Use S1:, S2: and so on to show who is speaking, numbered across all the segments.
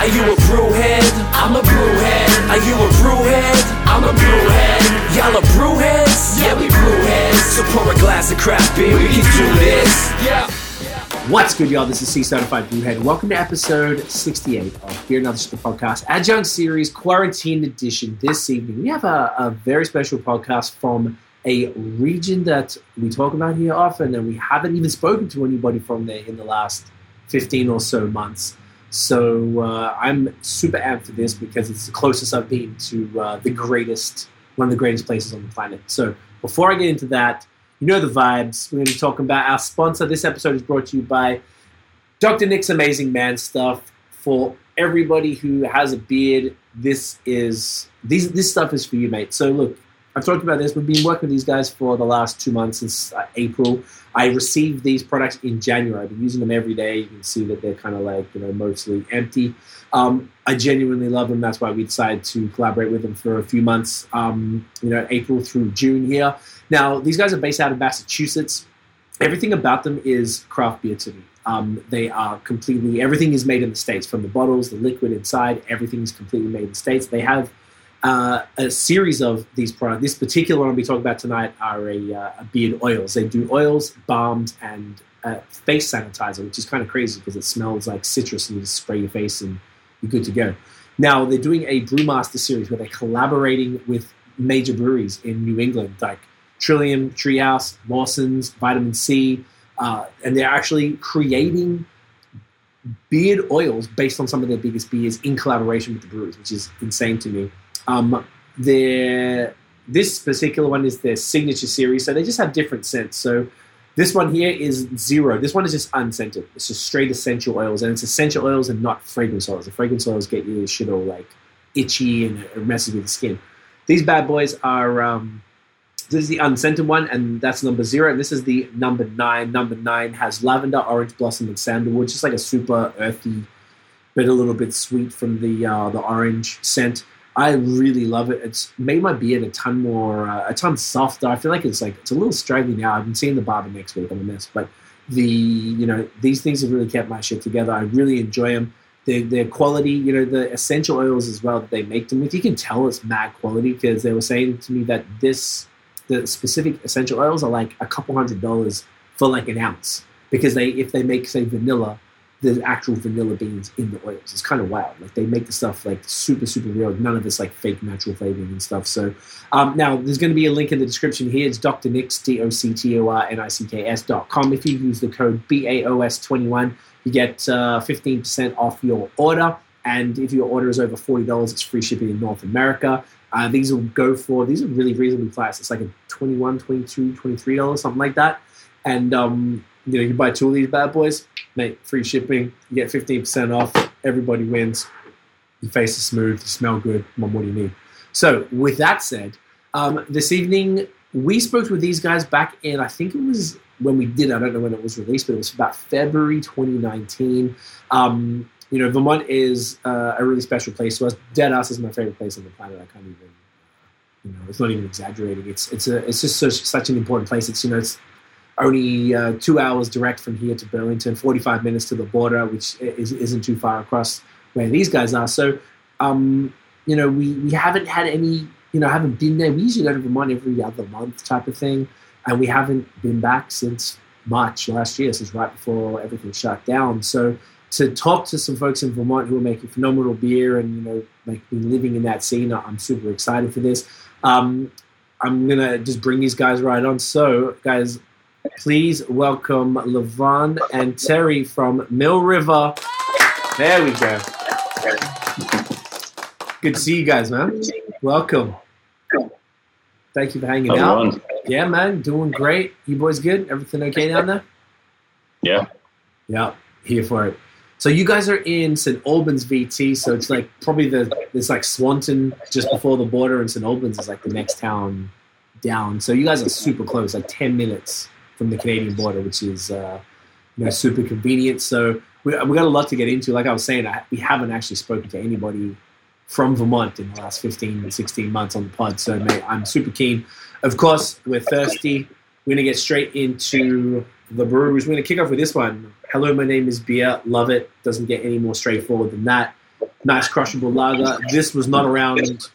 S1: Are you a brewhead? I'm a brewhead. Are you a brewhead? I'm a brewhead. Y'all are brewheads? Yeah, we brewheads. So pour a glass of craft beer, we can do this. Yeah.
S2: What's good, y'all? This is C Certified Brewhead. Welcome to episode 68 of Beer Other Shit Podcast, Adjunct Series, Quarantine Edition. This evening, we have a, a very special podcast from a region that we talk about here often, and we haven't even spoken to anybody from there in the last 15 or so months. So uh, I'm super amped for this because it's the closest I've been to uh, the greatest, one of the greatest places on the planet. So before I get into that, you know the vibes. We're going to be talking about our sponsor. This episode is brought to you by Dr. Nick's Amazing Man Stuff. For everybody who has a beard, this is these this stuff is for you, mate. So look, I've talked about this. We've been working with these guys for the last two months since uh, April. I received these products in January. I've been using them every day. You can see that they're kind of like you know mostly empty. Um, I genuinely love them. That's why we decided to collaborate with them for a few months. Um, you know, April through June here. Now these guys are based out of Massachusetts. Everything about them is craft beer to me. Um, they are completely everything is made in the states, from the bottles, the liquid inside. Everything is completely made in the states. They have uh, a series of these products. This particular one we talk about tonight are a, uh, a beard oils. They do oils, balms, and uh, face sanitizer, which is kind of crazy because it smells like citrus and you just spray your face and you're good to go. Now they're doing a Brewmaster series where they're collaborating with major breweries in New England, like Trillium, Treehouse, Lawson's, Vitamin Sea, uh, and they're actually creating beard oils based on some of their biggest beers in collaboration with the breweries, which is insane to me. Um, their this particular one is their signature series, so they just have different scents. So this one here is zero. This one is just unscented. It's just straight essential oils, and it's essential oils and not fragrance oils. The fragrance oils get you shit all like itchy and messes with the skin. These bad boys are. Um, this is the unscented one, and that's number zero. And this is the number nine. Number nine has lavender, orange blossom, and sandalwood, just like a super earthy, but a little bit sweet from the uh, the orange scent. I really love it. It's made my beard a ton more, uh, a ton softer. I feel like it's like it's a little straggly now. I've been seeing the barber next week on mess, but the you know these things have really kept my shit together. I really enjoy them. Their, their quality, you know, the essential oils as well that they make them with. You can tell it's mad quality because they were saying to me that this, the specific essential oils are like a couple hundred dollars for like an ounce because they if they make say vanilla the actual vanilla beans in the oils. It's kind of wild. Like they make the stuff like super, super real. None of this like fake natural flavoring and stuff. So um, now there's going to be a link in the description here. It's Dr. Nick's, D-O-C-T-O-R-N-I-C-K-S dot com. If you use the code BAOS21, you get uh, 15% off your order. And if your order is over $40, it's free shipping in North America. Uh, these will go for, these are really reasonably priced. It's like a 21 22 $23, something like that. And um, you know, you buy two of these bad boys, mate, free shipping, you get 15% off, everybody wins. Your face is smooth, you smell good, Mom, what do you need? So, with that said, um, this evening we spoke with these guys back in, I think it was when we did, I don't know when it was released, but it was about February 2019. Um, you know, Vermont is uh, a really special place to us. Dead Ass is my favorite place on the planet. I can't even, you know, it's not even exaggerating. It's it's a it's just such, such an important place. It's you know, it's only uh, two hours direct from here to Burlington, 45 minutes to the border, which is, isn't too far across where these guys are. So, um, you know, we, we haven't had any, you know, haven't been there. We usually go to Vermont every other month type of thing. And we haven't been back since March last year, since right before everything shut down. So, to talk to some folks in Vermont who are making phenomenal beer and, you know, like been living in that scene, I'm super excited for this. Um, I'm to just bring these guys right on. So, guys, Please welcome Levon and Terry from Mill River. There we go. Good to see you guys, man. Welcome. Thank you for hanging
S3: How's
S2: out. Yeah, man, doing great. You boys good? Everything okay down there?
S3: Yeah.
S2: Yeah, here for it. So you guys are in St. Albans, VT. So it's like probably the it's like Swanton just before the border, and St. Albans is like the next town down. So you guys are super close, like ten minutes from the Canadian border, which is uh, you know super convenient. So we we got a lot to get into. Like I was saying, I, we haven't actually spoken to anybody from Vermont in the last 15, 16 months on the pod. So mate, I'm super keen. Of course, we're thirsty. We're gonna get straight into the breweries. We're gonna kick off with this one. Hello, my name is Beer. Love it. Doesn't get any more straightforward than that. nice crushable lager. This was not around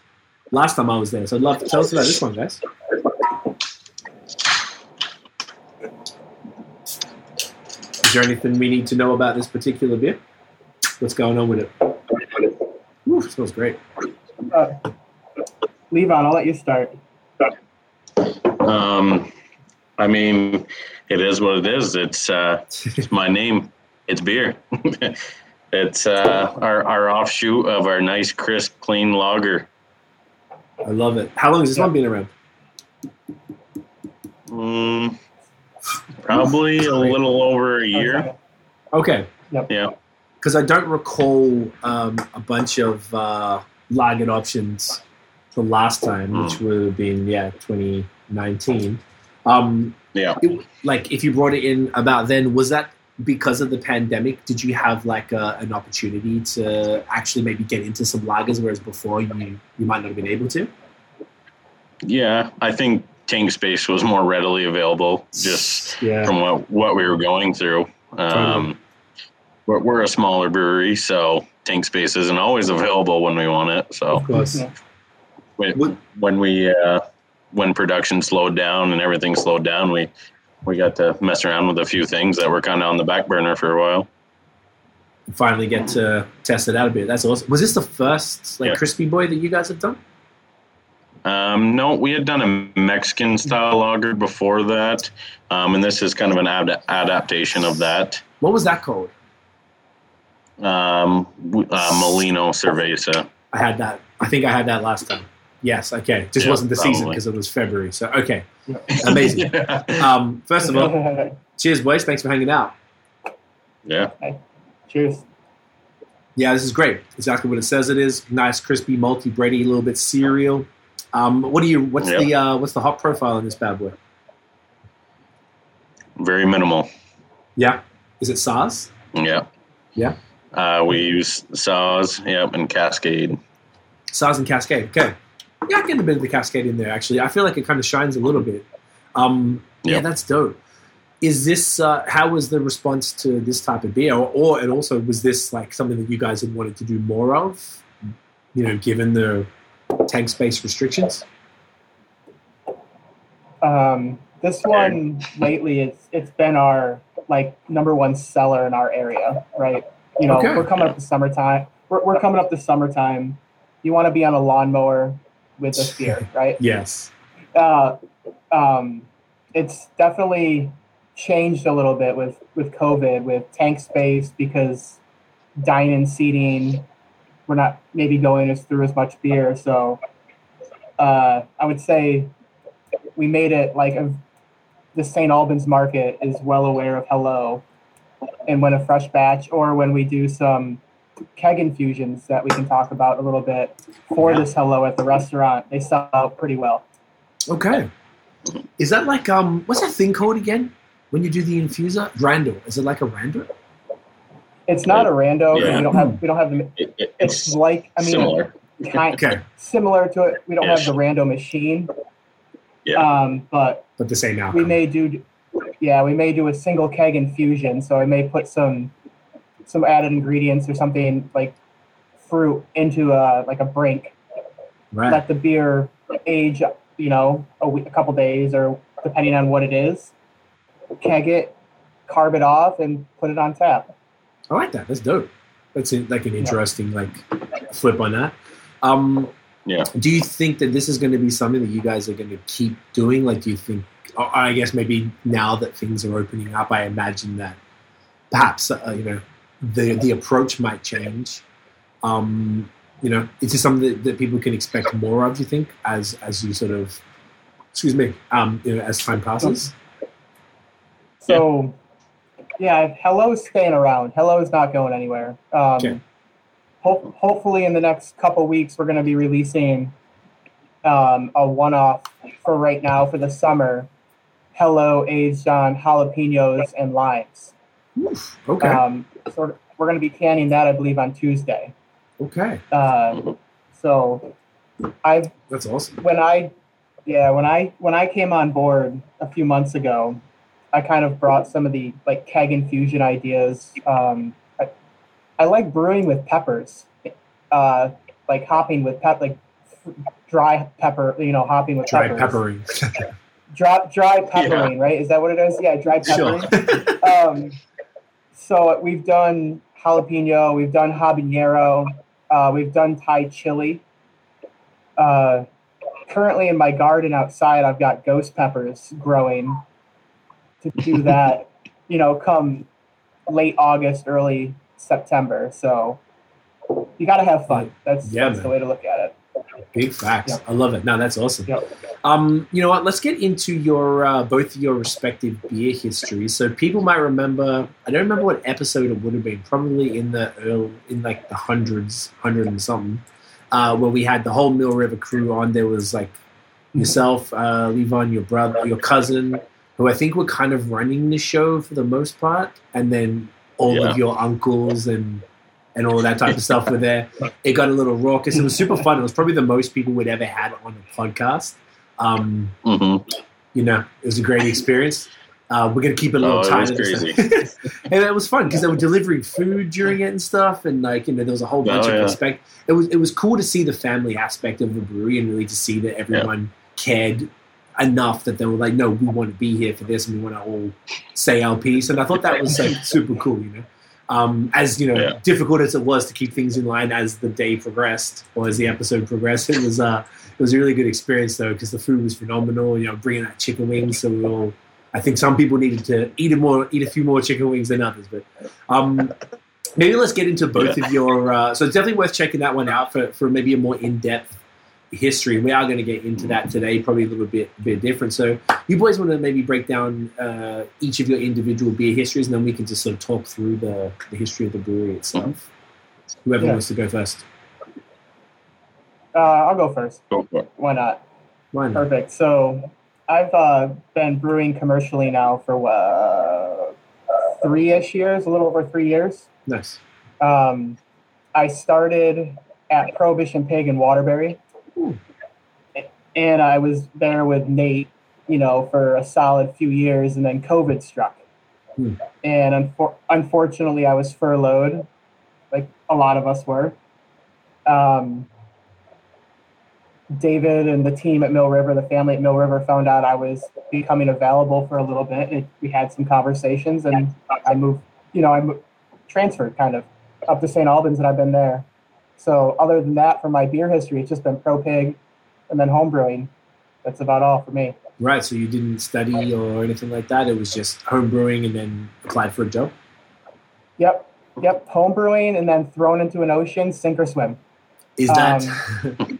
S2: last time I was there, so I'd love to tell us about this one, guys. There anything we need to know about this particular beer? What's going on with it? Ooh, it smells great.
S4: Uh, Levon, I'll let you start.
S5: Um, I mean, it is what it is. It's uh, it's my name. It's beer. it's uh, our our offshoot of our nice, crisp, clean lager.
S2: I love it. How long has this one been around?
S5: Mm, probably a little over a year.
S2: Okay,
S5: Yeah.
S2: because I don't recall um, a bunch of uh, lagered options the last time, which would have been yeah 2019. Um,
S5: Yeah.
S2: it- like if you brought it in about then, was that because of the pandemic? Did you have like a, an opportunity to actually maybe get into some lagers, whereas before you you might not have been able to?
S5: Yeah. I think tank space was more readily available just
S2: yeah,
S5: from what, what we were going through. Um, we're, we're a smaller brewery, so tank space isn't always available when we want it. So
S2: of course.
S5: When, when we uh, when production slowed down and everything slowed down, we we got to mess around with a few things that were kind of on the back burner for a while.
S2: Finally, get to test it out a bit. That's awesome. Was this the first like
S5: Yeah.
S2: crispy boy that you guys have done?
S5: Um, no, we had done a Mexican style lager before that, um, and this is kind of an ad- adaptation of that.
S2: What was that called?
S5: Um, uh, Molino Cerveza.
S2: I had that. I think I had that last time. Yes. Okay. Just
S5: Yeah,
S2: wasn't the season because it was February. So okay. Amazing.
S5: yeah.
S2: Um, first of all, cheers, boys. Thanks for hanging out.
S5: yeah.
S4: Cheers.
S2: Yeah, this is great. Exactly what it says it is. Nice, crispy, malty, bready, a little bit cereal. Um, what do you? What's
S5: Yeah.
S2: the uh, what's the hop profile in this bad boy?
S5: Very minimal.
S2: Yeah, is it Saaz?
S5: Yeah.
S2: Yeah.
S5: Uh, we use Saaz, yep, and Cascade.
S2: Saaz and Cascade. Okay. Yeah, I get a bit of the Cascade in there. Actually, I feel like it kind of shines a little bit. Um, yeah,
S5: Yeah.
S2: that's dope. Is this uh, how was the response to this type of beer, or, or and also was this like something that you guys had wanted to do more of? You know, given the tank space restrictions.
S4: Um, this one lately, it's it's been our like number one seller in our area, right? You know,
S2: Okay.
S4: we're coming up to summertime. We're, we're coming up to summertime. You want to be on a lawnmower with this beer, right?
S2: Yes.
S4: uh, um, it's definitely changed a little bit with with COVID, with tank space because dine-in seating, we're not maybe going as through as much beer. So uh, I would say we made it like a, the St. Albans market is well aware of Hello, and when a fresh batch or when we do some keg infusions that we can talk about a little bit for this Hello at the restaurant, they sell out pretty well.
S2: Okay. Is that like um what's that thing called again? When you do the infuser? Randall. Is it like a Randall?
S4: It's not a rando.
S5: Yeah.
S4: We don't have we don't have the.
S5: It, it,
S4: It's
S5: it's
S4: like I mean,
S5: similar.
S4: kind
S2: Okay.
S4: similar to it. We don't
S5: Ish.
S4: have the rando machine.
S5: Yeah.
S4: Um, but
S2: But the same now.
S4: we may do, yeah, we may do a single keg infusion. So I may put some some added ingredients or something like fruit into a like a brink.
S2: right.
S4: Let the beer age, you know, a, week, a couple days or depending on what it is. Keg it, carb it off, and put it on tap.
S2: I like that. That's dope. That's a, like an interesting like flip on that. Um,
S5: Yeah.
S2: Do you think that this is going to be something that you guys are going to keep doing? Like, do you think? I guess maybe now that things are opening up, I imagine that perhaps uh, you know the the approach might change. Um, you know, is this something that, that people can expect more of? Do you think as as you sort of, excuse me, um, you know, as time passes?
S4: So, yeah, Hello's staying around. Hello's not going anywhere. Um,
S2: Okay.
S4: ho- hopefully, in the next couple weeks, we're going to be releasing um, a one-off for right now for the summer. Hello aged on jalapenos and limes.
S2: Oof, okay,
S4: Um, so we're going to be canning that, I believe, on Tuesday.
S2: okay,
S4: Uh, so, I've
S2: that's awesome.
S4: when I yeah when I when I came on board a few months ago, I kind of brought some of the like keg infusion ideas. Um, I, I like brewing with peppers uh, like hopping with pep, like dry pepper, you know, hopping with
S2: Dry
S4: peppers.
S2: peppering.
S4: Dry, dry peppering, right? Is that what it is? Yeah, dry
S2: Sure.
S4: peppering. um, so we've done jalapeno, we've done habanero, uh, we've done Thai chili. Uh, currently in my garden outside, I've got ghost peppers growing. To do that, you know, come late August, early September. So you got to have fun. That's,
S2: Yeah,
S4: that's the way to look at it.
S2: Big facts.
S4: Yep.
S2: I love it. No, that's awesome.
S4: Yep.
S2: Um, you know what? Let's get into your uh, both your respective beer histories. So people might remember. I don't remember what episode it would have been. Probably in the early, in like the hundreds, hundred and something, uh, where we had the whole Mill River crew on. There was like yourself, uh, Levon, your brother, your cousin, who I think were kind of running the show for the most part, and then all
S5: Yeah.
S2: of your uncles and and all of that type of stuff were there. It got a little raucous. It was super fun. It was probably the most people we'd ever had on a podcast. Um,
S5: hmm
S2: you know, it was a great experience. Uh, we're gonna keep it a little
S5: Oh, was
S2: this and it was fun because they were delivering food during it and stuff, and like you know, there was a whole bunch
S5: Oh,
S2: of
S5: yeah.
S2: respect. It was it was cool to see the family aspect of the brewery and really to see that everyone cared enough that they were like, no, we want to be here for this and we want to all say our piece. And I thought that was like super cool, you know. Um, as you know,
S5: Yeah.
S2: difficult as it was to keep things in line as the day progressed or as the episode progressed, it was uh, it was a really good experience though because the food was phenomenal. You know, bringing that chicken wings, so we all. I think some people needed to eat a more, eat a few more chicken wings than others, but um, maybe let's get into both of your. Uh, so it's definitely worth checking that one out for, for maybe a more in depth history. We are going to get into that today, probably a little bit bit different. So you boys want to maybe break down uh, each of your individual beer histories, and then we can just sort of talk through the, the history of the brewery itself. Whoever
S4: Yeah.
S2: wants to go first.
S4: Uh, I'll go first.
S5: Go for it.
S4: Why not?
S2: Why not?
S4: Perfect. So I've uh, been brewing commercially now for uh, three ish years, a little over three years.
S2: Nice.
S4: Um, I started at Prohibition Pig in Waterbury,
S2: Ooh.
S4: and I was there with Nate, you know, for a solid few years, and then COVID struck,
S2: Hmm.
S4: and unfor- unfortunately, I was furloughed, like a lot of us were. Um, David and the team at Mill River, the family at Mill River, found out I was becoming available for a little bit. And we had some conversations, and I moved. You know, I mo- transferred kind of up to St. Albans, and I've been there. So, other than that, for my beer history, it's just been pro pig, and then home brewing. That's about all for me.
S2: Right. So you didn't study or anything like that. It was just home brewing, and then applied for a job.
S4: Yep, yep. Home brewing, and then thrown into an ocean, sink or swim.
S2: Is that?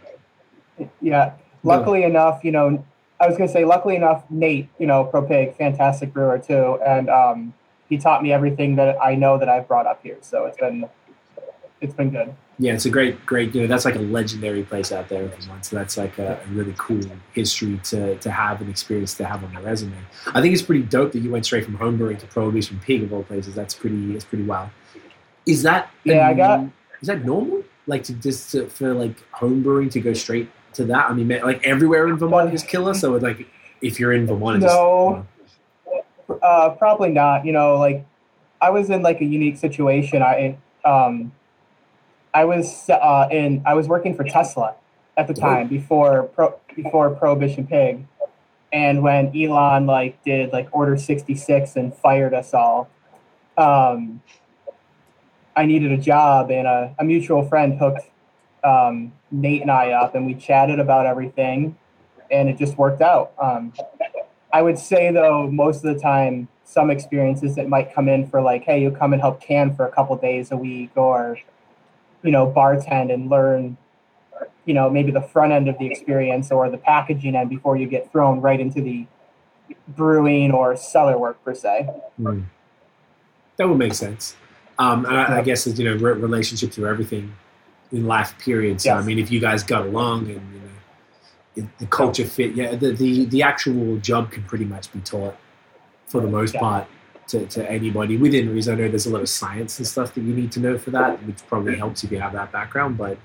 S4: Yeah. Luckily enough, you know, I was gonna say, luckily enough, Nate, you know, Pro Pig, fantastic brewer too, and um, he taught me everything that I know that I've brought up here. So it's been, it's been good.
S2: Yeah, it's a great, great. You know, that's like a legendary place out there in Vermont. So that's like a, a really cool history to, to have and experience to have on your resume. I think it's pretty dope that you went straight from homebrewing to Prohibition Pig of all places. That's pretty. It's pretty wild. Is that?
S4: Yeah, I got-
S2: Is that normal? Like to just to, for like homebrewing to go straight to that? I mean, like everywhere in Vermont is killer. So like, if you're in Vermont,
S4: No. Uh, probably not. You know, like I was in like a unique situation. I um, I was uh, in I was working for Tesla at the time before pro, before Prohibition Pig, and when Elon like did like Order sixty six and fired us all, um, I needed a job, and a, a mutual friend hooked um, Nate and I up, and we chatted about everything, and it just worked out. Um, I would say though, most of the time, some experiences that might come in for like, hey, you come and help can for a couple days a week, or you know, bartend and learn, you know, maybe the front end of the experience or the packaging end before you get thrown right into the brewing or cellar work per se.
S2: Hmm. That would make sense. Um, and I, I guess as you know, re- relationship to everything in life. Period. So I mean, if you guys got along and you know it, the culture fit, yeah, the, the the actual job can pretty much be taught for the most
S4: Yeah.
S2: part to, to anybody within reason. I know there's a lot of science and stuff that you need to know for that, which probably helps if you have that background. But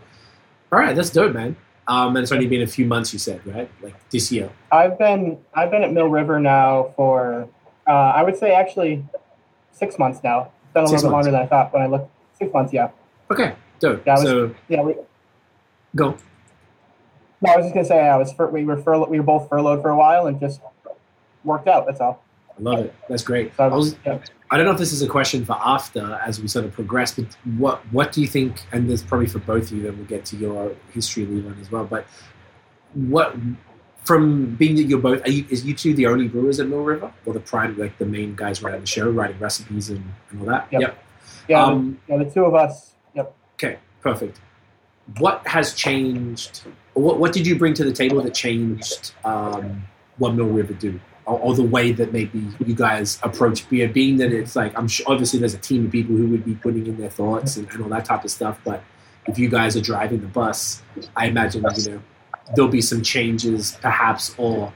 S2: all right, that's dope, man. Um, and it's only been a few months, you said, right? Like this year.
S4: I've been I've been at Mill River now for uh, I would say actually six months now. It's been a
S2: Six
S4: little bit longer than I thought when I looked. Six months, yeah.
S2: Okay, dope.
S4: That was-
S2: so
S4: Yeah, we,
S2: go.
S4: no, I was just gonna say I was we were furloughed, we were both furloughed for a while and just worked out. That's all.
S2: Love it. That's great. I, was. I don't know if this is a question for after as we sort of progress, but what what do you think? And this is probably for both of you. Then we'll get to your history, Levon, as well. But what from being that you're both, are you, is you two the only brewers at Mill River, or the prime, like the main guys running the show, writing recipes and, and all that?
S4: Yep. Yeah,
S2: Um,
S4: the, yeah, the two of us. Yep.
S2: Okay, perfect. What has changed? What, what did you bring to the table that changed um, what Mill River do? Or, or the way that maybe you guys approach beer, being that it's like, I'm sure obviously there's a team of people who would be putting in their thoughts and, and all that type of stuff. But if you guys are driving the bus, I imagine, you know, there'll be some changes perhaps or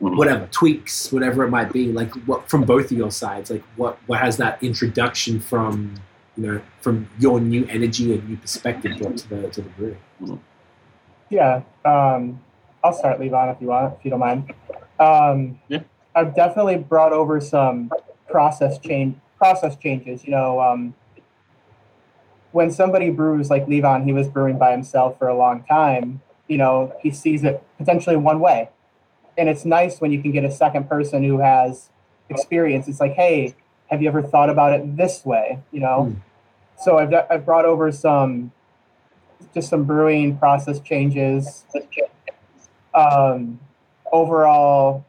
S2: whatever tweaks whatever it might be like what from both of your sides like what what has that introduction from you know from your new energy and new perspective brought to the to the brewery
S4: Yeah. Um, I'll start, Levon, if you want, if you don't mind. Um,
S5: Yeah.
S4: I've definitely brought over some process change, process changes. You know, um, when somebody brews like Levon, he was brewing by himself for a long time. You know, he sees it potentially one way, and it's nice when you can get a second person who has experience. It's like, hey, have you ever thought about it this way? You know.
S2: Hmm.
S4: So I've I've brought over some just some brewing process changes. Um, overall,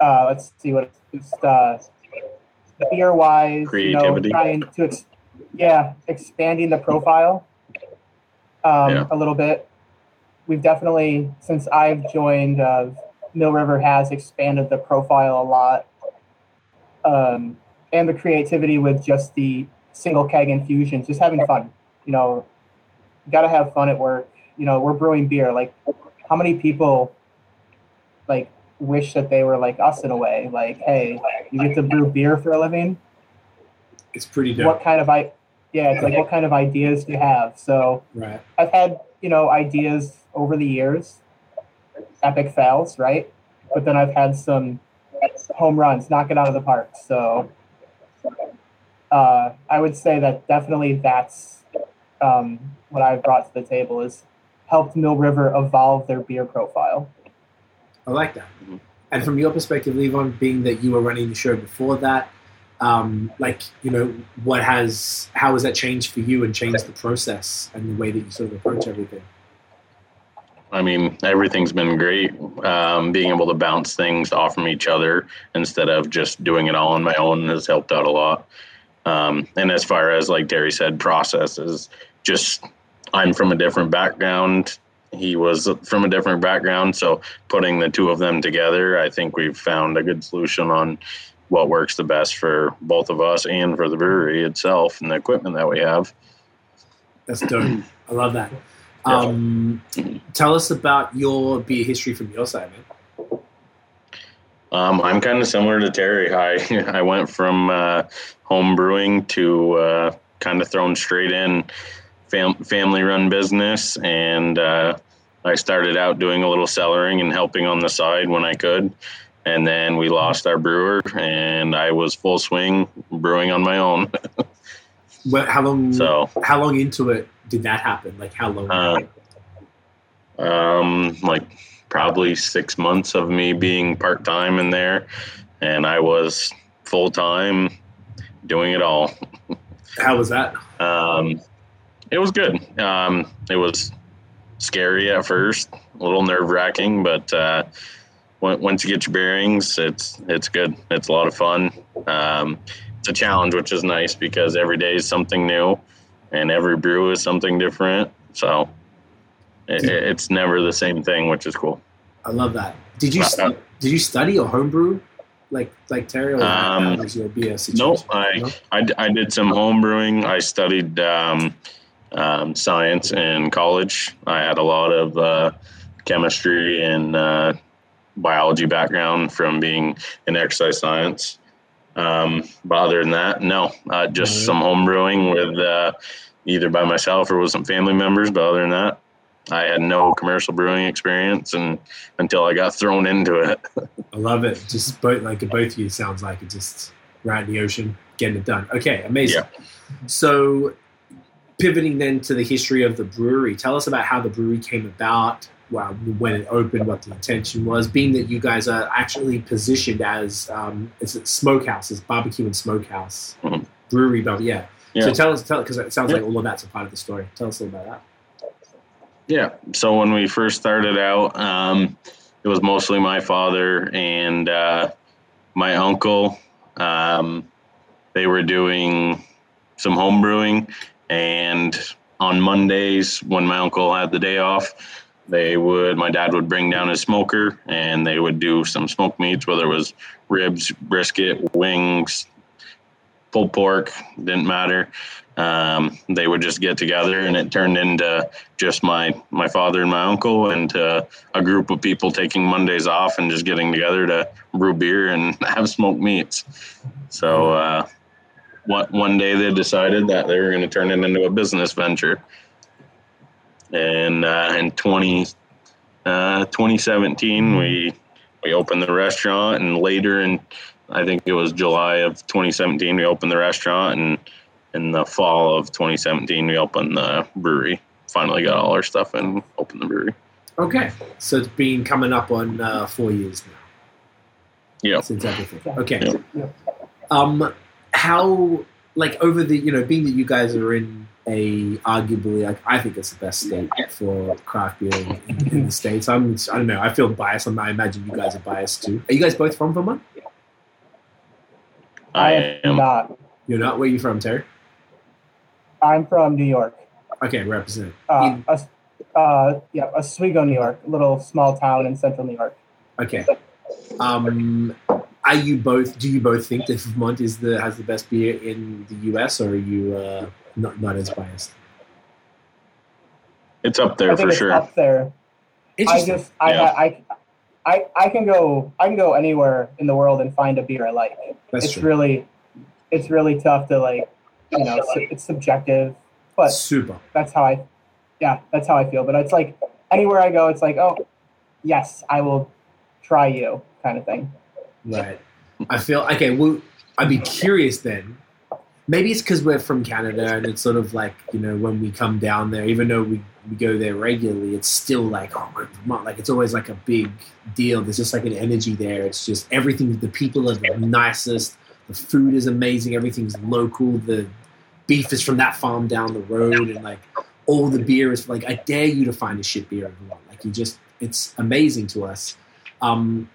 S4: uh, let's see what it's uh, beer wise, you know,
S5: Creativity.
S4: trying to ex- yeah, expanding the profile um,
S5: Yeah.
S4: a little bit. We've definitely, since I've joined, uh, Mill River has expanded the profile a lot, um, and the creativity with just the single keg infusions, just having fun. You know, got to have fun at work. You know, we're brewing beer. Like, how many people like wish that they were like us in a way? Like, hey, you get to brew beer for a living.
S2: it's pretty dope
S4: What kind of I? Yeah, it's like what kind of ideas do you have? So
S2: right
S4: I've had you know ideas over the years, epic fails, right? But then I've had some home runs, knock it out of the park. So uh, I would say that definitely that's um, what I've brought to the table is helped Mill River evolve their beer profile.
S2: I like that
S5: Mhm.
S2: and from your perspective levon being that you were running the show before that um, like you know what has how has that changed for you and changed the process and the way that you sort of approach everything
S5: I mean, everything's been great. Um, being able to bounce things off from each other instead of just doing it all on my own has helped out a lot. Um, and as far as like Terry said, processes, just I'm from a different background. He was from a different background, so putting the two of them together, I think we've found a good solution on what works the best for both of us and for the brewery itself and the equipment that we have.
S2: That's dope. I love that.
S5: Yeah.
S2: Um, tell us about your beer history from your side, man.
S5: Um, I'm kind of similar to Terry. I I went from uh, home brewing to uh, kind of thrown straight in fam- family run business, and uh, I started out doing a little cellaring and helping on the side when I could. And then we lost our brewer, and I was full swing brewing on my own.
S2: What, how long?
S5: So
S2: how long into it did that happen? Like how long?
S5: Uh, um, like probably six months of me being part time in there, and I was full time doing it all.
S2: how was that?
S5: Um, it was good. Um, it was scary at first, a little nerve wracking, but uh, once you get your bearings, it's it's good. It's a lot of fun. Um, it's a challenge, which is nice because every day is something new, and every brew is something different. So it, it's never the same thing, which is cool.
S2: I love that. Did you
S5: Uh,
S2: stu- did you study or homebrew like like Terry? Or
S5: Um,
S2: was your beer
S5: No. I,
S2: No?
S5: I, I did some home brewing. I studied um, um, science in college. I had a lot of uh, chemistry and uh, biology background from being in exercise science. Um, but other than that, no, uh, just
S2: Mhm.
S5: some home brewing with uh, either by myself or with some family members. But other than that, I had no commercial brewing experience and until I got thrown into it.
S2: I love it. Just both like both of you sounds like it just right in the ocean, getting it done. Okay, amazing. So pivoting then to the history of the brewery, tell us about how the brewery came about, well, when it opened, what the intention was, being that you guys are actually positioned as um, it's a smokehouse, it's barbecue and smokehouse
S5: Mhm.
S2: brewery, but yeah.
S5: Yeah.
S2: So tell us, tell because it sounds
S5: Yeah.
S2: like all of that's a part of the story. Tell us a little about that.
S5: Yeah. So when we first started out, um, it was mostly my father and uh, my uncle. Um, they were doing some home brewing, and on Mondays when my uncle had the day off, they would my dad would bring down his smoker and they would do some smoked meats, whether it was ribs, brisket, wings, pulled pork, didn't matter. Um, they would just get together, and it turned into just my my father and my uncle and uh, a group of people taking Mondays off and just getting together to brew beer and have smoked meats. So uh, one one day they decided that they were going to turn it into a business venture. And uh, in 20, uh, 2017, we we opened the restaurant, and later in I think it was July of 2017 we opened the restaurant, and in the fall of 2017 we opened the brewery finally got all our stuff and opened the brewery.
S2: Okay, so it's been coming up on uh, four years now.
S5: Yeah.
S2: since everything. Okay.
S3: Yeah.
S2: Um, how like over the you know being that you guys are in a arguably like I think it's the best state for craft beer in, in, in the states. I'm I don't know. I feel biased. I'm, I imagine you guys are biased too. Are you guys both from Vermont?
S5: I
S3: am
S5: am
S3: not.
S2: You're not. Where are you from, Terry?
S3: I'm from New York.
S2: Okay, represent.
S3: Uh,
S2: In-
S3: Os- uh, yeah, Oswego, New York, a little small town in central New York.
S2: Okay. Um, are you both? Do you both think that Vermont is the has the best beer in the U.S. or are you uh, not not as biased?
S5: it's up there
S3: I think
S5: for
S3: it's
S5: sure.
S3: up there. I just, I,
S5: Yeah.
S3: I, I, I can go, I can go anywhere in the world and find a beer I like.
S2: That's
S3: it's
S2: true.
S3: really, it's really tough to like, you know, su- it's subjective, but
S2: Super.
S3: that's how I, yeah, that's how I feel. But it's like anywhere I go, it's like, oh, yes, I will try you, kind of thing.
S2: Right. I feel okay. Well, I'd be curious then. Maybe it's because we're from Canada and it's sort of like you know when we come down there, even though we, we go there regularly, it's still like oh in Vermont. Like it's always like a big deal. There's just like an energy there. It's just everything. The people are the nicest. The food is amazing. Everything's local. The beef is from that farm down the road, and like all the beer is like I dare you to find a shit beer in Vermont. Like you just it's amazing to us. Um,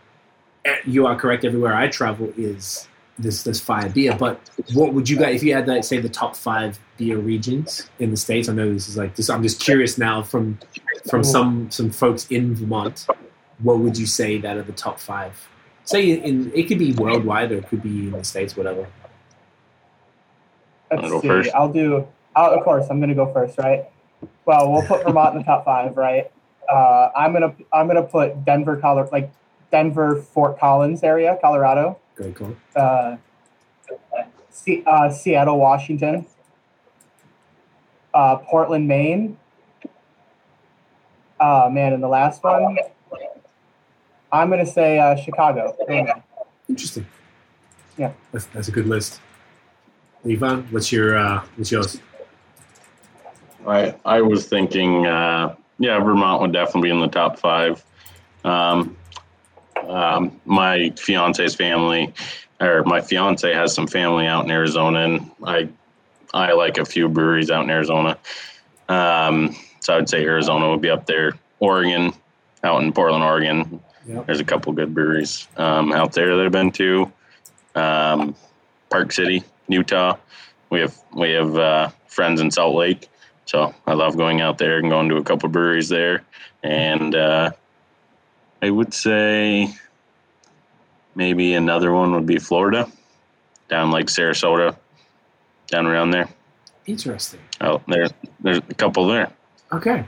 S2: you are correct. Everywhere I travel is this this fire beer. But what would you guys, if you had like say the top five beer regions in the states? I know this is like this. I'm just curious now from from some some folks in Vermont. What would you say that are the top five? Say in it could be worldwide or it could be in the states, whatever.
S3: Let's see.
S5: first?
S3: I'll do. I'll, of course, I'm going to go first, right? Well, we'll put Vermont in the top five, right? Uh, I'm gonna I'm gonna put Denver, Colorado, like Denver, Fort Collins area, Colorado.
S2: Very cool.
S3: Uh, Se- uh, Seattle, Washington. Uh, Portland, Maine. Uh, man, and the last one, I'm gonna say uh, Chicago. Illinois.
S2: Interesting.
S3: Yeah.
S2: that's, that's a good list. Levon, what's your uh, what's yours?
S5: I I was thinking, uh, yeah, Vermont would definitely be in the top five. Um, um, my fiance's family, or my fiance has some family out in Arizona, and I I like a few breweries out in Arizona. Um, so I would say Arizona would be up there. Oregon, out in Portland, Oregon,
S2: Yep.
S5: there's a couple good breweries um, out there that I've been to. Um, Park City, Utah. We have we have uh, friends in Salt Lake, so I love going out there and going to a couple breweries there. And uh, I would say maybe another one would be Florida, down like Sarasota, down around there.
S2: Interesting.
S5: Oh, there there's a couple there.
S2: Okay,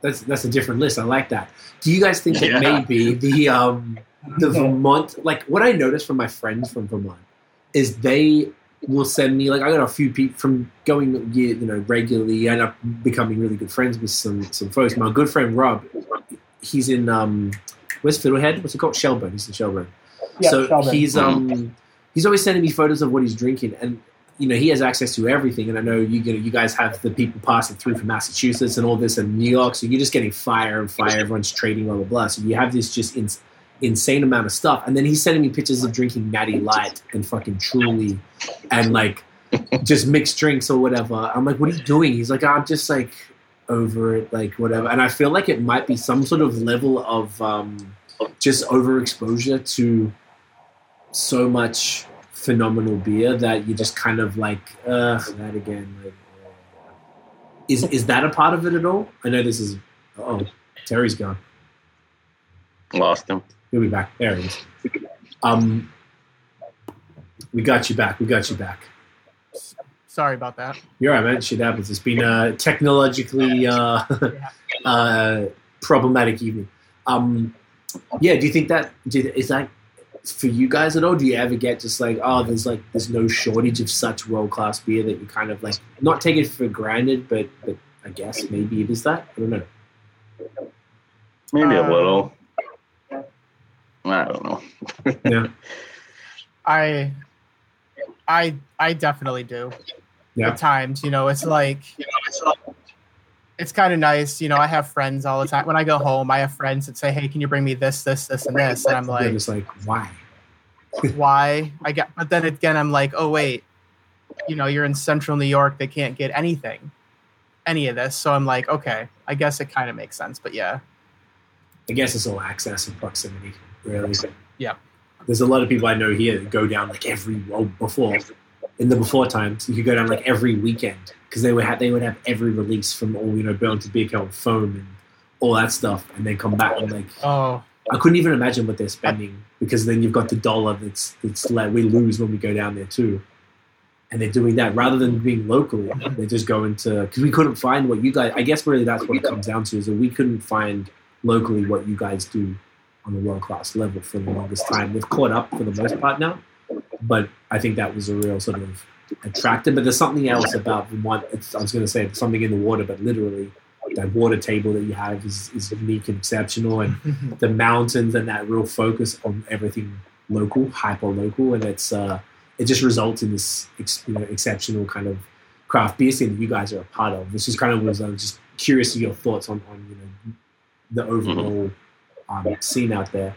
S2: that's that's a different list. I like that. Do you guys think that
S5: Yeah.
S2: maybe the um the Vermont like what I noticed from my friends from Vermont is they will send me like I got a few people from going you know regularly and up becoming really good friends with some some folks. My good friend Rob, he's in um where's Fiddlehead? What's it called? Shelburne. He's in Shelburne.
S3: Yeah,
S2: so
S3: Shelburne.
S2: he's um he's always sending me photos of what he's drinking and you know he has access to everything, and I know you you, you guys have the people passing through from Massachusetts and all this and New York, so you're just getting fire and fire. Everyone's trading blah blah blah. So you have this just in, insane amount of stuff, and then he's sending me pictures of drinking Natty Light and fucking Truly, and like just mixed drinks or whatever. I'm like, what are you doing? He's like, I'm just like over it, like whatever. And I feel like it might be some sort of level of um, just overexposure to so much phenomenal beer that you just kind of like, uh, that again. Like, is is that a part of it at all? I know this is. Oh, Terry's gone.
S5: Lost him.
S2: He'll be back. There he is. Um, we got you back. We got you back.
S4: Sorry about that.
S2: You're right, man. Shit happens. It's been a technologically uh, uh, problematic evening. Um, yeah, do you think that is that for you guys at all? Do you ever get just like, oh, there's like there's no shortage of such world class beer that you kind of like not take it for granted, but but I guess maybe it is that. I don't know.
S5: Maybe
S4: Um,
S5: a little. I don't know.
S2: Yeah,
S4: I, I, I definitely do.
S2: Yeah.
S4: At times, you know, it's like, it's kind of nice. You know, I have friends all the time. When I go home, I have friends that say, "Hey, can you bring me this, this, this, and this?" And I'm like,
S2: "It's like why?
S4: "Why?" I get, but then again, I'm like, "Oh wait, you know, you're in Central New York. They can't get anything, any of this." So I'm like, "Okay, I guess it kind of makes sense." But yeah,
S2: I guess it's all access and proximity, really.
S4: Yeah.
S2: There's a lot of people I know here that go down like every well before in the before times you could go down like every weekend because they would have they would have every release from all you know Burlington Beer Co. foam and all that stuff and then come back and like
S4: oh,
S2: I couldn't even imagine what they're spending because then you've got the dollar that's that's like we lose when we go down there too. And they're doing that rather than being local. They're just going to because we couldn't find what you guys. I guess really that's what it comes down to is that we couldn't find locally what you guys do on a world class level for the longest time. We've caught up for the most part now, but I think that was a real sort of attractor. But there's something else about the one. It's, I was going to say something in the water, but literally that water table that you have is, is unique and exceptional, and the mountains and that real focus on everything local, hyper local, and it's uh, it just results in this ex, you know, exceptional kind of craft beer scene that you guys are a part of. This is kind of was uh, just curious of your thoughts on, on you know the overall um, scene out there.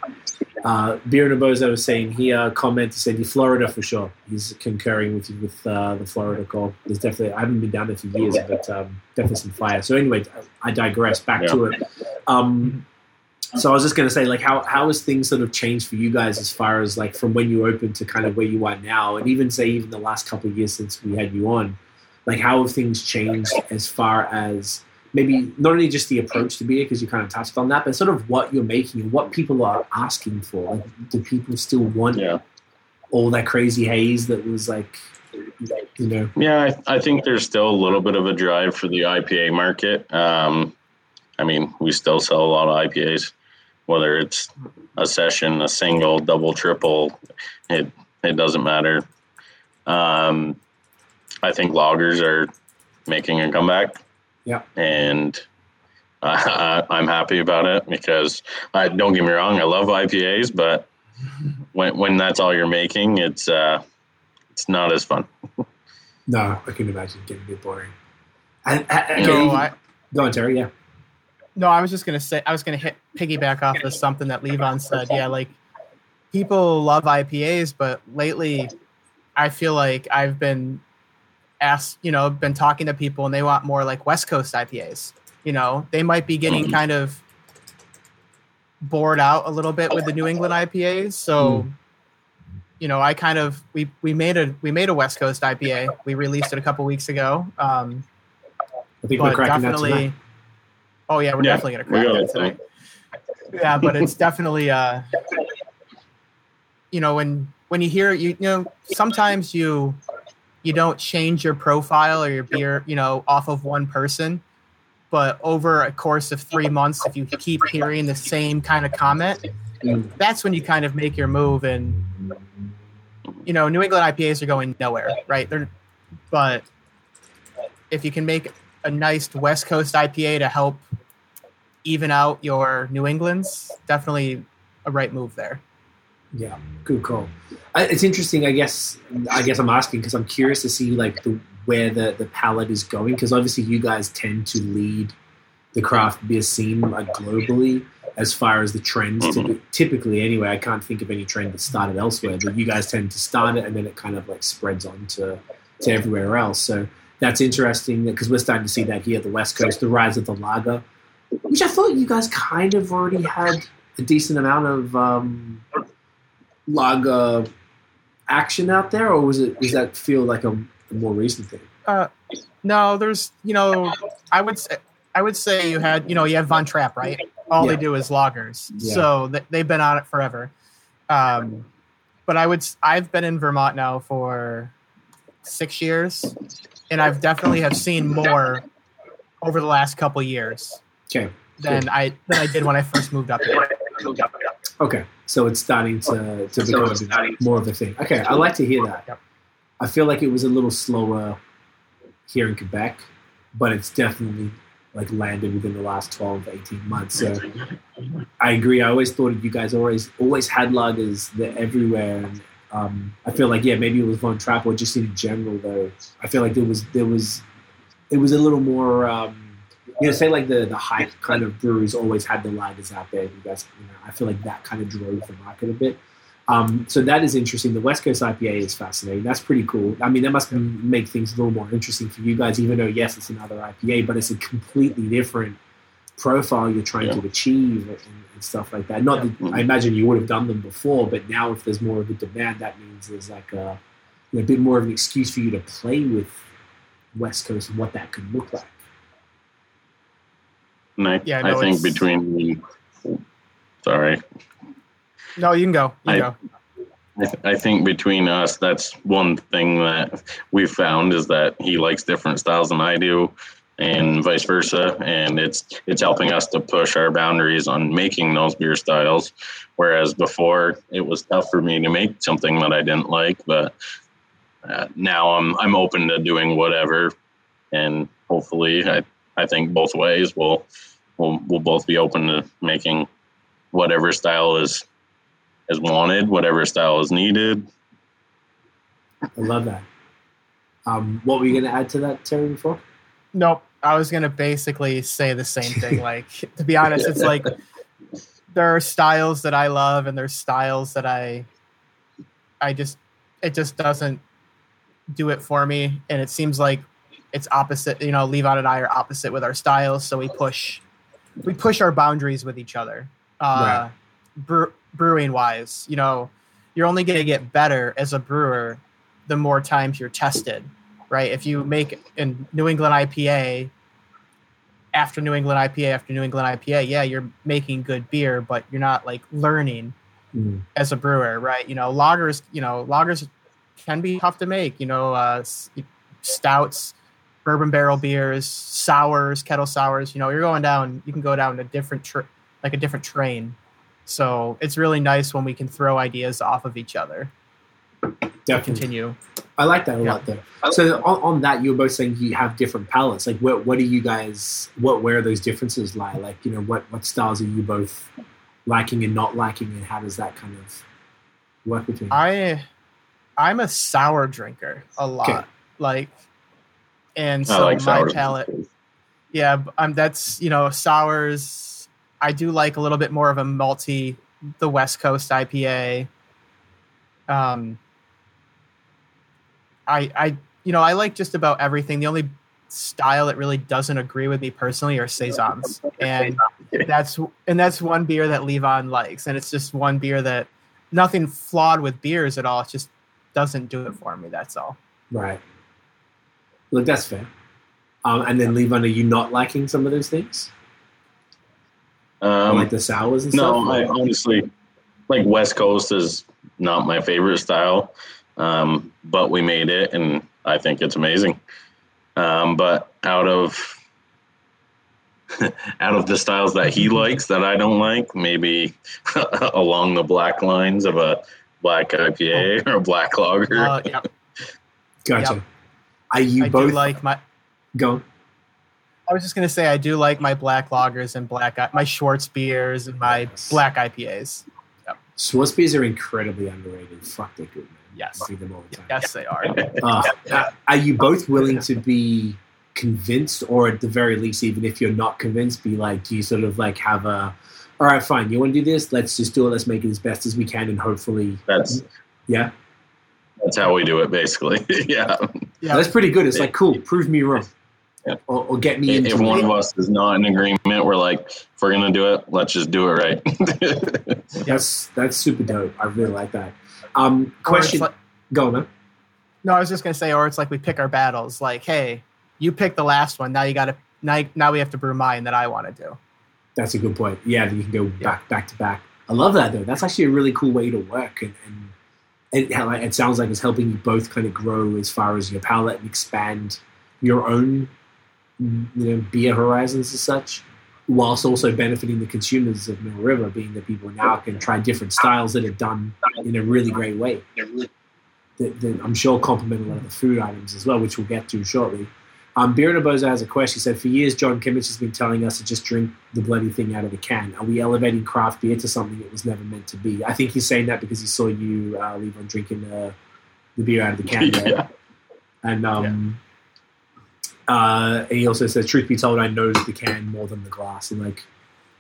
S2: Uh, Bozo was saying he uh, commented said Florida for sure. He's concurring with you with uh, the Florida call. There's definitely I haven't been down there for years, but um, definitely some fire. So anyway, I digress. Back to it. Um, so I was just going to say, like, how how has things sort of changed for you guys as far as like from when you opened to kind of where you are now, and even say even the last couple of years since we had you on, like how have things changed as far as maybe not only just the approach to beer because you kind of touched on that, but sort of what you're making and what people are asking for. Like, do people still want
S5: Yeah.
S2: all that crazy haze that was like, you know,
S5: Yeah, I, I think there's still a little bit of a drive for the IPA market. Um, I mean, we still sell a lot of IPAs, whether it's a session, a single, double, triple, it it doesn't matter. Um, I think lagers are making a comeback.
S2: Yeah.
S5: and I, I, I'm happy about it because I don't get me wrong, I love IPAs, but when when that's all you're making, it's uh, it's not as fun.
S2: no, I can imagine it getting a bit boring. And, and,
S4: no,
S2: and-
S4: I,
S2: go on, Terry. Yeah,
S4: No, I was just gonna say I was gonna hit piggyback off of something that Levon said. Yeah, like people love IPAs, but lately I feel like I've been asked, you know, been talking to people and they want more like West Coast IPAs. You know, they might be getting kind of bored out a little bit with the New England IPAs. So, you know, I kind of we we made a we made a West Coast IPA. We released it a couple weeks ago. Um,
S2: I think we're
S4: but
S2: cracking that tonight.
S4: Oh yeah, we're
S5: Yeah,
S4: definitely gonna
S5: we
S4: crack
S5: got
S4: that
S5: it
S4: tonight. Yeah, but it's definitely uh, you know, when when you hear you, you know, sometimes you you don't change your profile or your beer, you know, off of one person, but over a course of three months, if you keep hearing the same kind of comment,
S2: Mm.
S4: that's when you kind of make your move. And you know, New England IPAs are going nowhere, right? They're but if you can make a nice West Coast IPA to help even out your New England's, definitely a right move there.
S2: Yeah, good call. It's interesting. I guess. I guess I'm asking because I'm curious to see like the where the the palate is going because obviously you guys tend to lead the craft beer scene like globally as far as the trends. To, typically, anyway, I can't think of any trend that started elsewhere, but you guys tend to start it and then it kind of like spreads on to to everywhere else. So that's interesting because we're starting to see that here at the West Coast, the rise of the lager, which I thought you guys kind of already had a decent amount of um, lager action out there, or was it? Does that feel like a, a more recent thing?
S4: Uh, no, there's you know, I would say I would say you had you know you have Von Trapp right. All
S2: Yeah.
S4: they do is lagers,
S2: Yeah.
S4: so th- they've been on it forever. Um, but I would I've been in Vermont now for six years, and I've definitely have seen more over the last couple years
S2: Okay,
S4: than I than I did when I first moved up here.
S2: Okay, so it's starting to to become more of a thing. Okay, I like to hear that.
S4: Yep.
S2: I feel like it was a little slower here in Quebec, but it's definitely like landed within the last 12 18 months. So I agree. I always thought that you guys always always had lagers. They're everywhere. And, um, I feel like yeah, maybe it was Von Trapp or just in general though. I feel like there was there was it was a little more. Um, you know, say like the the hype kind of breweries always had the lagers out there. You guys, you know, I feel like that kind of drove the market a bit. Um, so that is interesting. The West Coast IPA is fascinating. That's pretty cool. I mean, that must make things a little more interesting for you guys, even though yes, it's another IPA, but it's a completely different profile you're trying
S5: Yeah.
S2: to achieve and, and stuff like that. Not that I imagine you would have done them before, but now if there's more of a demand, that means there's like a, a bit more of an excuse for you to play with West Coast and what that could look like.
S5: And I,
S4: Yeah,
S5: I think between sorry,
S4: No, you can go. You
S5: I-
S4: go.
S5: I, th- I think between us, that's one thing that we've found is that he likes different styles than I do, and vice versa. And it's it's helping us to push our boundaries on making those beer styles. Whereas before, it was tough for me to make something that I didn't like, but uh, now I'm I'm open to doing whatever, and hopefully, I I think both ways we'll we'll we'll both be open to making whatever style is is wanted, whatever style is needed.
S2: I love that. Um, what were you going to add to that, Terry, before?
S4: Nope. I was gonna basically say the same thing. Like to be honest, it's like there are styles that I love and there's styles that I I just it just doesn't do it for me. And it seems like it's opposite, you know, Levon and I are opposite with our styles, so we push we push our boundaries with each other. Uh brew, brewing wise, you know, you're only gonna get better as a brewer the more times you're tested right? If you make in New England IPA after New England IPA after New England IPA, yeah, you're making good beer, but you're not like learning
S2: Mm.
S4: as a brewer, right? You know, lagers, you know, lagers can be tough to make. You know, uh, stouts, bourbon barrel beers, sours, kettle sours. You know, you're going down. You can go down a different, tr- like a different train. So it's really nice when we can throw ideas off of each other.
S2: Definitely.
S4: Continue.
S2: I like that a
S4: Yeah.
S2: lot though. So on, on that, you were both saying you have different palates. Like, what what do you guys? What where those differences lie? Like, you know, what what styles are you both liking and not liking, and how does that kind of work between? you?
S4: I I'm a sour drinker a lot.
S2: Okay.
S4: Like and so
S5: like
S4: my palate yeah, b- um that's you know, sours I do like a little bit more of a malty the West Coast IPA. Um I I you know, I like just about everything. The only style that really doesn't agree with me personally are saisons. And that's and that's one beer that Levon likes, and it's just one beer that nothing flawed with beers at all. It just doesn't do it for me. That's all.
S2: right. Look, that's fair. Um, and then Levon, are you not liking some of those things,
S5: Um,
S2: like the sours and
S5: no,
S2: stuff?
S5: I honestly like West Coast is not my favorite style, um, but we made it, and I think it's amazing. Um, but out of out of the styles that he likes that I don't like, maybe along the black lines of a black IPA or a black lager.
S4: Uh, yeah,
S2: gotcha.
S4: Yep.
S2: Are you
S4: I
S2: both
S4: do like my.
S2: go?
S4: I was just gonna say I do like my black lagers and black my Schwarz beers and my
S2: Yes.
S4: black IPAs.
S2: Schwarz beers are incredibly underrated. Fuck, they're good, man.
S3: Yes.
S2: I drink them all the time.
S3: Yes, they are.
S2: Uh, uh, are you both willing to be convinced, or at the very least, even if you're not convinced, be like, do you sort of like have a, all right, fine, you want to do this? Let's just do it. Let's make it as best as we can, and hopefully,
S5: That's
S2: yeah,
S5: that's how we do it, basically. yeah.
S3: Yeah.
S2: that's pretty good. It's like, cool, prove me wrong,
S5: Yeah.
S2: or, or get me into
S5: If one
S2: it.
S5: of us is not in agreement, we're like, if we're gonna do it, let's just do it right.
S2: That's that's super dope. I really like that. Um, question,
S3: like-
S2: go on, man.
S3: no, I was just gonna say, or it's like we pick our battles. Like, hey, you pick the last one. Now you got to. Now, now we have to brew mine that I want to do.
S2: That's a good point. Yeah, you can go back back to back. I love that though. That's actually a really cool way to work, and and, how, it sounds like it's helping you both kind of grow as far as your palate and expand your own you know beer horizons as such, whilst also benefiting the consumers of Mill River, being that people now can try different styles that are done in a really great way. That, that I'm sure complement a lot of the food items as well, which we'll get to shortly. Um, Beer and a Bozo has a question. He said, For years, John Kimmich has been telling us to just drink the bloody thing out of the can. Are we elevating craft beer to something it was never meant to be? I think he's saying that because he saw you uh, Levon drinking the, the beer out of the can.
S5: yeah.
S2: And um, uh, and he also says, truth be told, I nose the can more than the glass. And like,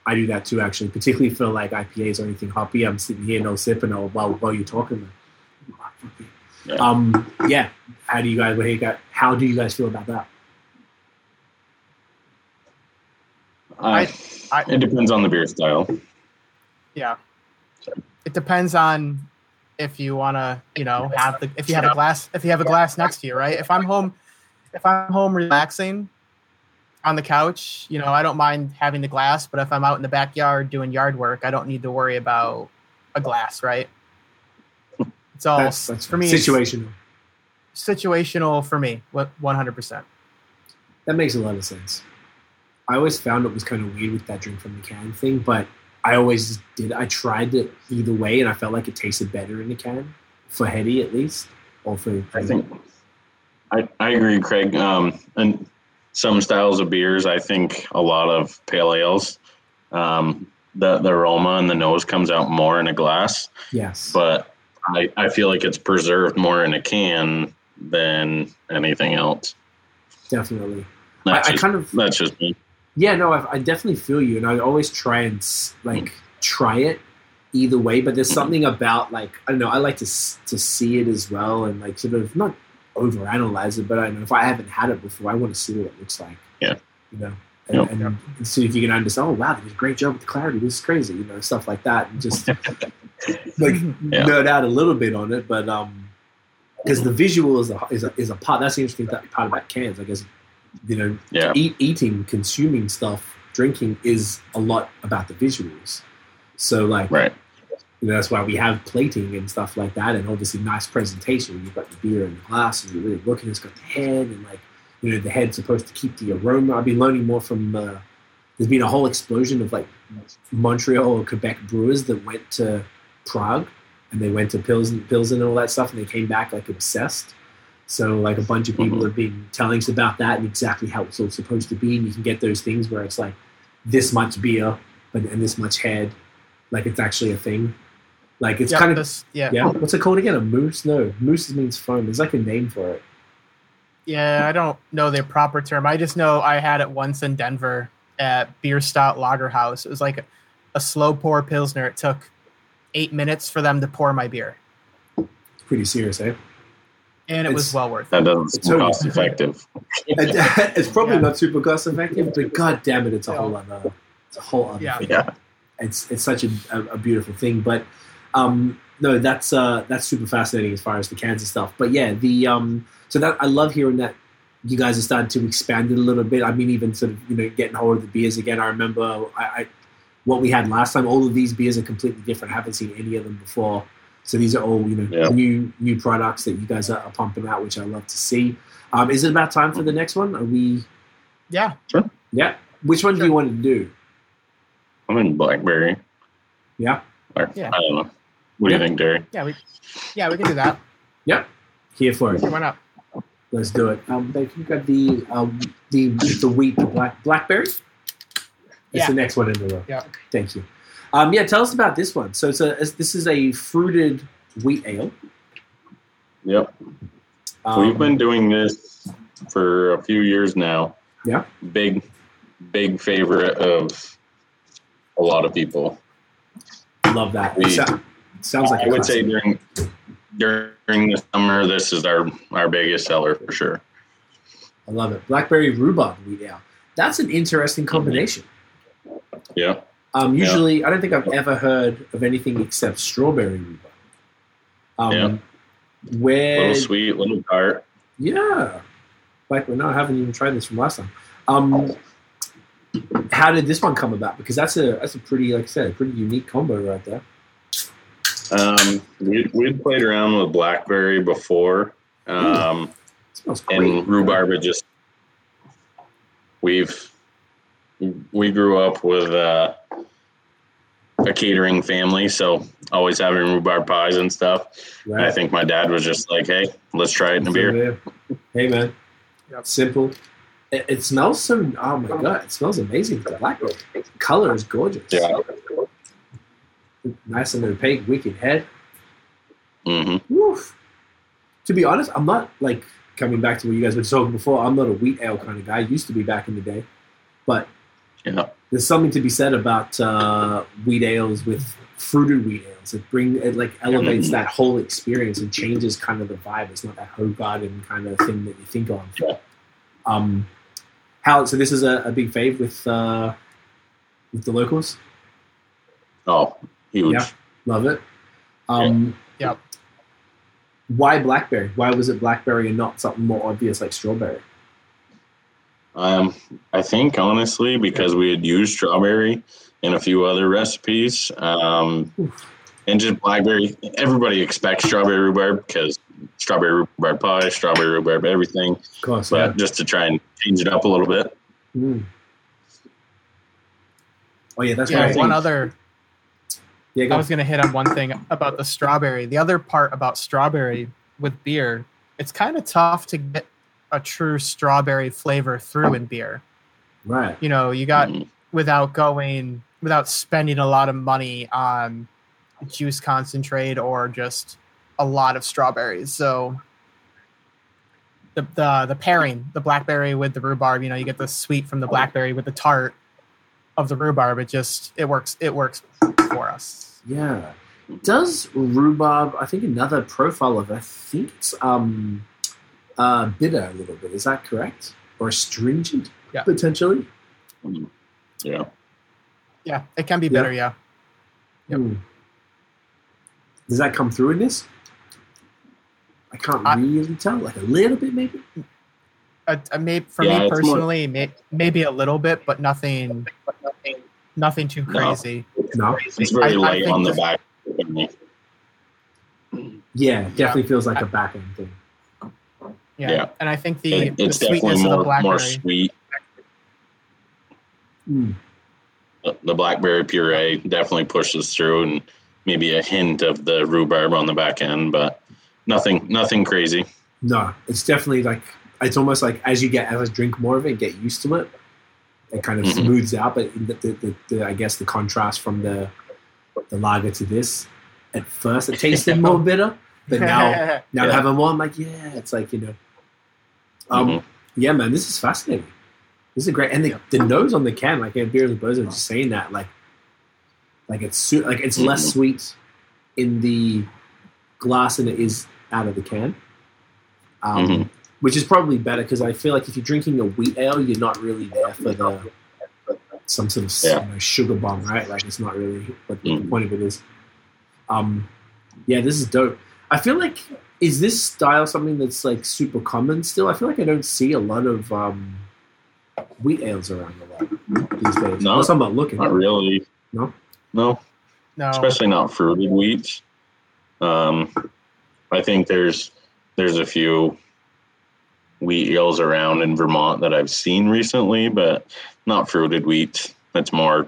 S2: I do that too, actually, particularly for like IPAs or anything hoppy. I'm sitting here, no sipping, or while, while you're talking.
S5: Yeah.
S2: Um, yeah. How do you guys, what do you got, how do you guys feel about that?
S5: I,
S3: I-
S5: it depends on the beer style.
S3: Yeah. It depends on if you want to, you know, have the if you have a glass if you have a glass next to you, right? If I'm home if I'm home relaxing on the couch, you know, I don't mind having the glass, but if I'm out in the backyard doing yard work, I don't need to worry about a glass, right? It's all
S2: That's, that's
S3: for me
S2: situational.
S3: situational for me, what 100%.
S2: That makes a lot of sense. I always found it was kind of weird with that drink from the can thing, but I always did. I tried it either way, and I felt like it tasted better in the can for Hetty at least, or for
S5: I think I, I agree, Craig. Um, and some styles of beers, I think a lot of pale ales, um, the the aroma and the nose comes out more in a glass,
S2: yes,
S5: but I, I feel like it's preserved more in a can than anything else.
S2: definitely.
S5: That's
S2: I, I kind of
S5: that's just me.
S2: Yeah, no, I, I definitely feel you, and I always try and like try it either way. But there's something about like I don't know. I like to to see it as well, and like sort of not overanalyze it, but I know if I haven't had it before, I want to see what it looks like.
S5: Yeah.
S2: you know, and,
S5: Yep.
S2: and, and see if you can understand. Oh wow, they did a great job with the clarity. This is crazy, you know, stuff like that, and just like
S5: Yeah.
S2: nerd out a little bit on it, but um, because the visual is a, is a is a part. That's the interesting th- part about cans, I guess. You know,
S5: Yeah.
S2: eat, eating, consuming stuff, drinking is a lot about the visuals. So, like,
S5: Right.
S2: you know, that's why we have plating and stuff like that, and obviously nice presentation. You've got the beer in the glass, and you're really looking. It's got the head, and like, you know, the head's supposed to keep the aroma. I've been learning more from. Uh, there's been a whole explosion of like Montreal or Quebec brewers that went to Prague and they went to Pilsen, Pilsen and all that stuff, and they came back like obsessed. So like a bunch of people
S5: Mhm.
S2: have been telling us about that and exactly how it's all supposed to be. And you can get those things where it's like this much beer, but and this much head, like it's actually a thing. Like it's
S3: Yep,
S2: kind of
S3: this, yeah.
S2: yeah. What's it called again? A moose? No, moose means foam. There's like a name for it.
S3: Yeah, I don't know the proper term. I just know I had it once in Denver at Bierstadt Lagerhaus. It was like a, a slow pour pilsner. It took eight minutes for them to pour my beer,
S2: Pretty serious, eh?
S3: And it was well worth it.
S5: That doesn't
S2: It's
S5: seem
S2: totally-
S5: cost effective.
S2: it's probably
S3: Yeah.
S2: not super cost effective, but god damn it, it's a
S3: Yeah.
S2: whole other, it's a whole other
S3: Yeah.
S2: thing.
S5: Yeah.
S2: It's it's such a, a, a beautiful thing, but um, no, that's uh, that's super fascinating as far as the cans and stuff. But yeah, the um, so that I love hearing that you guys have started to expand it a little bit. I mean, even sort of you know getting hold of the beers again. I remember I, I what we had last time. All of these beers are completely different. I haven't seen any of them before. So these are all you know
S5: Yeah.
S2: new new products that you guys are, are pumping out, which I love to see. Um, is it about time for the next one? Are we?
S3: Yeah, Sure.
S2: Yeah. Which one do you want to do?
S5: I'm in blackberry.
S2: Yeah.
S5: Or,
S3: Yeah.
S5: I don't know. What do you think, Derry?
S3: yeah, we, yeah, we can do that.
S2: Yep. Here for it.
S3: Sure, why not?
S2: Let's do it. Um, Dave, you got the um, the the wheat the black blackberry. It's
S3: Yeah.
S2: the next one in the row.
S3: Yeah.
S2: Thank you. Um, yeah, tell us about this one. So it's a it's, this is a fruited wheat ale.
S5: Yep.
S2: Um,
S5: We've been doing this for a few years now.
S2: Yeah.
S5: Big, big favorite of a lot of people.
S2: love that.
S5: we-
S2: sou- sounds like
S5: I would say during during the summer, this is our our biggest seller for sure.
S2: I love it. Blackberry rhubarb wheat ale. That's an interesting combination.
S5: Yeah.
S2: Um,
S5: Yeah.
S2: usually, I don't think I've ever heard of anything except strawberry rhubarb. Um,
S5: Yeah.
S2: Where,
S5: little sweet, little tart.
S2: yeah, like well, no, I haven't even tried this from last time. Um, how did this one come about? Because that's a that's a pretty, like I said, a pretty unique combo right there.
S5: Um, we we'd played around with blackberry before, um,
S2: great.
S5: and rhubarb. Just we've we grew up with uh, a catering family, so always having rhubarb pies and stuff. And I think my dad was just like, "Hey, let's try it in a beer."
S2: Hey man,
S3: Yep.
S2: simple. It, it smells so. Oh my god, it smells amazing. The black color is gorgeous.
S5: Yeah.
S2: nice and opaque, wicked head.
S5: hmm
S2: Woof. To be honest, I'm not like coming back to what you guys were talking before. I'm not a wheat ale kind of guy. I used to be back in the day, but
S5: Yeah.
S2: there's something to be said about uh, wheat ales with fruited wheat ales. It bring it like elevates
S5: Mhm.
S2: that whole experience and changes kind of the vibe. It's not that Hoegaarden kind of thing that you think of.
S5: Yeah.
S2: Um, how so? This is a, a big fave with uh, with the locals.
S5: Oh, huge.
S2: Yeah. Love it. Um,
S3: Yep.
S2: Why blackberry? Why was it blackberry and not something more obvious like strawberry?
S5: Um, I think honestly because we had used strawberry in a few other recipes, um, and just blackberry. Everybody expects strawberry rhubarb because strawberry rhubarb pie, strawberry rhubarb everything.
S2: Of course,
S5: But just to try and change it up a little bit.
S2: Mm. Oh yeah, that's
S3: Yeah,
S2: right.
S3: One
S5: think-
S3: other
S2: Yeah,
S3: I was going to hit on one thing about the strawberry. The other part about strawberry with beer, it's kind of tough to get a true strawberry flavor through in beer.
S2: right.
S3: You know, you got
S5: Mm,
S3: without going without spending a lot of money on juice concentrate or just a lot of strawberries. So the the the pairing, the blackberry with the rhubarb, you know, you get the sweet from the blackberry with the tart of the rhubarb. It just it works it works for us.
S2: Yeah. Does rhubarb? I think another profile of. I think it's um, uh, bitter a little bit. Is that correct? Or astringent?
S3: Yeah.
S2: Potentially.
S5: mm, Yeah.
S3: Yeah, it can be
S2: Yeah.
S3: bitter. Yeah, Yep.
S2: Hmm. Does that come through in this? I can't
S3: I-
S2: really tell. Like a little bit, maybe.
S3: uh, uh, may, for
S5: Yeah,
S3: me
S5: it's more-
S3: personally, may, maybe a little bit, but nothing, nothing too
S5: No.
S3: crazy.
S2: No.
S5: It's very
S3: I- I
S5: light
S3: think
S5: on the back.
S2: Yeah, definitely feels like a back end thing.
S3: Yeah,
S5: Yeah.
S3: and I think the,
S5: It,
S3: the
S5: it's
S3: sweetness
S5: definitely
S3: of the
S5: more
S3: blackberry.
S5: more sweet.
S2: Mm.
S5: The, the blackberry puree definitely pushes through, and maybe a hint of the rhubarb on the back end, but nothing nothing crazy.
S2: No, it's definitely like it's almost like as you get as I drink more of it, get used to it. It kind of
S5: Mhm.
S2: smooths out, but the, the, the, the, I guess the contrast from the the lager to this, at first it tasted more bitter, but now now
S5: Yeah.
S2: having more, I'm like, yeah, it's like you know, um,
S5: Mhm.
S2: yeah, man, this is fascinating. This is great, and the,
S3: Yeah.
S2: the nose on the can, like in Beer and Bozo was just saying that, like, like it's su- like it's less
S5: Mhm.
S2: sweet in the glass than it is out of the can, um,
S5: Mhm.
S2: which is probably better because I feel like if you're drinking a wheat ale, you're not really there for the some sort of
S5: Yeah.
S2: you know, sugar bomb, right? Like it's not really what the
S5: Mhm.
S2: point of it is. Um, yeah, this is dope. I feel like is this style something that's like super common still? I feel like I don't see a lot of um, wheat ales around a lot these days.
S5: No.
S2: Unless I'm not looking.
S5: Not really.
S2: No?
S5: No,
S3: no,
S5: especially not fruited wheats. Um, I think there's there's a few wheat ales around in Vermont that I've seen recently, but not fruited wheat. It's more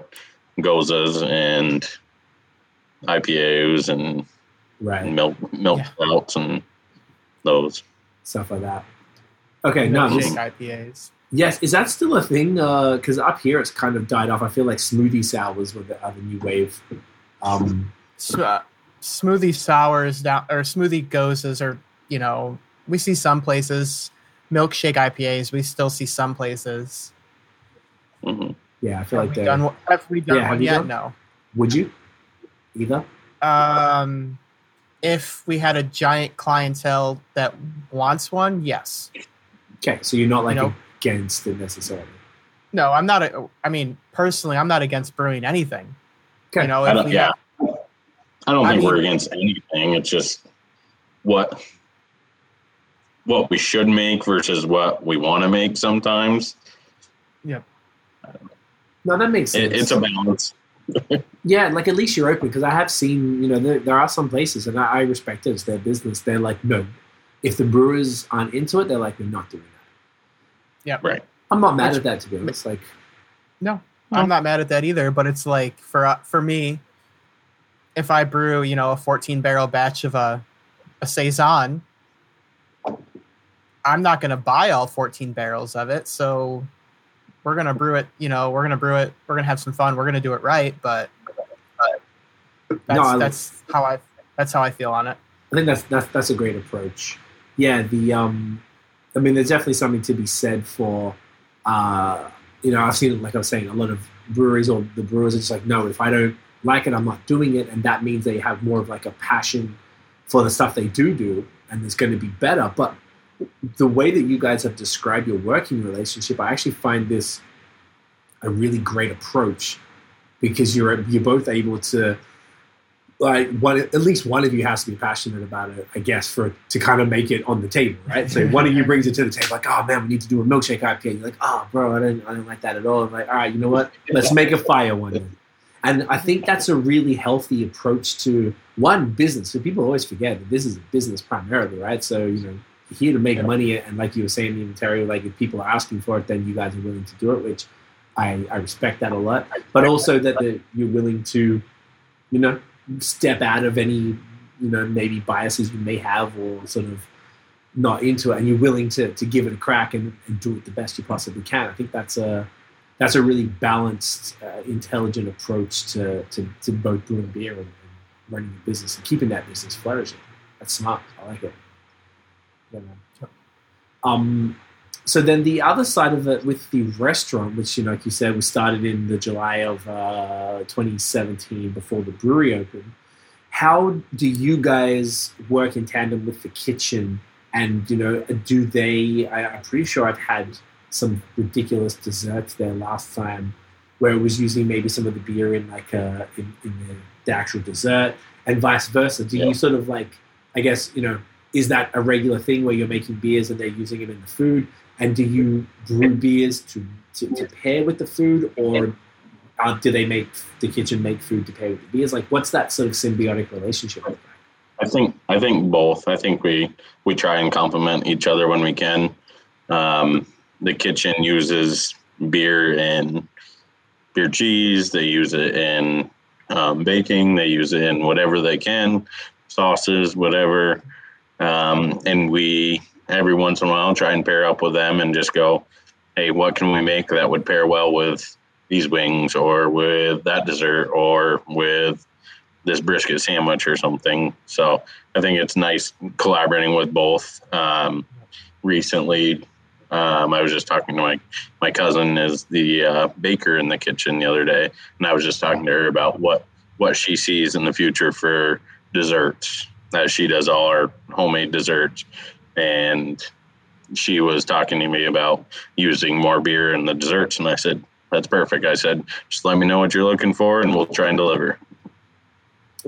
S5: gozas and IPAs and
S2: Right.
S5: milk milk
S3: Yeah.
S5: stouts and those.
S2: Stuff like that. Okay, no, this,
S3: milkshake IPAs.
S2: Yes, is that still a thing? Because up here it's kind of died off. I feel like smoothie sours were the other new wave. Um,
S3: S- uh, smoothie sours down or smoothie gozes or you know we see some places milkshake IPAs we still see some places.
S5: hmm
S2: yeah, I feel
S3: Have
S2: like
S3: we
S2: they
S3: done, have we done
S2: Yeah, have
S3: one
S2: you
S3: yet?
S2: done?
S3: No.
S2: would you either?
S3: Um, if we had a giant clientele that wants one, yes.
S2: Okay, so you're not like
S3: Nope.
S2: against it necessarily.
S3: No, I'm not. A, I mean, personally, I'm not against brewing anything.
S2: Okay.
S3: You know,
S5: I don't,
S3: we
S5: yeah, I don't
S3: I
S5: think we're against anything. It's just what what we should make versus what we want to make. Sometimes Yep.
S2: No, that makes sense.
S5: it, it's a balance.
S2: Yeah, like at least you're open because I have seen, you know, there, there are some places, and I, I respect it. It's their business. They're like, no, if the brewers aren't into it, they're like, we're not doing that.
S5: Yeah, right.
S2: I'm not mad
S3: Which-
S2: at that to be honest. Like,
S3: No, I'm not mad at that either. But it's like for uh, for me, if I brew, you know, a 14 barrel batch of a a saison, I'm not going to buy all 14 barrels of it. So we're going to brew it. You know, we're going to brew it. We're going to have some fun. We're going to do it right. But that's
S2: No,
S3: that's how I that's how I feel on it.
S2: I think that's that's that's a great approach. Yeah, the um, I mean, there's definitely something to be said for, uh, you know, I've seen like I was saying, a lot of breweries or the brewers are just like, no, if I don't like it, I'm not doing it, and that means they have more of like a passion for the stuff they do do, and it's going to be better. But the way that you guys have described your working relationship, I actually find this a really great approach because you're you're both able to like one at least one of you has to be passionate about it, I guess, for to kind of make it on the table, right? So one of you brings it to the table, like, oh man, we need to do a milkshake IPA. You're like, oh bro, I don't I don't like that at all. I'm like, all right, you know what? Let's make a fire one then. And I think that's a really healthy approach to one business. So people always forget that this is a business primarily, right? So you know, here to make money, and like you were saying, in Ontario, like if people are asking for it, then you guys are willing to do it, which I, I respect that a lot. But also that the, you're willing to, you know, step out of any, you know, maybe biases you may have or sort of not into it, and you're willing to, to give it a crack and, and do it the best you possibly can. I think that's a that's a really balanced, uh, intelligent approach to, to, to both brewing beer and, and running a business and keeping that business flourishing. That's smart. I like it. Um, so then the other side of it with the restaurant, which you know, like you said, was started in the July of uh, 2017 before the brewery opened. How do you guys work in tandem with the kitchen? And you know, do they? I, I'm pretty sure I've had some ridiculous desserts there last time, where it was using maybe some of the beer in like uh, in, in the, the actual dessert, and vice versa. Do
S5: Yeah.
S2: you sort of like? I guess you know, is that a regular thing where you're making beers and they're using it in the food? And do you brew beers to, to, to pair with the food, or uh, do they make the kitchen make food to pair with the beers? Like, what's that sort of symbiotic relationship?
S5: I think I think both. I think we we try and complement each other when we can. Um, the kitchen uses beer in beer cheese. They use it in um, baking. They use it in whatever they can, sauces, whatever. Um, and we every once in a while try and pair up with them and just go, hey, what can we make that would pair well with these wings or with that dessert or with this brisket sandwich or something. So I think it's nice collaborating with both. Um, recently, um, I was just talking to my my cousin is the uh, baker in the kitchen the other day, and I was just talking to her about what what she sees in the future for desserts. As she does all our homemade desserts, and she was talking to me about using more beer in the desserts, and I said. That's perfect. I said, just let me know what you're looking for, and we'll try and deliver.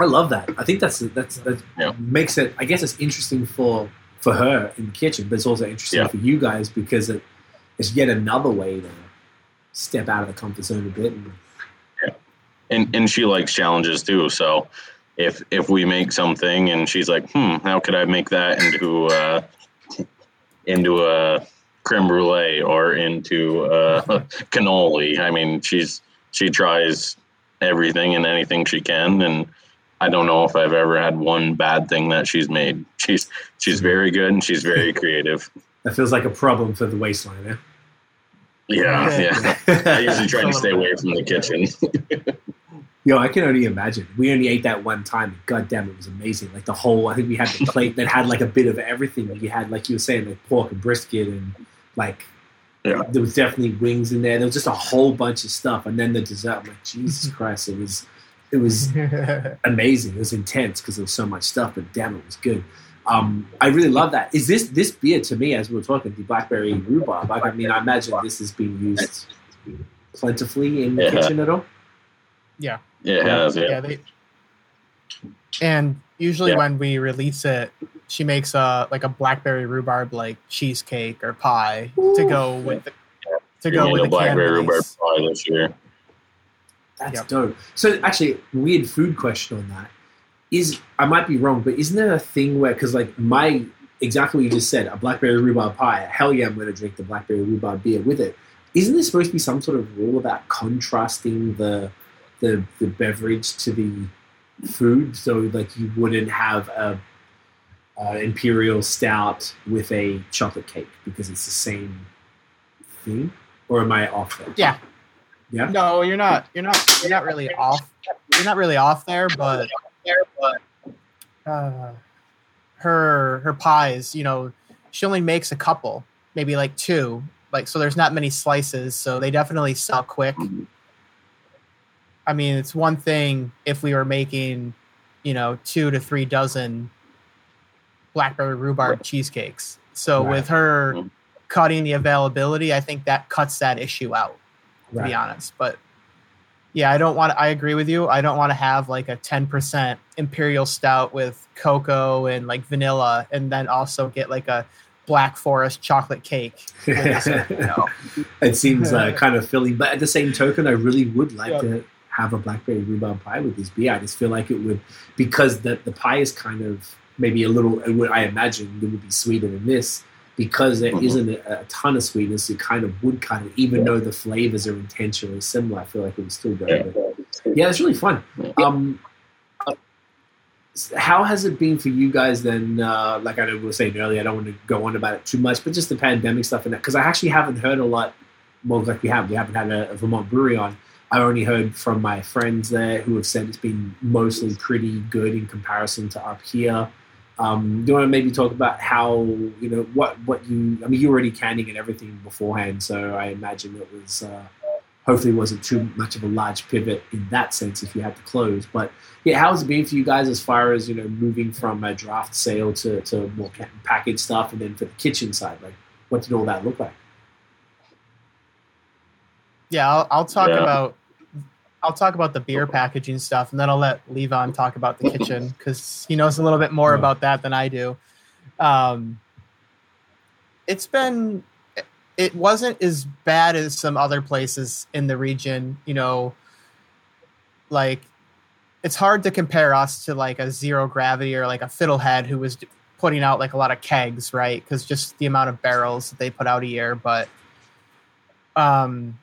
S2: I love that. I think that's that's that
S5: Yeah.
S2: makes it. I guess it's interesting for for her in the kitchen, but it's also interesting
S5: Yeah.
S2: for you guys because it, it's yet another way to step out of the comfort zone a bit. And,
S5: and and she likes challenges too. So if if we make something and she's like, hmm, how could I make that into uh, into a creme brulee or into a cannoli? I mean, she's she tries everything and anything she can, and I don't know if I've ever had one bad thing that she's made. She's she's very good and she's very creative.
S2: that feels like a problem for the waistline. Eh?
S5: Yeah,
S4: Yeah.
S5: yeah. I usually try to stay away from the kitchen.
S2: Yo, I can only imagine. We only ate that one time. God damn, it was amazing. Like the whole, I think we had the plate that had like a bit of everything. You had, like you were saying, like pork and brisket and like
S5: Yeah.
S2: there was definitely wings in there. There was just a whole bunch of stuff, and then the dessert. I'm like, Jesus Christ, it was, it was amazing. It was intense because there was so much stuff, but damn, it was good. Um, I really love that. Is this this beer to me, as we were talking, the blackberry rhubarb? I mean, I imagine this is being used plentifully in the
S5: Yeah.
S2: kitchen at all.
S4: yeah.
S5: It has, yeah.
S4: Yeah, they, and usually
S5: Yeah.
S4: when we release it, she makes a like a blackberry rhubarb like cheesecake or pie to go with the, to
S5: We
S4: go with the
S5: blackberry rhubarb pie this year.
S2: That's
S4: Yep.
S2: dope. So actually, weird food question on that is I might be wrong, but isn't there a thing where because like my exactly what you just said, a blackberry rhubarb pie, hell yeah, I'm going to drink the blackberry rhubarb beer with it. Isn't there supposed to be some sort of rule about contrasting the the the beverage to the food? So like you wouldn't have a, a imperial stout with a chocolate cake because it's the same thing, or am I off there?
S4: Yeah.
S2: Yeah.
S4: No, you're not. You're not. You're not really off. You're not really off there, but uh, her her pies. You know, she only makes a couple, maybe like two. Like so, there's not many slices, so they definitely sell quick. I mean, it's one thing if we were making, you know, two to three dozen blackberry rhubarb cheesecakes. So
S2: Right.
S4: with her
S5: Mhm.
S4: cutting the availability, I think that cuts that issue out to be honest. But yeah, I don't want. I agree with you. I don't want to have like a ten percent imperial stout with cocoa and like vanilla, and then also get like a black forest chocolate cake. with it, you know?
S2: it seems uh, kind of filling, but at the same token, I really would like
S4: Yeah.
S2: to have a blackberry rhubarb pie with this beer. I just feel like it would because the the pie is kind of maybe a little. It would, I imagine it would be sweeter than this because there
S5: Mhm.
S2: not a, a ton of sweetness. It kind of would kind of even though the flavors are intentionally similar. I feel like it would still go.
S5: Yeah.
S2: Yeah, it's really fun. Um, how has it been for you guys then? Uh, like I know we were saying earlier, I don't want to go on about it too much, but just the pandemic stuff and that because I actually haven't heard a lot. Well, like we have, we haven't had a, a Vermont brewery on. I only heard from my friends there who have said it's been mostly pretty good in comparison to up here. Um, do you want to maybe talk about how you know what what you? I mean, you were already canning and everything beforehand, so I imagine it was uh, hopefully wasn't too much of a large pivot in that sense if you had to close. But yeah, how's it been for you guys as far as you know moving from a draft sale to to more ca- packaged stuff, and then for the kitchen side, like what did all that look like?
S4: Yeah, I'll, I'll talk
S5: Yeah.
S4: about. I'll talk about the beer packaging stuff, and then I'll let Levon talk about the kitchen because he knows a little bit more about that than I do. Um, it's been. It wasn't as bad as some other places in the region. You know, like it's hard to compare us to like a zero gravity or like a fiddlehead who was putting out like a lot of kegs, right? Because just the amount of barrels that they put out a year, but um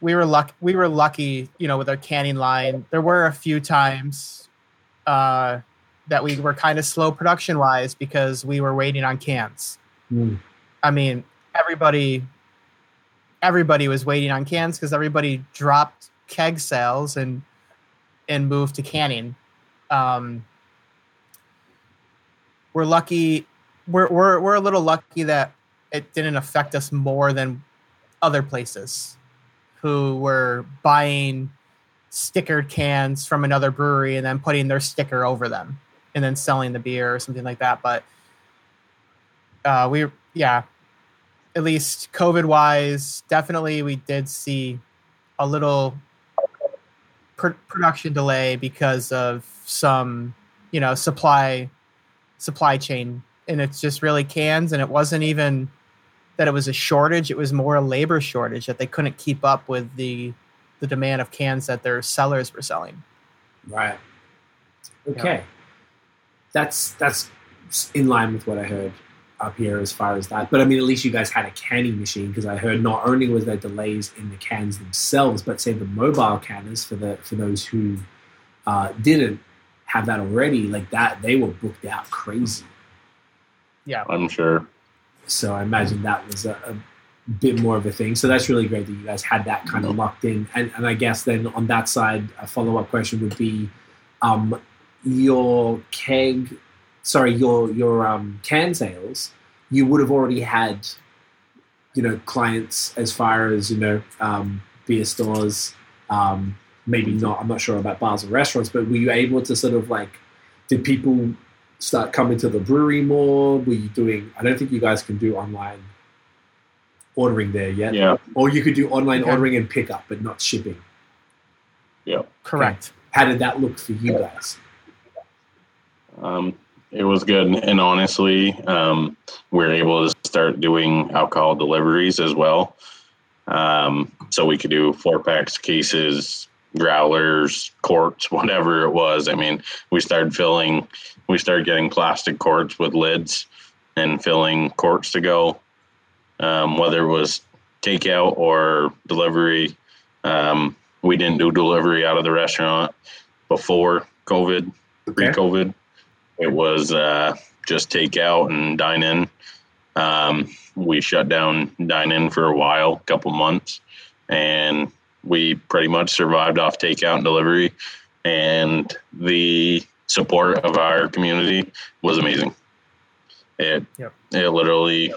S4: we were lucky we were lucky you know with our canning line. There were a few times uh that we were kind of slow production wise because we were waiting on cans.
S2: Hmm.
S4: i mean everybody everybody was waiting on cans because everybody dropped keg sales and and moved to canning. Um we're lucky we're, we're we're a little lucky that it didn't affect us more than other places who were buying stickered cans from another brewery and then putting their sticker over them and then selling the beer or something like that. But uh, we, yeah, at least COVID wise, definitely we did see a little pr- production delay because of some, you know, supply supply chain, and it's just really cans, and it wasn't even that it was a shortage; it was more a labor shortage that they couldn't keep up with the the demand of cans that their sellers were selling.
S2: Right. Okay. That's that's in line with what I heard up here as far as that. But I mean, at least you guys had a canning machine because I heard not only was there delays in the cans themselves, but say the mobile canners for the for those who uh, didn't have that already, like that, they were booked out crazy.
S4: Yeah,
S5: I'm sure.
S2: So I imagine that was a, a bit more of a thing. So that's really great that you guys had that kind of locked in. And, and I guess then on that side, a follow up question would be um, your keg, sorry, your your um, can sales. You would have already had, you know, clients as far as you know, um, beer stores. Um, maybe not. I'm not sure about bars and restaurants, but were you able to sort of like, did people start coming to the brewery more? Were you doing? I don't think you guys can do online ordering there yet.
S5: Yeah.
S2: Or you could do online
S4: Okay.
S2: ordering and pickup, but not shipping. Yeah.
S4: Correct.
S2: How did that look for you guys?
S5: Um, it was good, and honestly, um, we are able to start doing alcohol deliveries as well. Um, so we could do four packs, cases, growlers, quarts, whatever it was. I mean, we started filling, we started getting plastic quarts with lids and filling quarts to go, um, whether it was takeout or delivery. Um, we didn't do delivery out of the restaurant before COVID, pre COVID. It was uh, just takeout and dine in. Um, we shut down dine in for a while, a couple months, and we pretty much survived off takeout and delivery. And the support of our community was amazing. It
S4: Yep.
S5: it literally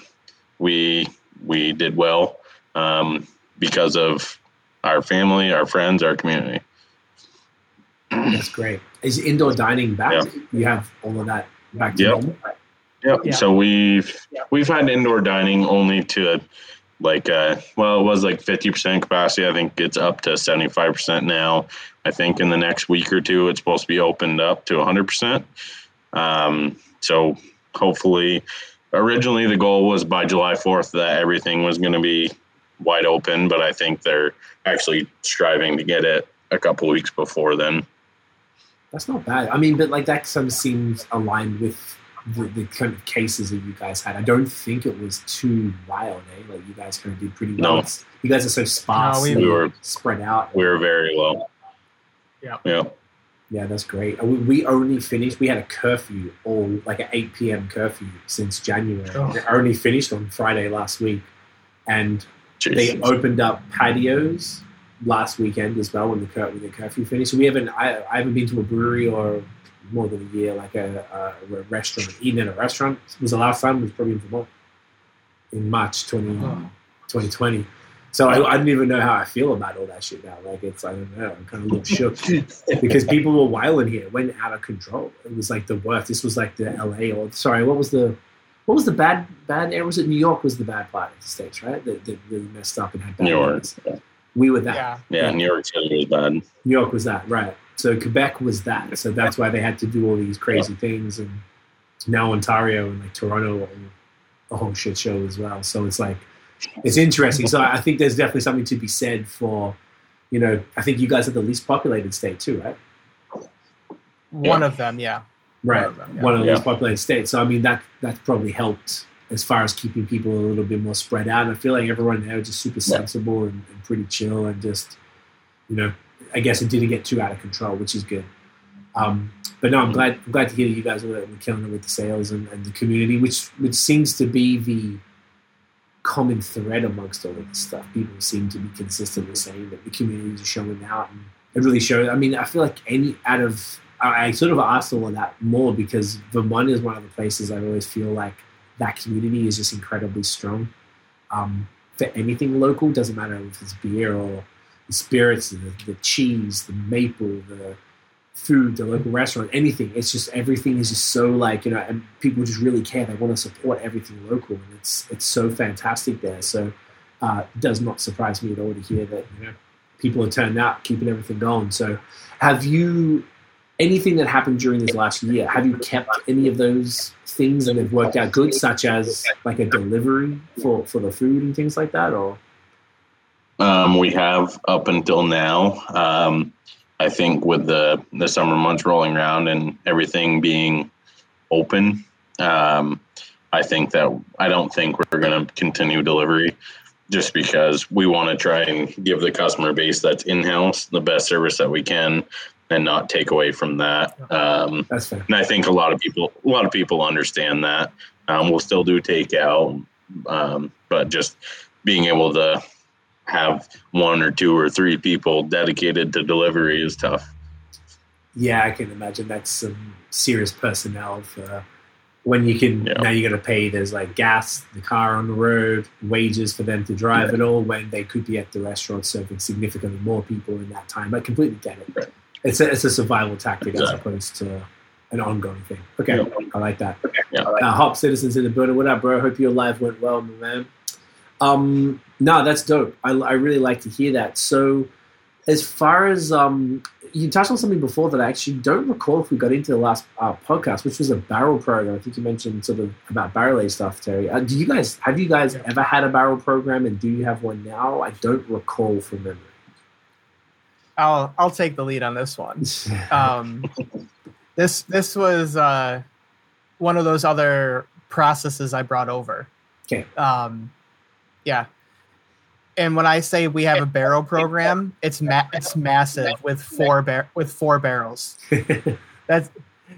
S5: we we did well um, because of our family, our friends, our community.
S2: That's great. Is indoor dining back?
S5: Yeah.
S2: You have all of that back to
S5: Yep.
S2: normal?
S5: Yep.
S4: Yeah.
S5: So we've we've had indoor dining only to like uh well it was like 50% capacity. I think it's up to 75% now. I think in the next week or two it's supposed to be opened up to 100%. Um so hopefully originally the goal was by July 4th that everything was going to be wide open, but I think they're actually striving to get it a couple weeks before then.
S2: That's not bad. I mean, but like that seems aligned with the, the kind of cases that you guys had. I don't think it was too wild, eh? Like you guys kind of did pretty well.
S5: No.
S2: You guys are so sparse,
S4: we-
S2: and
S5: We were-
S2: spread out.
S5: We were very low.
S4: Yeah.
S5: Yeah.
S2: Yeah, that's great. We, we only finished. We had a curfew, all like an eight p.m. curfew since January.
S4: Oh.
S2: It only finished on Friday last week, and they opened up patios last weekend as well when the cur- when the curfew finished. So we haven't I, I haven't been to a brewery or more than a year, like a, a, a restaurant, eating at a restaurant. Was the last time was probably in Vermont in March 20, 2020. So I, I don't even know how I feel about all that shit now. Like it's I don't know. I'm kind of a little shook because people were wilding here, it went out of control. It was like the worst. This was like the LA or sorry, what was the what was the bad bad area? Was it New York? Was the bad part of the states, right? That, that really messed up and had bad
S5: New York.
S2: areas. We were that.
S4: Yeah.
S5: Yeah, New York City was bad.
S2: New York was that, right? So Quebec was that. So that's why they had to do all these crazy things, and now Ontario and like Toronto, are a whole shit show as well. So it's like it's interesting. So I think there's definitely something to be said for, you know, I think you guys are the least populated state too, right?
S4: One of them, yeah.
S2: Right,
S4: One of them, yeah.
S2: one of the
S5: Yeah.
S2: least populated states. So I mean that that's probably helped as far as keeping people a little bit more spread out. And I feel like everyone there is just super
S5: Yeah.
S2: sensible and, and pretty chill and just, you know, I guess it didn't get too out of control, which is good. Um, but no, I'm glad I'm glad to hear that you guys were, killing it with the sales and, and the community, which which seems to be the common thread amongst all of this stuff. People seem to be consistently saying that the communities are showing out, and it really shows. I mean, I feel like any out of I I sort of asked all of that more because Vermont is one of the places I always feel like that community is just incredibly strong. Um, for anything local, doesn't matter if it's beer or the spirits, the, the cheese, the maple, the food, the local restaurant, anything. It's just everything is just so like you know, and people just really care. They want to support everything local, and it's it's so fantastic there. So uh, it does not surprise me at all to hear that you know people are turned out, keeping everything going. So have you anything that happened during this last year? Have you kept any of those things and have worked out good, such as like a delivery for for the food and things like that, or
S5: Um, we have up until now. Um, I think with the the summer months rolling around and everything being open, um, I think that I don't think we're going to continue delivery just because we want to try and give the customer base that's in house the best service that we can and not take away from that. Um,
S2: that's fair.
S5: and I think a lot of people, a lot of people understand that. Um, we'll still do takeout, um, but just being able to have one or two or three people dedicated to delivery is tough.
S2: Yeah, I can imagine that's some serious personnel for when you can
S5: Yeah.
S2: now you got to pay. There's like gas, the car on the road, wages for them to drive it all. When they could be at the restaurant serving significantly more people in that time. I completely get it.
S5: Right.
S2: It's a it's a survival tactic as opposed to an ongoing thing. Okay,
S5: Yeah.
S2: I like that.
S5: Yeah.
S2: Uh, Hop citizens in the building. What up, bro? Hope your life went well, my man. Um, no, that's dope. I, I really like to hear that. So, as far as um, you touched on something before that I actually don't recall if we got into the last uh, podcast, which was a barrel program. I think you mentioned sort of about barrel age stuff, Terry. Uh, do you guys have you guys ever had a barrel program, and do you have one now? I don't recall from memory.
S4: I'll I'll take the lead on this one. Um, this this was uh, one of those other processes I brought over.
S2: Okay.
S4: Um, yeah. And when I say we have a barrel program, it's ma- it's massive with four bar- with four barrels. That's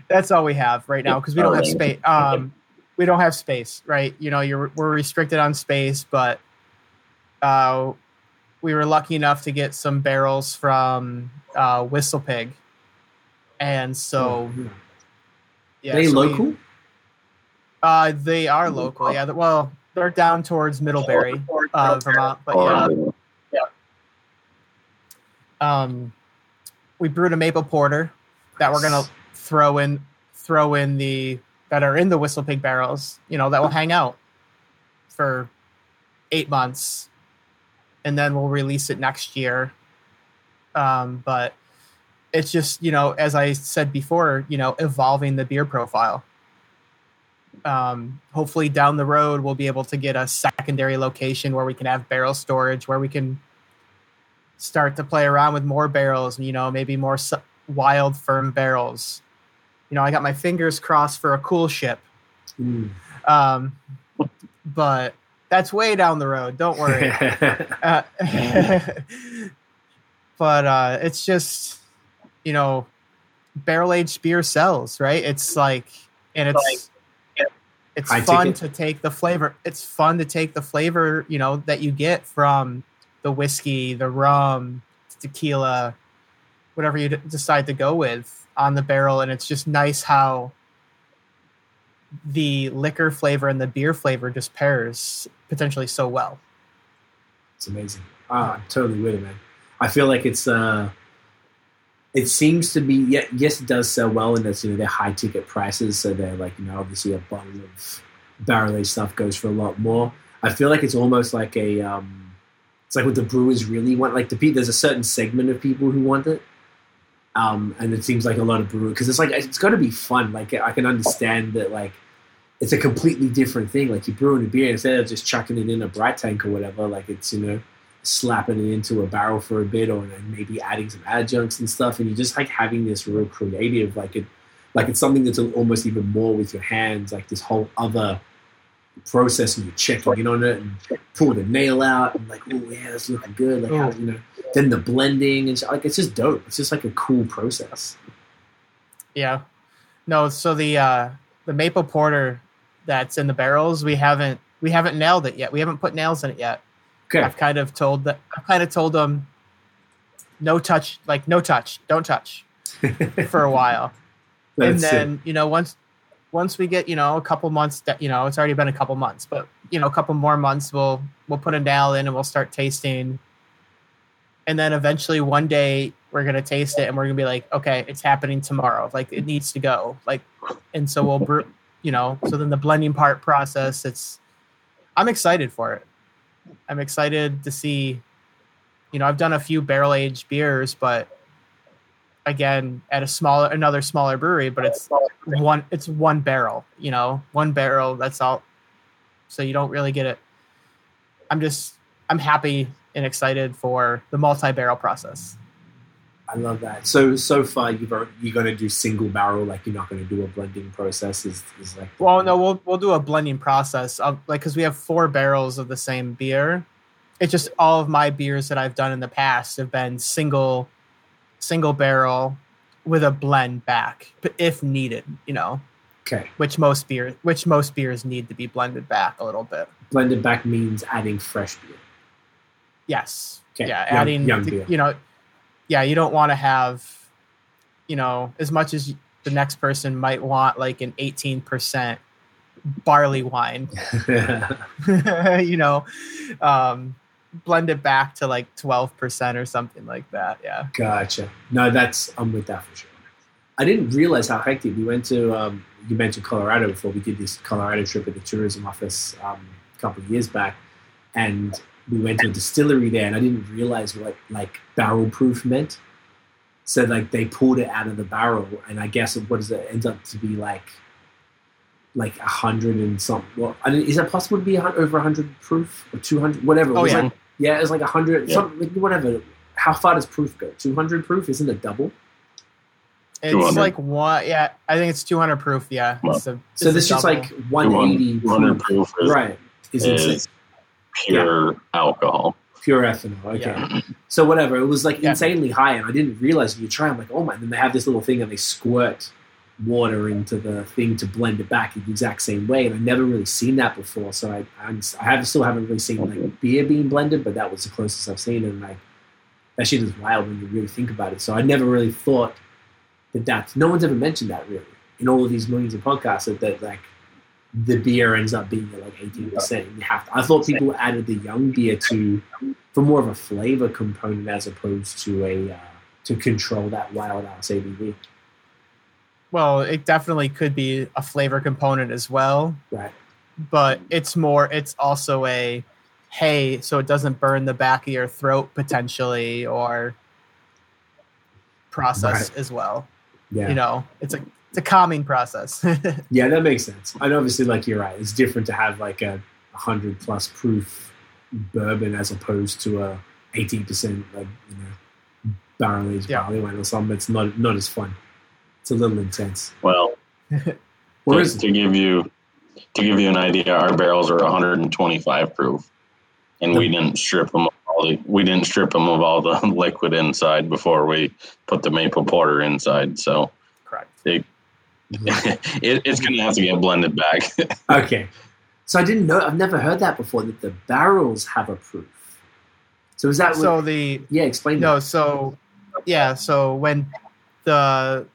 S4: that's all we have right now because we don't have space. Um, we don't have space, right? You know, you're we're restricted on space, but uh, we were lucky enough to get some barrels from uh, WhistlePig, and so yeah,
S2: they
S4: so we-
S2: local?
S4: uh, they are local. Yeah, well, they're down towards Middlebury, uh, Vermont, but yeah. um, we brewed a maple porter that we're gonna throw in throw in the that are in the WhistlePig barrels you know that will hang out for eight months. And then we'll release it next year. Um, but it's just you know as i said before you know evolving the beer profile um, hopefully down the road we'll be able to get a secondary location where we can have barrel storage where we can start to play around with more barrels and you know maybe more s- wild firm barrels. You know i got my fingers crossed for a coolship.
S2: Mm.
S4: um, but that's way down the road don't worry. Uh, but uh, it's just you know barrel aged beer sells right? It's like and it's it's fun to take the flavor it's fun to take the flavor you know that you get from the whiskey the rum tequila whatever you d- decide to go with on the barrel and it's just nice how the liquor flavor and the beer flavor just pairs potentially so well
S2: It's amazing. Ah, I'm totally with it, man. I feel like it's uh it seems to be yeah, yes it does sell well and it's you know they're high ticket prices, so they're like, you know, obviously a bottle of barrel aged stuff goes for a lot more. I feel like it's almost like a um it's like what the brewers really want. Like the there's a certain segment of people who want it. Um, and it seems like a lot of brewers because it's like it's got to be fun. Like I can understand that like it's a completely different thing. Like you're brewing a beer instead of just chucking it in a bright tank or whatever. Like it's you know slapping it into a barrel for a bit or and maybe adding some adjuncts and stuff. And you're just like having this real creative like it like it's something that's almost even more with your hands. Like this whole other process and you're checking in on it and pulling the nail out and like oh yeah that's looking good. Like how, you know then the blending and like it's just dope. It's just like a cool process.
S4: Yeah. No, so the uh the maple porter that's in the barrels, we haven't we haven't nailed it yet. We haven't put nails in it yet.
S2: Okay.
S4: I've kind of told that I've kind of told them no touch, like no touch, don't touch for a while. and
S2: That's it.
S4: then, you know, once once we get, you know, a couple months that you know, it's already been a couple months, but you know, a couple more months we'll we'll put a nail in and we'll start tasting. And then eventually one day we're gonna taste it and we're gonna be like, okay, it's happening tomorrow. Like it needs to go. Like and so we'll brew you know, so then the blending part process, it's I'm excited for it. I'm excited to see, you know, I've done a few barrel aged beers, but again, at a smaller another smaller brewery, but it's one it's one barrel, you know, one barrel, that's all. So you don't really get it. I'm just I'm happy and excited for the multi-barrel process.
S2: I love that. So so far, you've you're gonna do single barrel, like you're not gonna do a blending process. Is, is like
S4: Well, no, we'll we'll do a blending process of like because we have four barrels of the same beer. It's just all of my beers that I've done in the past have been single, single barrel, with a blend back, if needed, you know.
S2: Okay.
S4: which most beer which most beers need to be blended back a little bit.
S2: Blended back means adding fresh beer.
S4: Yes.
S2: Okay,
S4: Yeah,
S2: young-
S4: adding
S2: young
S4: the-
S2: beer.
S4: you know, yeah, you don't want to have, you know, as much as the next person might want like an eighteen percent barley wine. you know, um, blend it back to like twelve percent or something like that. Yeah.
S2: Gotcha. No, that's I'm with that for sure. I didn't realize how hectic we went to. Um, you mentioned Colorado before. We did this Colorado trip at the tourism office um, a couple of years back, and we went to a distillery there, and I didn't realize what like barrel proof meant. So like they pulled it out of the barrel, and I guess what does it end up to be like, like a hundred and something. Well, I mean, is it possible to be a hun- over hundred proof or two hundred, whatever? It
S4: Oh
S2: was
S4: yeah.
S2: like yeah, it was like a hundred,
S5: Yeah.
S2: something, whatever. How far does proof go? Two hundred proof isn't it double?
S4: It's
S5: 200.
S4: like one. Yeah, I think it's two hundred proof. Yeah.
S5: Wow.
S4: It's a,
S2: So
S4: it's a
S2: this is like one eighty
S5: 200
S2: proof,
S5: proof is,
S2: right? Is
S5: is pure alcohol.
S2: pure ethanol? Okay,
S4: Yeah.
S2: so whatever. It was like
S4: Yeah.
S2: insanely high, and I didn't realize when you try. I'm like, oh my! And then they have this little thing, and they squirt water into the thing to blend it back in the exact same way. And I've never really seen that before. So I, I'm, I have still haven't really seen like beer being blended, but that was the closest I've seen. And like that shit is wild when you really think about it. So I never really thought that that's no one's ever mentioned that really in all of these millions of podcasts that, that like the beer ends up being like 18 percent. You have to. I thought people added the young beer to for more of a flavor component as opposed to a uh, to control that wild ass ABV.
S4: Well, it definitely could be a flavor component as well,
S2: Right.
S4: but it's more. It's also a hey, so it doesn't burn the back of your throat potentially, or process as well.
S2: Yeah.
S4: You know, it's a it's a calming process.
S2: Yeah, that makes sense. And obviously, like you're right, it's different to have like a hundred plus proof bourbon as opposed to a eighteen percent like you know barrel aged
S4: Yeah.
S2: barley wine or something. It's not not as fun. It's a little intense.
S5: Well,
S2: Or
S5: to, to give you to give you an idea, our barrels are 125 proof, and we didn't strip them. Of all the, we didn't strip them of all the liquid inside before we put the maple porter inside. So
S4: Correct.
S5: it, Mm-hmm. it's going to have to get blended back.
S2: okay? So I didn't know. I've never heard that before. That the barrels have a proof. So is that
S4: So
S2: what,
S4: the
S2: yeah? Explain
S4: no,
S2: that.
S4: so yeah, so when the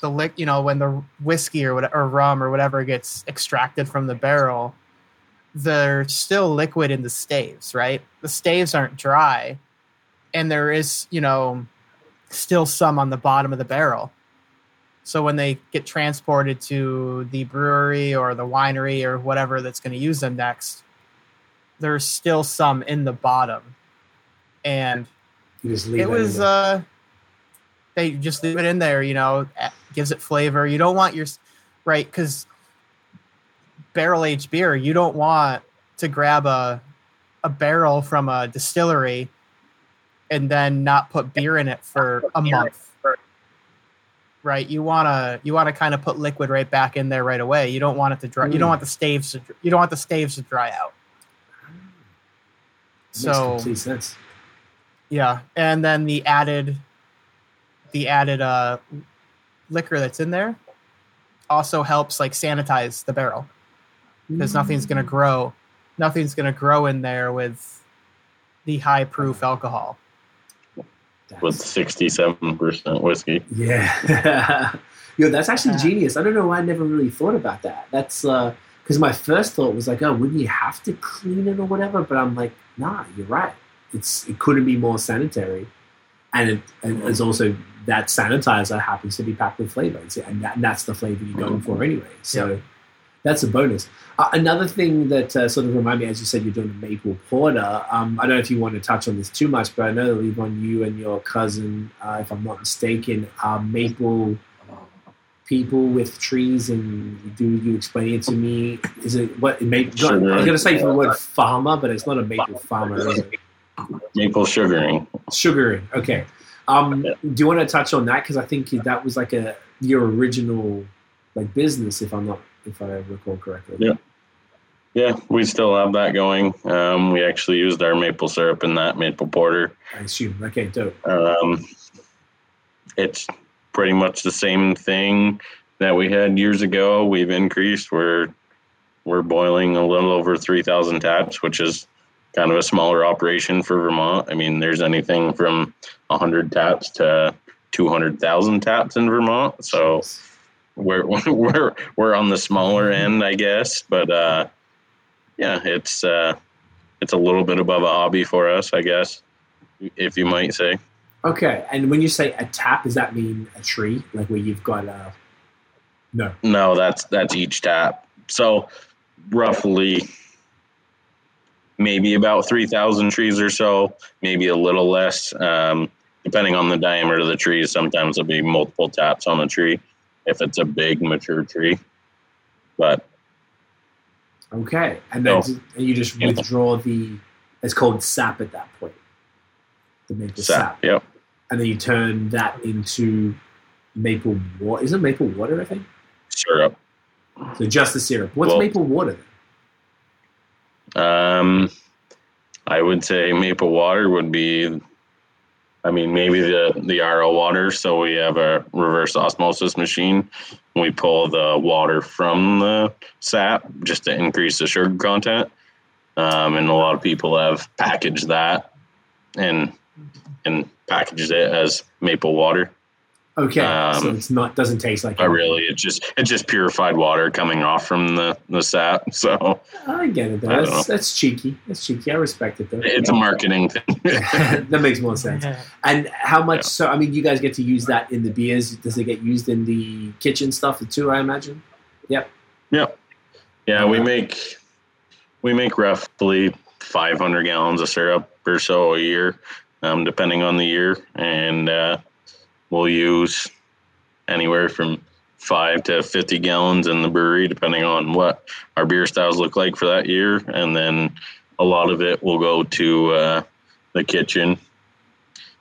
S4: the lick, you know, when the whiskey or what or rum or whatever gets extracted from the barrel, they're still liquid in the staves, right? The staves aren't dry, and there is, you know, still some on the bottom of the barrel. So when they get transported to the brewery or the winery or whatever that's going to use them next, there's still some in the bottom, and
S2: just leave
S4: it was uh they just leave it in there you know gives it flavor. You don't want your right because barrel aged beer you don't want to grab a a barrel from a distillery and then not put beer in it for a month right you want to you want to kind of put liquid right back in there right away you don't want it to dry you
S2: Mm.
S4: don't want the staves to, you don't want the staves to dry out
S2: Makes
S4: so
S2: complete sense.
S4: yeah, and then the added, the added uh, liquor that's in there also helps like sanitize the barrel because nothing's gonna grow, nothing's gonna grow in there with the high proof alcohol.
S5: With 67% whiskey.
S2: Yeah. Yo, that's actually
S4: Uh,
S2: genius. I don't know why I never really thought about that. That's because my first thought was like, oh, wouldn't you have to clean it or whatever? But I'm like, nah, you're right. It's it couldn't be more sanitary, and it and it's also that sanitizer happens to be packed with flavor, and, that, and that's the flavor you're going for anyway. So
S4: Yeah.
S2: That's a bonus. Uh, another thing that uh, sort of reminded me, as you said, you're doing a maple porter. Um, I don't know if you want to touch on this too much, but I know that Levon, you and your cousin, uh, if I'm not mistaken, are maple people with trees, and do you explain it to me? Is it what? Maple,
S5: Sure.
S2: I was going to say the word farmer, but it's not a maple farmer. Is it?
S5: Maple sugaring.
S2: Sugaring. Okay. Um,
S5: Yeah.
S2: do you want to touch on that? Because I think that was like a your original like business, if I'm not if I recall correctly.
S5: Yeah. Yeah, we still have that going. Um, we actually used our maple syrup in that maple porter.
S2: I assume. Okay, dope.
S5: Um, it's pretty much the same thing, that we had years ago, we've increased. We're we're boiling a little over three thousand taps, which is kind of a smaller operation for Vermont. I mean, there's anything from hundred taps to two hundred thousand taps in Vermont. So we're we're we're on the smaller end, I guess. But uh, yeah, it's uh, it's a little bit above a hobby for us, I guess, if you might say.
S2: Okay, and when you say a tap, does that mean a tree, like where you've got a? No.
S5: No, that's that's each tap. So roughly maybe about 3,000 trees or so, maybe a little less, um, depending on the diameter of the trees. Sometimes there'll be multiple taps on a tree if it's a big mature tree. But
S2: Okay, and then
S5: So-
S2: and you just
S5: Yeah.
S2: withdraw the. It's called sap at that point. The maple sap.
S5: sap, yep,
S2: and then you turn that into maple water. Is it maple water? I think.
S5: syrup.
S2: So just the syrup. What's
S5: Well-
S2: maple water? Then?
S5: Um, I would say maple water would be. I mean, maybe the the RO water. So we have a reverse osmosis machine. We pull the water from the sap just to increase the sugar content. Um, and a lot of people have packaged that and and packaged it as maple water.
S2: Okay, so
S5: Um,
S2: it's not doesn't taste like.
S5: But really, it's just it's just purified water coming off from the the sap. So
S2: I get it. Though.
S5: I
S2: That's, that's cheeky. That's cheeky. I respect it though.
S5: it's a marketing thing.
S2: that makes more sense. And how much?
S5: Yeah.
S2: So I mean, you guys get to use that in the beers. Does it get used in the kitchen stuff too? I imagine. Yep.
S5: Yeah. Yeah, we make we make roughly 500 gallons of syrup or so a year, um, depending on the year, and uh, we'll use anywhere from five to 50 gallons in the brewery, depending on what our beer styles look like for that year, and then a lot of it will go to uh, the kitchen.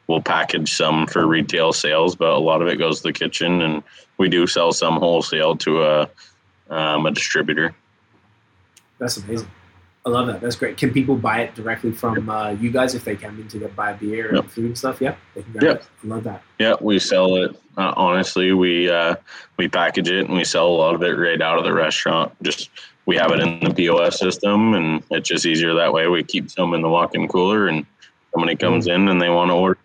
S5: We'll package some for retail sales, but a lot of it goes to the kitchen, and we do sell some wholesale to a um, a distributor.
S2: That's amazing. I love that. That's great. Can people buy it directly from uh, you guys if they come in to get buy beer
S5: Yep.
S2: and food and stuff? Yeah, they can.
S5: Yep.
S2: I love that.
S5: Yeah, we sell it. Uh, honestly, we uh, we package it and we sell a lot of it right out of the restaurant. Just we have it in the POS system, and it's just easier that way. We keep some in the walk-in cooler, and somebody comes in and they want to order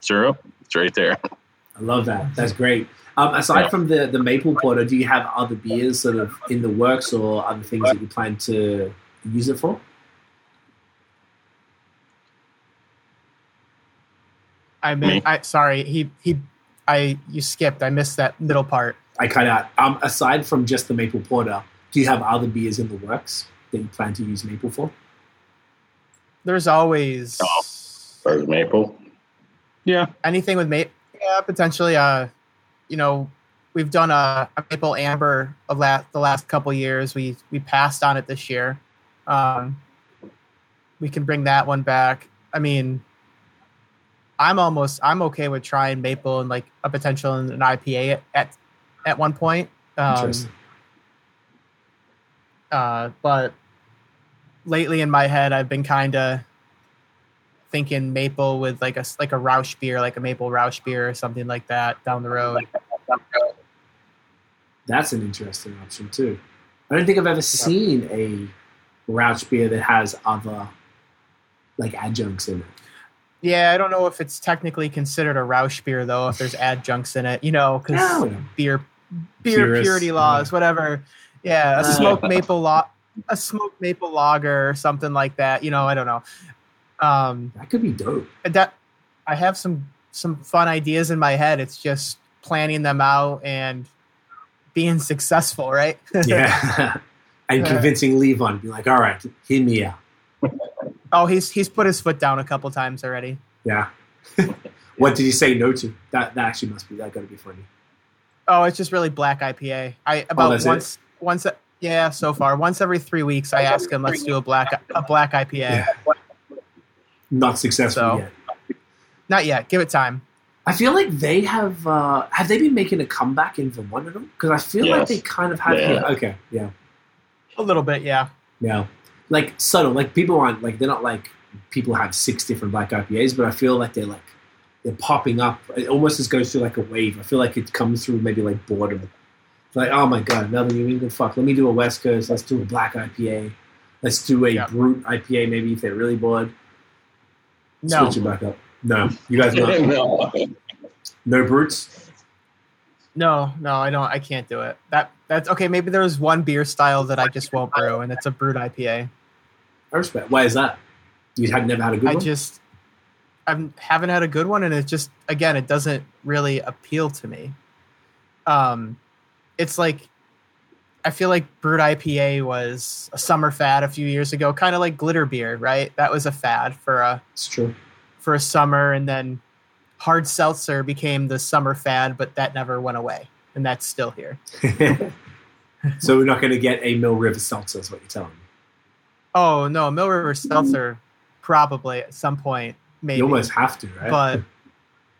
S5: syrup, it's right there.
S2: I love that. That's great. Um, aside
S5: Yeah.
S2: from the the maple porter, do you have other beers sort of in the works or other things that you plan to use it for?
S4: I
S5: Me?
S4: mean, I sorry, he he, I you skipped. I missed that middle part.
S2: I kind of um, aside from just the maple porter, do you have other beers in the works that you plan to use maple for?
S4: There's always
S5: Oh. Or maple. Yeah,
S4: anything with maple. Yeah, potentially. Uh, you know, we've done a, a maple amber of la- the last couple years. We we passed on it this year. Um, we can bring that one back. I mean, I'm almost I'm okay with trying maple and like a potential in an IPA at at, one point. Um,
S2: Interesting.
S4: uh, but lately in my head, I've been kind of thinking maple with like a like a Rauchbier, like a maple Rauchbier or something like that down the road.
S2: That's an interesting option too. I don't think I've ever seen a Rauchbier that has other like adjuncts in it.
S4: Yeah, I don't know if it's technically considered a Rauchbier though, if there's adjuncts in it, you know, because
S2: No.
S4: beer beer purity laws, whatever. Yeah, a
S2: Uh.
S4: smoked maple lo- a smoked maple lager or something like that. You know, I don't know. Um,
S2: That could be dope.
S4: that I have some some fun ideas in my head. It's just planning them out and being successful, right?
S2: Yeah. and convincing Levon, to be like, all right, hear me out.
S4: oh, he's he's put his foot down a couple times already.
S2: Yeah. what did he say no to? That that actually must be that gotta be funny.
S4: Oh, it's just really black IPA. I about
S2: Oh, that's it?
S4: once once yeah, so far once every three weeks I ask him let's do a black a black IPA.
S2: Yeah. Not successful
S4: So-
S2: yet.
S4: Not yet. Give it time.
S2: I feel like they have uh have they been making a comeback in Vermont at all? Because I feel like they kind of have
S5: Yeah.
S2: yeah. okay, yeah.
S4: A little bit, yeah.
S2: Yeah. Like subtle. Like people aren't like they're not like people have six different black IPAs, but I feel like they're like they're popping up. It almost just goes through like a wave. I feel like it comes through maybe like boredom Like, oh my god, another New England fuck. Let me do a West Coast. Let's do a black IPA. Let's do a
S4: Yeah.
S2: brut IPA. Maybe if they're really bored,
S4: No,
S2: switch it back up. No, you guys not.
S5: no.
S2: No bruts.
S4: No, no. I don't. I can't do it. That that's okay. Maybe there's one beer style that I just won't brew, and it's a brut IPA.
S2: I respect. Why is that? You had never had a good
S4: I
S2: one.
S4: I just I haven't had a good one, and it just again it doesn't really appeal to me. Um, it's like I feel like brut IPA was a summer fad a few years ago, kind of like glitter beer, right? That was a fad for a
S2: it's true.
S4: for a summer, and then hard seltzer became the summer fad, but that never went away, and that's still here.
S2: so we're not going to get a Mill River seltzer. Is what you're telling me?
S4: Oh no, Mill River seltzer probably at some point maybe.
S2: You almost have to, right?
S4: but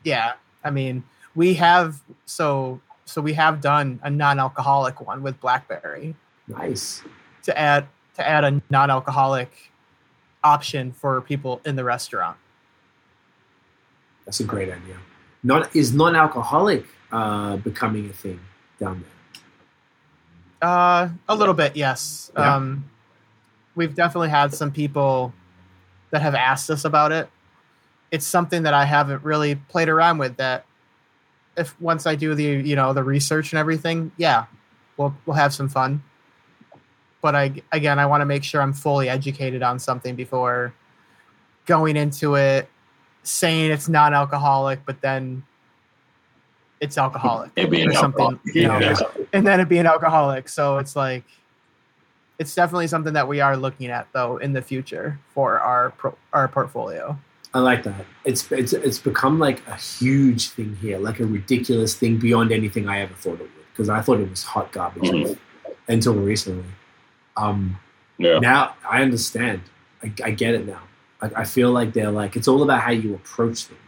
S4: yeah i mean we have so so we have done a non-alcoholic one with blackberry
S2: nice.
S4: to add to add a non-alcoholic option for people in the restaurant
S2: That's a great idea. Not is non-alcoholic uh, becoming a thing down there.
S4: uh a little bit yes
S2: Yeah.
S4: um we've definitely had some people that have asked us about it it's something that i haven't really played around with that if once i do the you know the research and everything yeah we'll we'll have some fun but i again i want to make sure i'm fully educated on something before going into it saying it's non-alcoholic but then it's alcoholic
S5: It being
S4: or something
S5: alcohol.
S4: you know,
S2: Yeah.
S4: and then it being alcoholic. So it's like, it's definitely something that we are looking at though in the future for our pro, our portfolio.
S2: I like that. It's it's it's become like a huge thing here, like a ridiculous thing beyond anything I ever thought it would. Because I thought it was hot garbage
S5: Mhm.
S2: until recently. Um,
S5: Yeah.
S2: now I understand. I, I get it now. Like I feel like they're like it's all about how you approach them.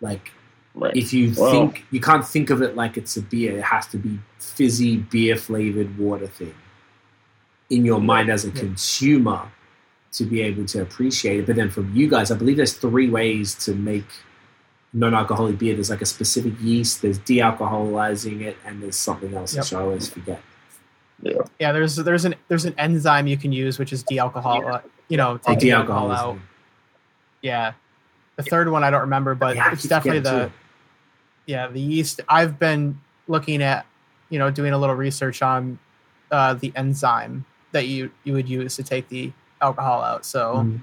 S2: Like
S5: Right.
S2: if you
S5: Well-
S2: think you can't think of it like it's a beer, it has to be fizzy beer flavored water thing in your mind as a consumer to be able to appreciate it. But then from you guys, I believe there's three ways to make non-alcoholic beer. There's like a specific yeast, there's de-alcoholizing it, and there's something else
S4: Yep.
S2: which I always forget.
S4: Yeah, yeah, there's there's an there's an enzyme you can use which is de-alcohol. Uh, you know,
S2: Oh,
S4: taking the alcohol
S2: de-alcoholizing.
S4: out. Yeah, the third one I don't remember, but
S2: Yeah,
S4: it's definitely the
S2: too.
S4: yeah the yeast. I've been looking at you know doing a little research on uh, the enzyme that you you would use to take the alcohol out. So
S2: Mhm.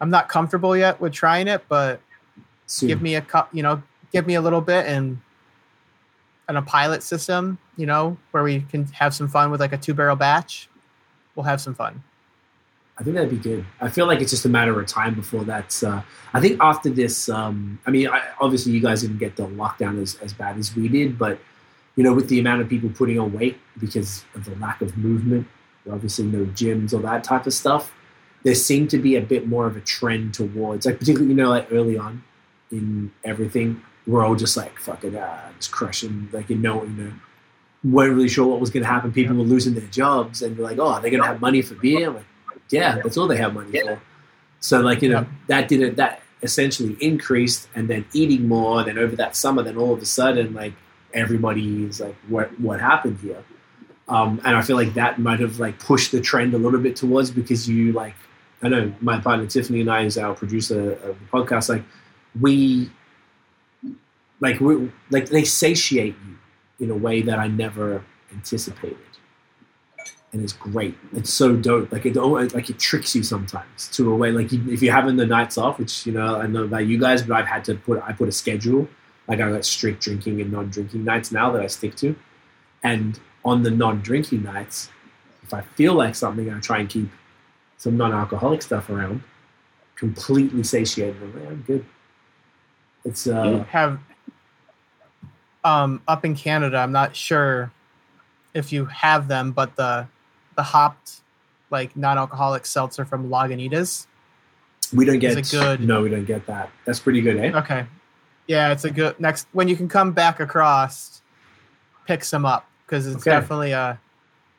S4: I'm not comfortable yet with trying it, but
S2: Soon.
S4: give me a cup you know give me a little bit and and a pilot system you know where we can have some fun with like a two barrel batch we'll have some fun
S2: I think that'd be good. I feel like it's just a matter of time before that's. Uh, I think after this, um, I mean, I, obviously you guys didn't get the lockdown as, as bad as we did, but you know, with the amount of people putting on weight because of the lack of movement, obviously no gyms or that type of stuff, there seemed to be a bit more of a trend towards, like particularly you know, like early on in everything, we're all just like fucking uh, just crushing, like you know, you know. weren't really sure what was going to happen. People were losing their jobs, and we're like, "Oh, are they're going to have money for beer." Like, yeah, that's all they have money for. So, like, you know,
S4: Yeah.
S2: that did it. That essentially increased, and then eating more. Then over that summer, then all of a sudden, like, everybody is like, "What? What happened here?" Um, and I feel like that might have like pushed the trend a little bit towards because you like, I know my partner Tiffany and I, is our producer of the podcast. Like, we like we like they satiate you in a way that I never anticipated, and it's great. It's so dope. Like it, like it tricks you sometimes to a way. Like you, if you're having the nights off, which you know I know about you guys, but I've had to put I put a schedule. Like I got strict drinking and non-drinking nights now that I stick to, and on the non-drinking nights, if I feel like something, I try and keep some non-alcoholic stuff around. Completely satiated. I'm like, I'm good. It's uh,
S4: have um up in canada i'm not sure if you have them but the the hopped like non-alcoholic seltzer from lagunitas
S2: we don't get
S4: it good?
S2: No, we don't get that. That's pretty good, eh?
S4: okay yeah it's a good next when you can come back across pick some up because it's
S2: Okay.
S4: definitely a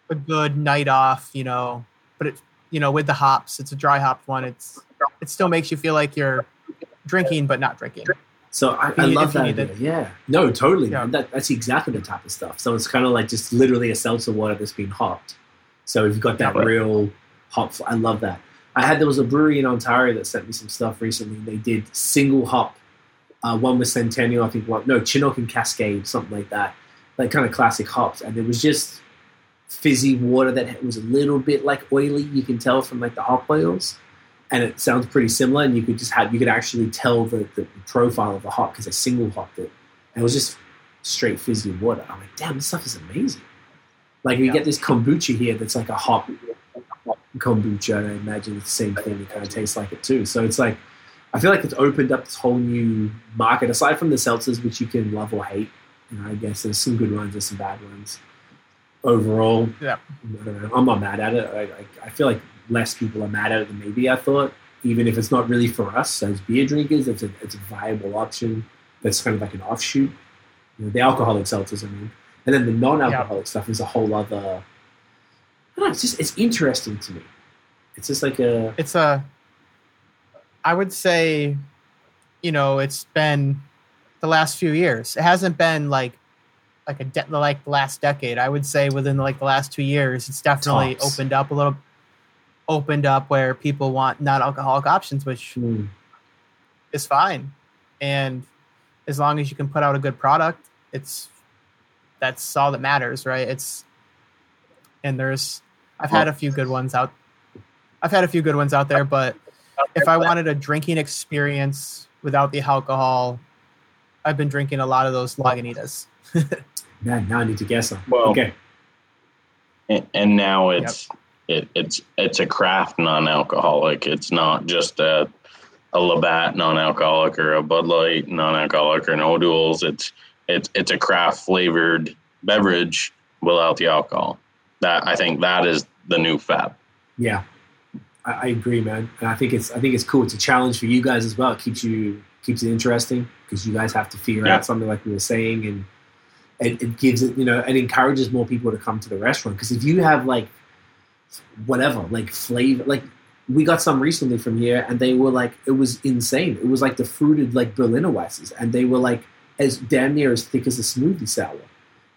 S4: a good night off you know but it you know with the hops it's a dry hopped one it's it still makes you feel like you're drinking but not drinking
S2: So I, I love that idea.
S4: it.
S2: Yeah. No, totally.
S4: Yeah.
S2: That, that's exactly the type of stuff. So it's kind of like just literally a seltzer water that's been hopped. So if you've got that real hop. I love that. I had there was a brewery in Ontario that sent me some stuff recently. They did single hop. Uh, one was Centennial, I think. One no Chinook and Cascade, something like that. Like kind of classic hops, and it was just fizzy water that was a little bit like oily. You can tell from like the hop oils, and it sounds pretty similar. And you could just have you could actually tell the, the profile of the hop because they single hopped it, and it was just straight fizzy water. I'm like, damn, this stuff is amazing. Like we
S4: Yeah.
S2: get this kombucha here that's like a hop kombucha, and I imagine it's the same thing. It kind of tastes like it too. So it's like I feel like it's opened up this whole new market. Aside from the seltzers, which you can love or hate, you know, I guess there's some good ones, there's some bad ones. Overall,
S4: Yeah.
S2: I am not mad at it. I, I, I feel like less people are mad at it than maybe I thought. Even if it's not really for us as beer drinkers, it's a it's a viable option. That's kind of like an offshoot. You know, the alcoholic seltzers, I mean, and then the non-alcoholic stuff is a whole other. I don't know. It's just it's interesting to me. It's just like a
S4: it's a i would say you know it's been the last few years it hasn't been like like a de- like the last decade i would say within like the last two years it's definitely
S2: Tops.
S4: opened up a little opened up where people want non-alcoholic options which
S2: hmm,
S4: is fine and as long as you can put out a good product it's that's all that matters right it's and there's i've had a few good ones out i've had a few good ones out there but if i wanted a drinking experience without the alcohol i've been drinking a lot of those lagunitas
S2: man. Now I need to guess some.
S5: Well-
S2: okay,
S5: and, and now it's it, it's it's a craft non-alcoholic. It's not just a a Labatt non-alcoholic or a Bud Light non-alcoholic or an O'Doul's. It's it's it's a craft flavored beverage without the alcohol. That I think that is the new fad.
S2: yeah, I, I agree, man. And I think it's I think it's cool. It's a challenge for you guys as well. It keeps you keeps it interesting because you guys have to figure
S5: Yeah.
S2: out something like we were saying, and it, it gives it you know it encourages more people to come to the restaurant because if you have like whatever like flavor like we got some recently from here and they were like it was insane it was like the fruited like berliner weisses and they were like as damn near as thick as a smoothie sour.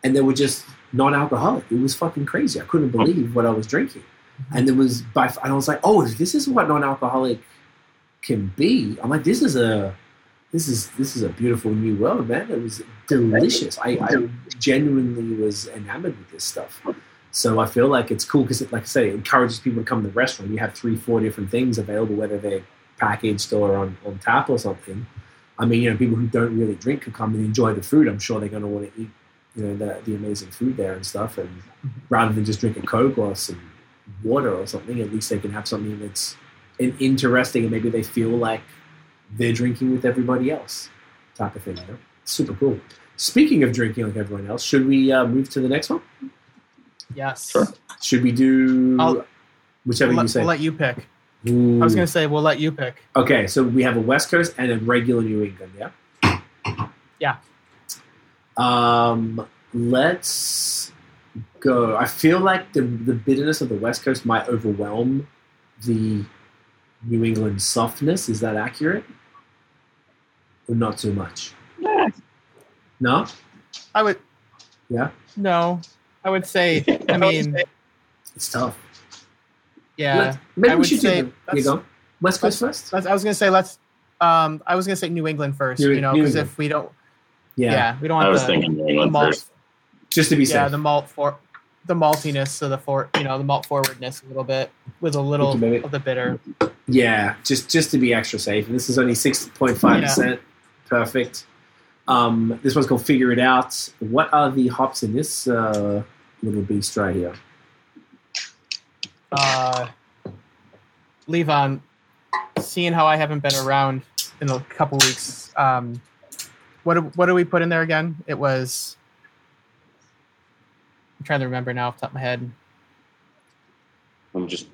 S2: And they were just non-alcoholic. It was fucking crazy. I couldn't oh. believe what i was drinking. Mm-hmm. And it was by and i was like oh this is what non-alcoholic can be. I'm like this is a this is this is a beautiful new world man. It was delicious. I, I genuinely was enamored with this stuff. So I feel like it's cool because, like I say, it encourages people to come to the restaurant. You have three, four different things available, whether they're packaged or on, on tap or something. I mean, you know, people who don't really drink can come and enjoy the food. I'm sure they're going to want to eat, you know, the, the amazing food there and stuff. And rather than just drink a Coke or some water or something, at least they can have something that's interesting and maybe they feel like they're drinking with everybody else type of thing. You know? Super cool. Speaking of drinking like everyone else, should we uh, move to the next one?
S4: yes
S5: Sure.
S2: Should we do
S4: I'll-
S2: whichever
S4: we'll,
S2: you say?
S4: we'll let you pick
S2: Ooh.
S4: i was gonna say we'll let you pick
S2: Okay, so we have a West Coast and a regular New England, yeah?
S4: Yeah.
S2: Um, let's go. I feel like the, the bitterness of the West Coast might overwhelm the New England softness. Is that accurate? Or not too much? No?
S4: i would
S2: Yeah?
S4: no i would say i mean
S2: It's tough.
S4: Yeah
S2: Let- maybe
S4: I
S2: we should
S4: say
S2: do the, you go. West Coast first?
S4: Let's- I was gonna say let's. Um, I was gonna say New England first.
S2: New-
S4: you know, because if we don't,
S2: Yeah.
S4: yeah, we don't want
S5: I was
S4: the,
S5: thinking New England
S4: malt.
S5: first.
S2: Just to be
S4: Yeah,
S2: safe.
S4: Yeah, the malt for the maltiness of the for you know the malt forwardness a little bit with a little
S2: Thank you,
S4: of the bitter.
S2: Yeah, just just to be extra safe. And this is only six point five percent. Perfect. Um, this one's called Figure It Out. What are the hops in this uh, little beast right here?
S4: Uh, Levon, seeing how I haven't been around in a couple weeks, um, what do- what do we put in there again? It was. I'm trying to remember now off the top of my head.
S5: I'm just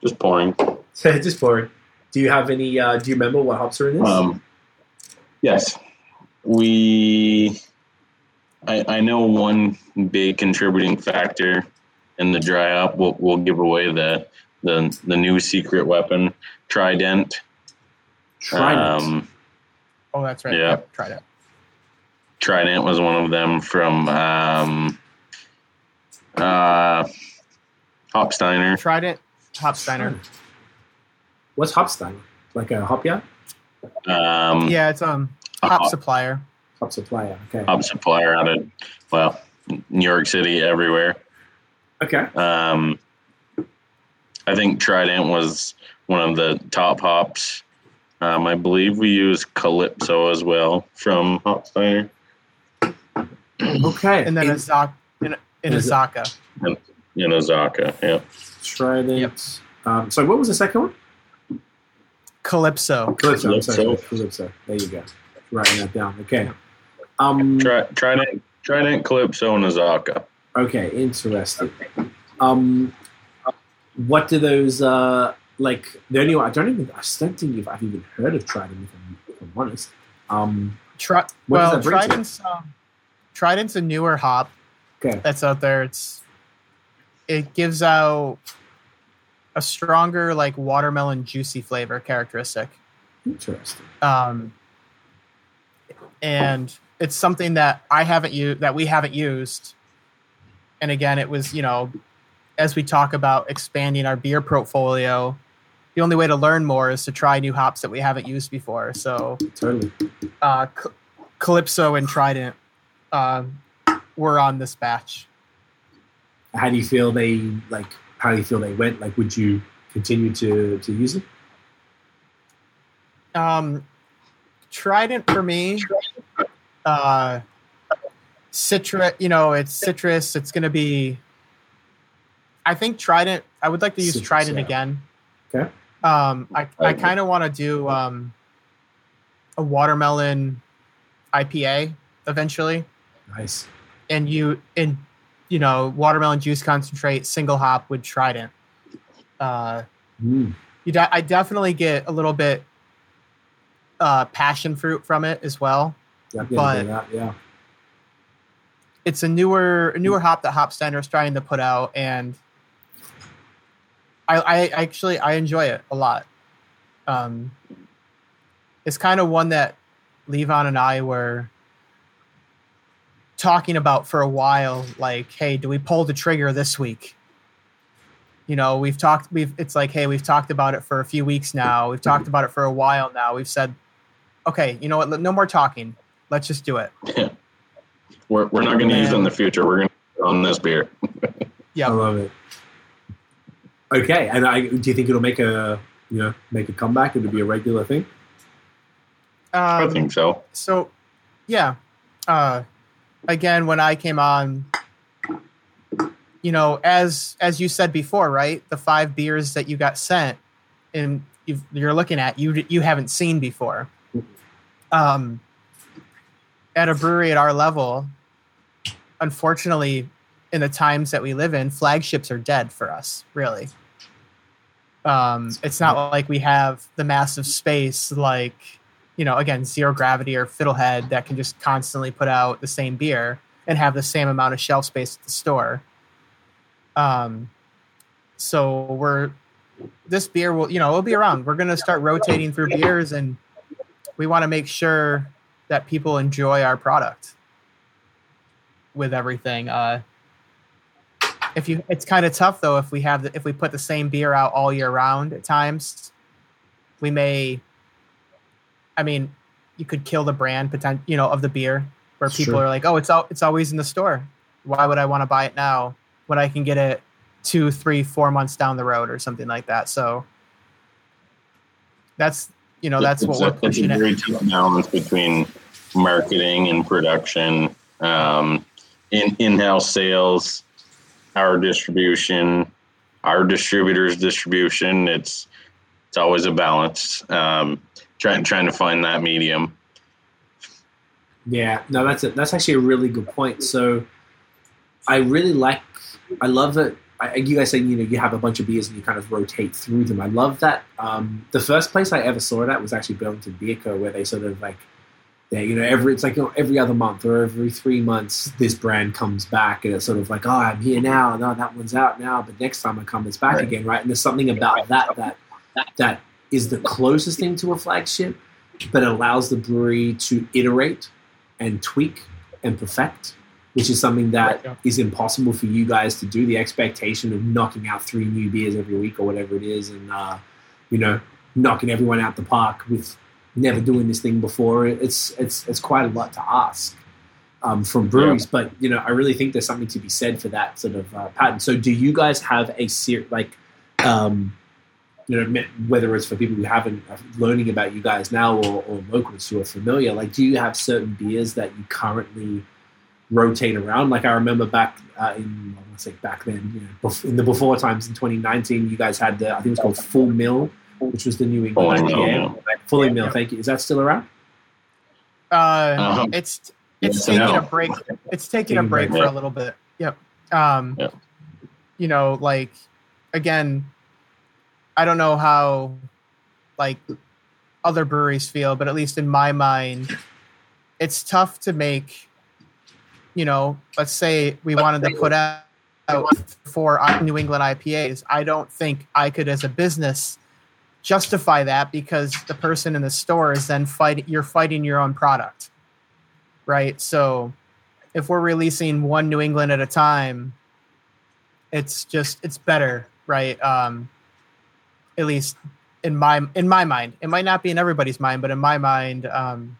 S5: just pouring.
S2: just for it. Do you have any? Uh, do you remember what hops are in this?
S5: Um, yes, we. I, I know one big contributing factor in the dry hop. We'll, we'll give away the, the the new secret weapon, Trident.
S2: Trident.
S5: Um,
S4: Oh, that's right.
S5: Yeah.
S4: Yep, tried.
S5: Trident was one of them from um, uh, Hopsteiner.
S4: Trident, Hopsteiner.
S2: What's Hopstein? Like a hop yard?
S5: Um,
S4: Yeah, it's um
S5: a
S4: hop
S5: hop,
S4: supplier.
S2: Hop supplier. Okay.
S5: hop supplier out of well, New York City, everywhere.
S2: Okay.
S5: Um, I think Trident was one of the top hops. Um, I believe we use Calypso as well from Hopsteiner.
S2: Okay.
S4: And then
S2: In-
S4: Azacca in, in a
S2: Is it-
S4: Zaka.
S5: In Azacca, yeah.
S2: Trident.
S4: Yep.
S2: Um, so what was the second one?
S4: Calypso.
S2: Calypso. I'm sorry,
S5: Calypso.
S2: Calypso. There you go. Writing that down. Okay. Um,
S5: Tri- Trident, Trident, Calypso, and Azacca.
S2: Okay. Interesting. Um, what do those uh like? The only one I don't even I don't think I've even heard of Trident. If I'm, if I'm honest. Um.
S4: Tri- well,
S2: that bring to you?
S4: Trident's um, Trident's a newer hop
S2: Okay.
S4: that's out there. It's it gives out a stronger like watermelon juicy flavor characteristic.
S2: Interesting.
S4: um, and it's something that I haven't used that we haven't used. And again, it was you know, as we talk about expanding our beer portfolio, the only way to learn more is to try new hops that we haven't used before. So
S2: Totally.
S4: uh, Cal- Calypso and Trident um, were on this batch.
S2: How do you feel they like? How do you feel they went? Like, would you continue to to use it?
S4: Um, Trident for me, uh, citrus. You know, it's citrus. It's going to be. I think Trident. I would like to use
S2: Citrus,
S4: Trident
S2: yeah.
S4: again.
S2: Okay.
S4: Um, I I kind of want to do um, a watermelon IPA eventually,
S2: Nice.
S4: and you and you know watermelon juice concentrate single hop with Trident. Uh,
S2: Mm.
S4: you de- I definitely get a little bit uh, passion fruit from it as well.
S2: Yeah,
S4: But-
S2: that, yeah.
S4: It's a newer a newer hop that Hopsteiner is trying to put out, and I, I actually I enjoy it a lot. Um, it's kind of one that Levon and I were talking about for a while. Like, hey, do we pull the trigger this week? You know, we've talked. We've it's like, hey, we've talked about it for a few weeks now. We've talked about it for a while now. We've said, okay, you know what? No more talking. Let's just do it.
S5: We're, we're not going to use it in the future. We're going to on this beer.
S4: Yeah.
S2: I love it. Okay, and I do you think it'll make a you know make a comeback? It'll be a regular thing.
S5: I
S4: Um,
S5: think so.
S4: so yeah uh again when i came on you know as as you said before right the five beers that you got sent and you've, you're looking at you you haven't seen before um at a brewery at our level unfortunately in the times that we live in flagships are dead for us really um it's not like we have the massive space like you know, again, zero gravity or fiddlehead that can just constantly put out the same beer and have the same amount of shelf space at the store. Um, so we're this beer will, you know, it'll be around. We're gonna start rotating through beers, and we want to make sure that people enjoy our product with everything. Uh, if you, it's kind of tough though if we have the, if we put the same beer out all year round. At times, we may I mean, you could kill the brand potential, you know, of the beer, where people
S2: Sure.
S4: are like, "Oh, it's all, it's always in the store. Why would I want to buy it now when I can get it two, three, four months down the road or something like that?" So that's you know that's what
S5: it's
S4: we're
S5: a, it's a very tough balance between marketing and production, um, in in-house sales, our distribution, our distributors' distribution. It's it's always a balance. Um, trying trying to find that medium.
S2: Yeah, no, that's it. That's actually a really good point. So, I really like, I love that. I, you guys saying you know you have a bunch of beers and you kind of rotate through them. I love that. Um, the first place I ever saw that was actually Burlington Beer Co, where they sort of like, they you know every it's like you know, every other month or every three months this brand comes back and it's sort of like oh I'm here now no that one's out now but next time I come it's back
S5: Right.
S2: again right and there's something about that that that is the closest thing to a flagship but it allows the brewery to iterate and tweak and perfect, which is something that
S4: Right,
S2: is impossible for you guys to do. The expectation of knocking out three new beers every week or whatever it is, and uh, you know, knocking everyone out the park with never doing this thing before. It's it's it's quite a lot to ask um, from breweries, but you know, I really think there's something to be said for that sort of uh, pattern. So, do you guys have a ser- like? Um, you know, whether it's for people who haven't uh, learning about you guys now or, or locals who are familiar, like, do you have certain beers that you currently rotate around? Like, I remember back uh, in, I want to say back then, you know, in the before times in 2019, you guys had the, I think it was called Full Mill, which was the New England
S5: Fulling Mill,
S2: IPA. Fulling Mill, thank you. Is that still around?
S4: Uh,
S5: Uh-huh.
S4: it's it's
S5: Yes,
S4: taking
S5: know.
S4: a break. It's taking
S2: Taking
S4: a
S2: a
S4: break
S5: break,
S4: for
S5: yeah.
S4: a little bit. Yep. Um,
S5: Yep.
S4: You know, like again, I don't know how like other breweries feel, but at least in my mind, it's tough to make. You know, let's say we wanted to put out for New England IPAs. I don't think I could, as a business, justify that because the person in the store is then fighting. You're fighting your own product right? So if we're releasing one New England at a time, it's just it's better, right? Um, at least in my in my mind, it might not be in everybody's mind, but in my mind, um,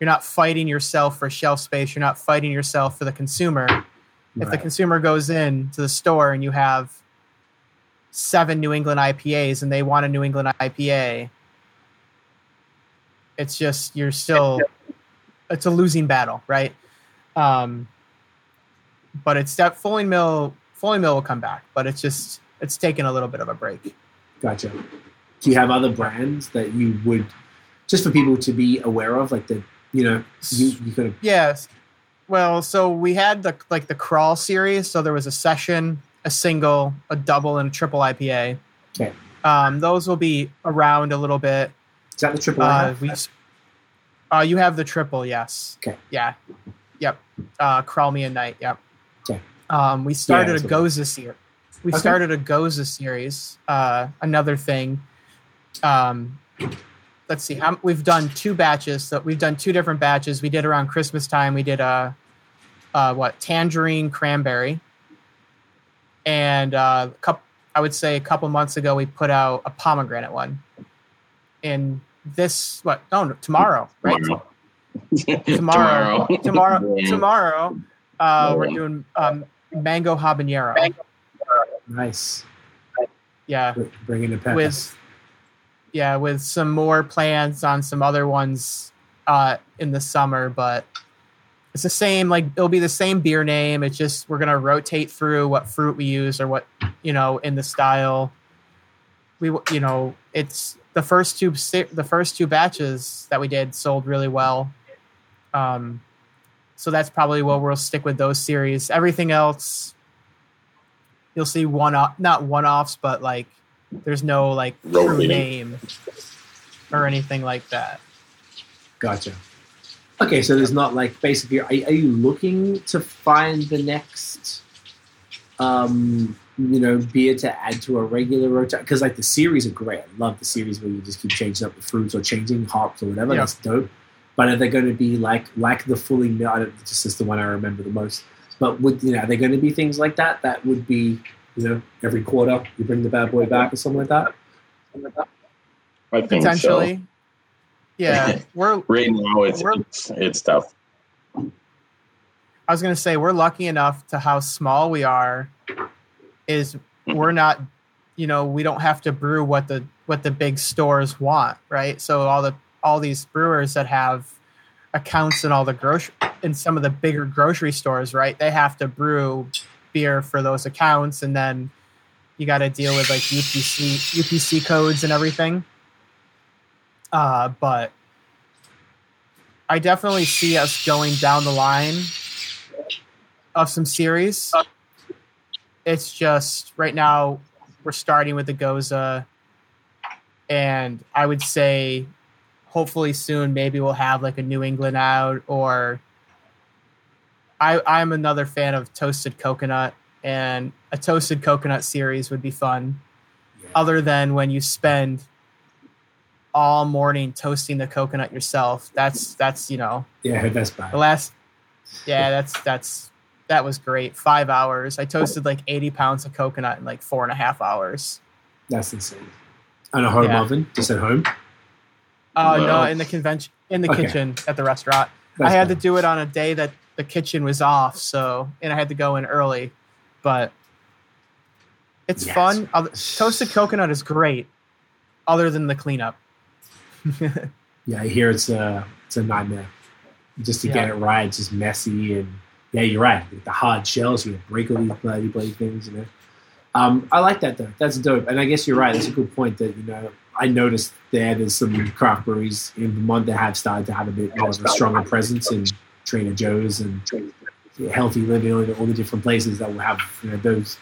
S4: you're not fighting yourself for shelf space. You're not fighting yourself for the consumer. If the consumer goes in to the store and you have seven New England IPAs and they want a New England IPA, it's just you're still it's a losing battle, right? Um, but it's that Fulling Mill Fulling Mill will come back, but it's just it's taken a little bit of a break.
S2: Gotcha. Do you have other brands that you would, just for people to be aware of, like the, you know, you, you could have,
S4: Yes. Well, so we had the like the crawl series. So there was a session, a single, a double, and a triple IPA.
S2: Okay.
S4: Um, those will be around a little bit.
S2: is that the triple
S4: Uh,
S2: A?
S4: we, uh, you have the triple, yes.
S2: Okay.
S4: Yeah. Yep. Uh, Crawl Me a Night. Yep.
S2: Okay.
S4: Um, we started
S2: that's
S4: a Gose series. We
S2: Okay.
S4: started a Gose series. Uh, another thing. Um, let's see. How, we've done two batches. So we've done two different batches. We did around Christmas time. We did a, uh, what tangerine cranberry. And uh, a couple, I would say a couple months ago, we put out a pomegranate one. And this what? No, no tomorrow, right? Tomorrow, tomorrow,
S5: Yeah.
S4: tomorrow. Uh, we're doing um, mango habanero.
S2: nice.
S4: Yeah,
S2: Br- Bring in the pepper.
S4: with yeah, with some more plans on some other ones uh, in the summer, but it's the same. Like it'll be the same beer name. It's just we're gonna rotate through what fruit we use or what you know in the style. We you know it's the first two the first two batches that we did sold really well. Um, so that's probably what we'll stick with those series. Everything else, you'll see one off, not one offs, but like there's no like true name or anything like that.
S2: Gotcha. Okay, so there's not like basically, are, are you looking to find the next, um, you know, beer to add to a regular rotation? Because like the series are great. I love the series where you just keep changing up the fruits or changing hops or whatever.
S4: Yeah.
S2: That's dope. But are they going to be like like the Fulling Mill? I don't, this is the one I remember the most. But would you know? Are they going to be things like that? That would be you know every quarter you bring the bad boy back or something like that.
S5: I think
S4: Potentially,
S5: so.
S4: Yeah. We're
S5: Right now, it's it's, it's tough.
S4: I was gonna say we're lucky enough to how small we are. Is mm-hmm. we're not, you know, we don't have to brew what the what the big stores want, right? So all the all these brewers that have accounts in all the grocery in some of the bigger grocery stores, right? They have to brew beer for those accounts, and then you got to deal with like UPC UPC codes and everything. Uh, but I definitely see us going down the line of some series. It's just right now we're starting with the Gose, and I would say hopefully soon maybe we'll have like a New England out or I I'm another fan of toasted coconut and a toasted coconut series would be fun.
S2: Yeah.
S4: Other than when you spend all morning toasting the coconut yourself. That's that's you know
S2: Yeah, that's bad.
S4: the last. Yeah, that's that's that was great. Five hours. I toasted like eighty pounds of coconut in like four and a half hours.
S2: That's insane. On a home
S4: Yeah.
S2: oven, just at home.
S4: Oh no, in the convention, in the
S2: Okay.
S4: kitchen at the restaurant.
S2: That's
S4: I had
S2: bad.
S4: to do it on a day that the kitchen was off, so and I had to go in early, but it's
S2: Yes.
S4: fun. Toasted coconut is great, other than the cleanup.
S2: Yeah, here it's a it's a nightmare. Just to get it right, it's just messy and yeah, you're right. The hard shells, you break all these bloody bloody things, you know. Um, I like that though. That's dope. And I guess you're right. That's a good point. That you know, I noticed there there's some craft breweries in Vermont that have started to have a bit more of a stronger presence in Trader Joe's and Healthy Living, all the, all the different places that will have you know those.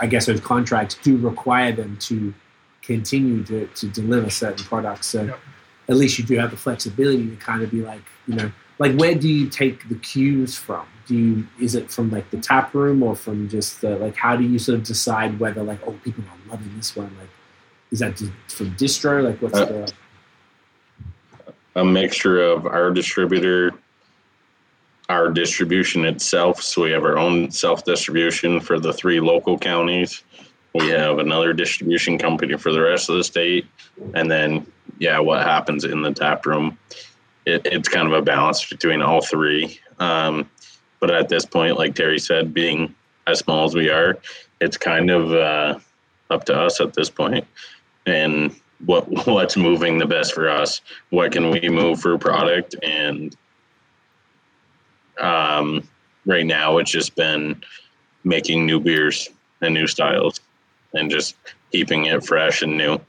S2: I guess those contracts do require them to continue to, to deliver certain products. So
S4: Yep.
S2: at least you do have the flexibility to kind of be like, you know, like where do you take the cues from? Do you is it from like the tap room or from just the, like how do you sort of decide whether like oh people are loving this one like is that just from distro like what's
S5: Uh,
S2: the
S5: a mixture of our distributor, our distribution itself. So we have our own self distribution for the three local counties. We have another distribution company for the rest of the state, and then yeah, what happens in the tap room. It, it's kind of a balance between all three. Um, but at this point, like Terry said, being as small as we are, it's kind of uh, up to us at this point, and what what's moving the best for us what can we move for product and um, right now it's just been making new beers and new styles and just keeping it fresh and new.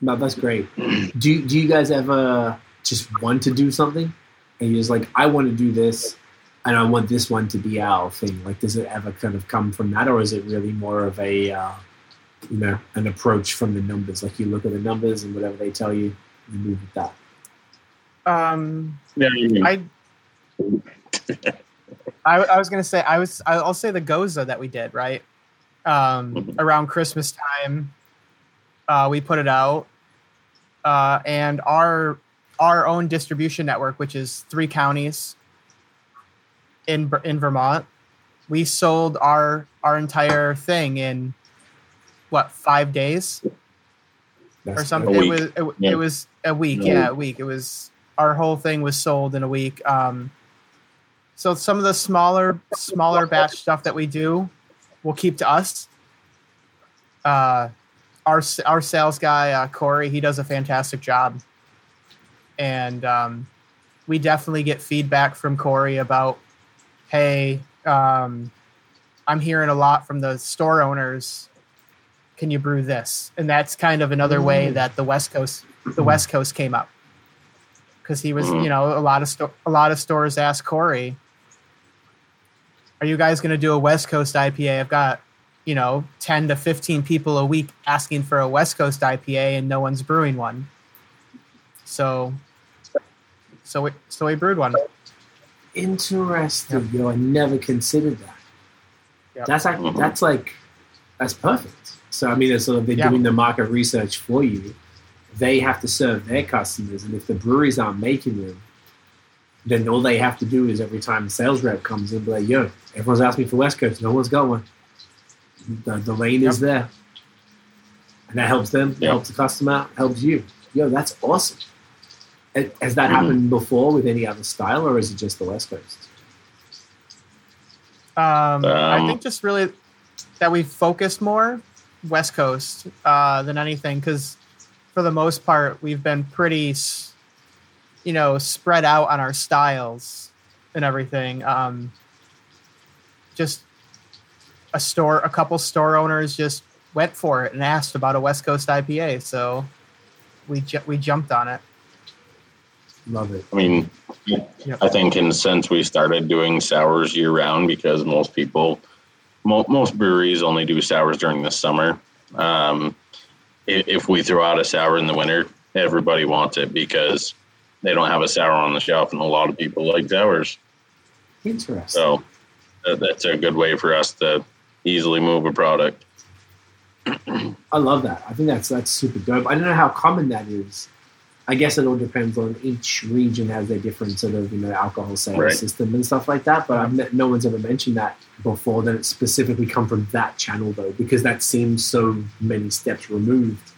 S2: No, that's great. Do, do you guys ever just want to do something? And you're just like i want to do this and i want this one to be our thing. Like does it ever kind of come from that or is it really more of a uh, you know an approach from the numbers? Like you look at the numbers and whatever they tell you you move with that.
S4: Um,
S5: yeah I
S4: I, I, I was gonna say I was I'll say the Gose that we did right um,
S5: Mhm.
S4: around Christmas time. Uh, we put it out, uh, and our our own distribution network, which is three counties in in Vermont, we sold our our entire thing in what five days
S2: That's
S4: or something. It was it,
S5: Yeah.
S4: it was a week. Yeah, a week. It was our whole thing was sold in a week. Um, so some of the smaller smaller batch stuff that we do, we'll keep to us. Uh, our our sales guy uh, Corey, he does a fantastic job, and um, we definitely get feedback from Corey about, hey, um, I'm hearing a lot from the store owners can you brew this and that's kind of another way
S2: Mm.
S4: that the west coast the west coast came up because he was
S5: Mhm.
S4: you know a lot of sto- a lot of stores asked corey are you guys going to do a west coast ipa i've got you know 10 to 15 people a week asking for a west coast ipa and no one's brewing one. So so we so we brewed one.
S2: Interesting. Yo i never considered that.
S4: Yep.
S2: that's like
S5: Mhm.
S2: that's like that's perfect. So i mean they're sort of they're
S4: Yeah.
S2: doing the market research for you. They have to serve their customers and if the breweries aren't making them then all they have to do is every time a sales rep comes in be like yo everyone's asking for west coast no one's got one. The, the lane is there. And that helps them
S5: Yeah.
S2: helps the customer helps you. Yo that's awesome. Has that
S5: Mhm.
S2: happened before with any other style or is it just the west coast?
S4: Um, I
S5: Um,
S4: think just really that we focused more West Coast uh, than anything because for the most part we've been pretty, s- you know, spread out on our styles and everything. Um, just a store, a couple store owners just went for it and asked about a West Coast IPA, so we ju- we jumped on it.
S2: love it
S5: I mean, I think in since we started doing sours year round because most people, mo- most breweries only do sours during the summer. Um, i- if we throw out a sour in the winter, everybody wants it because they don't have a sour on the shelf, and a lot of people like sours.
S2: interesting
S5: So that, that's a good way for us to easily move a product.
S2: I love that. I think that's that's super dope. I don't know how common that is. I guess it all depends on each region has their different sort of you know alcohol sales
S5: Right.
S2: system and stuff like that. But I've ne- no one's ever mentioned that before. That it specifically come from that channel though, because that seems so many steps removed.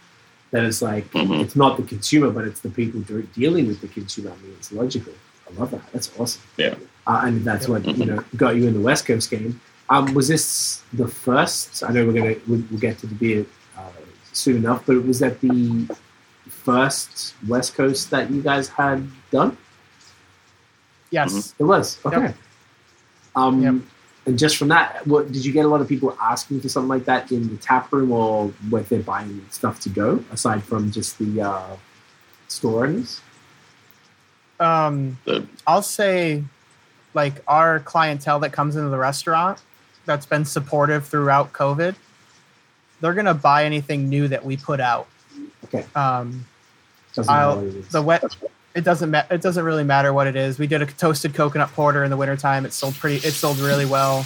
S2: That it's like
S5: Mhm.
S2: it's not the consumer, but it's the people de- dealing with the consumer. I mean, it's logical. I love that. That's awesome.
S5: Yeah.
S2: Uh, and that's what you know got you in the West Coast game. Um, was this the first? I know we're gonna we'll, we'll get to the beer uh, soon enough, but was that the first West Coast that you guys had done?
S4: Yes.
S2: It was okay.
S4: Yep.
S2: Um,
S4: Yep.
S2: And just from that, what did you get a lot of people asking for something like that in the tap room, or were they're buying stuff to go aside from just the uh, store owners?
S4: Um, I'll say, like our clientele that comes into the restaurant that's been supportive throughout COVID, they're gonna buy anything new that we put out.
S2: Okay,
S4: Um, I'll,
S2: what it is.
S4: the wet. It doesn't ma- It doesn't really matter what it is. We did a toasted coconut porter in the wintertime. It sold pretty. It sold really well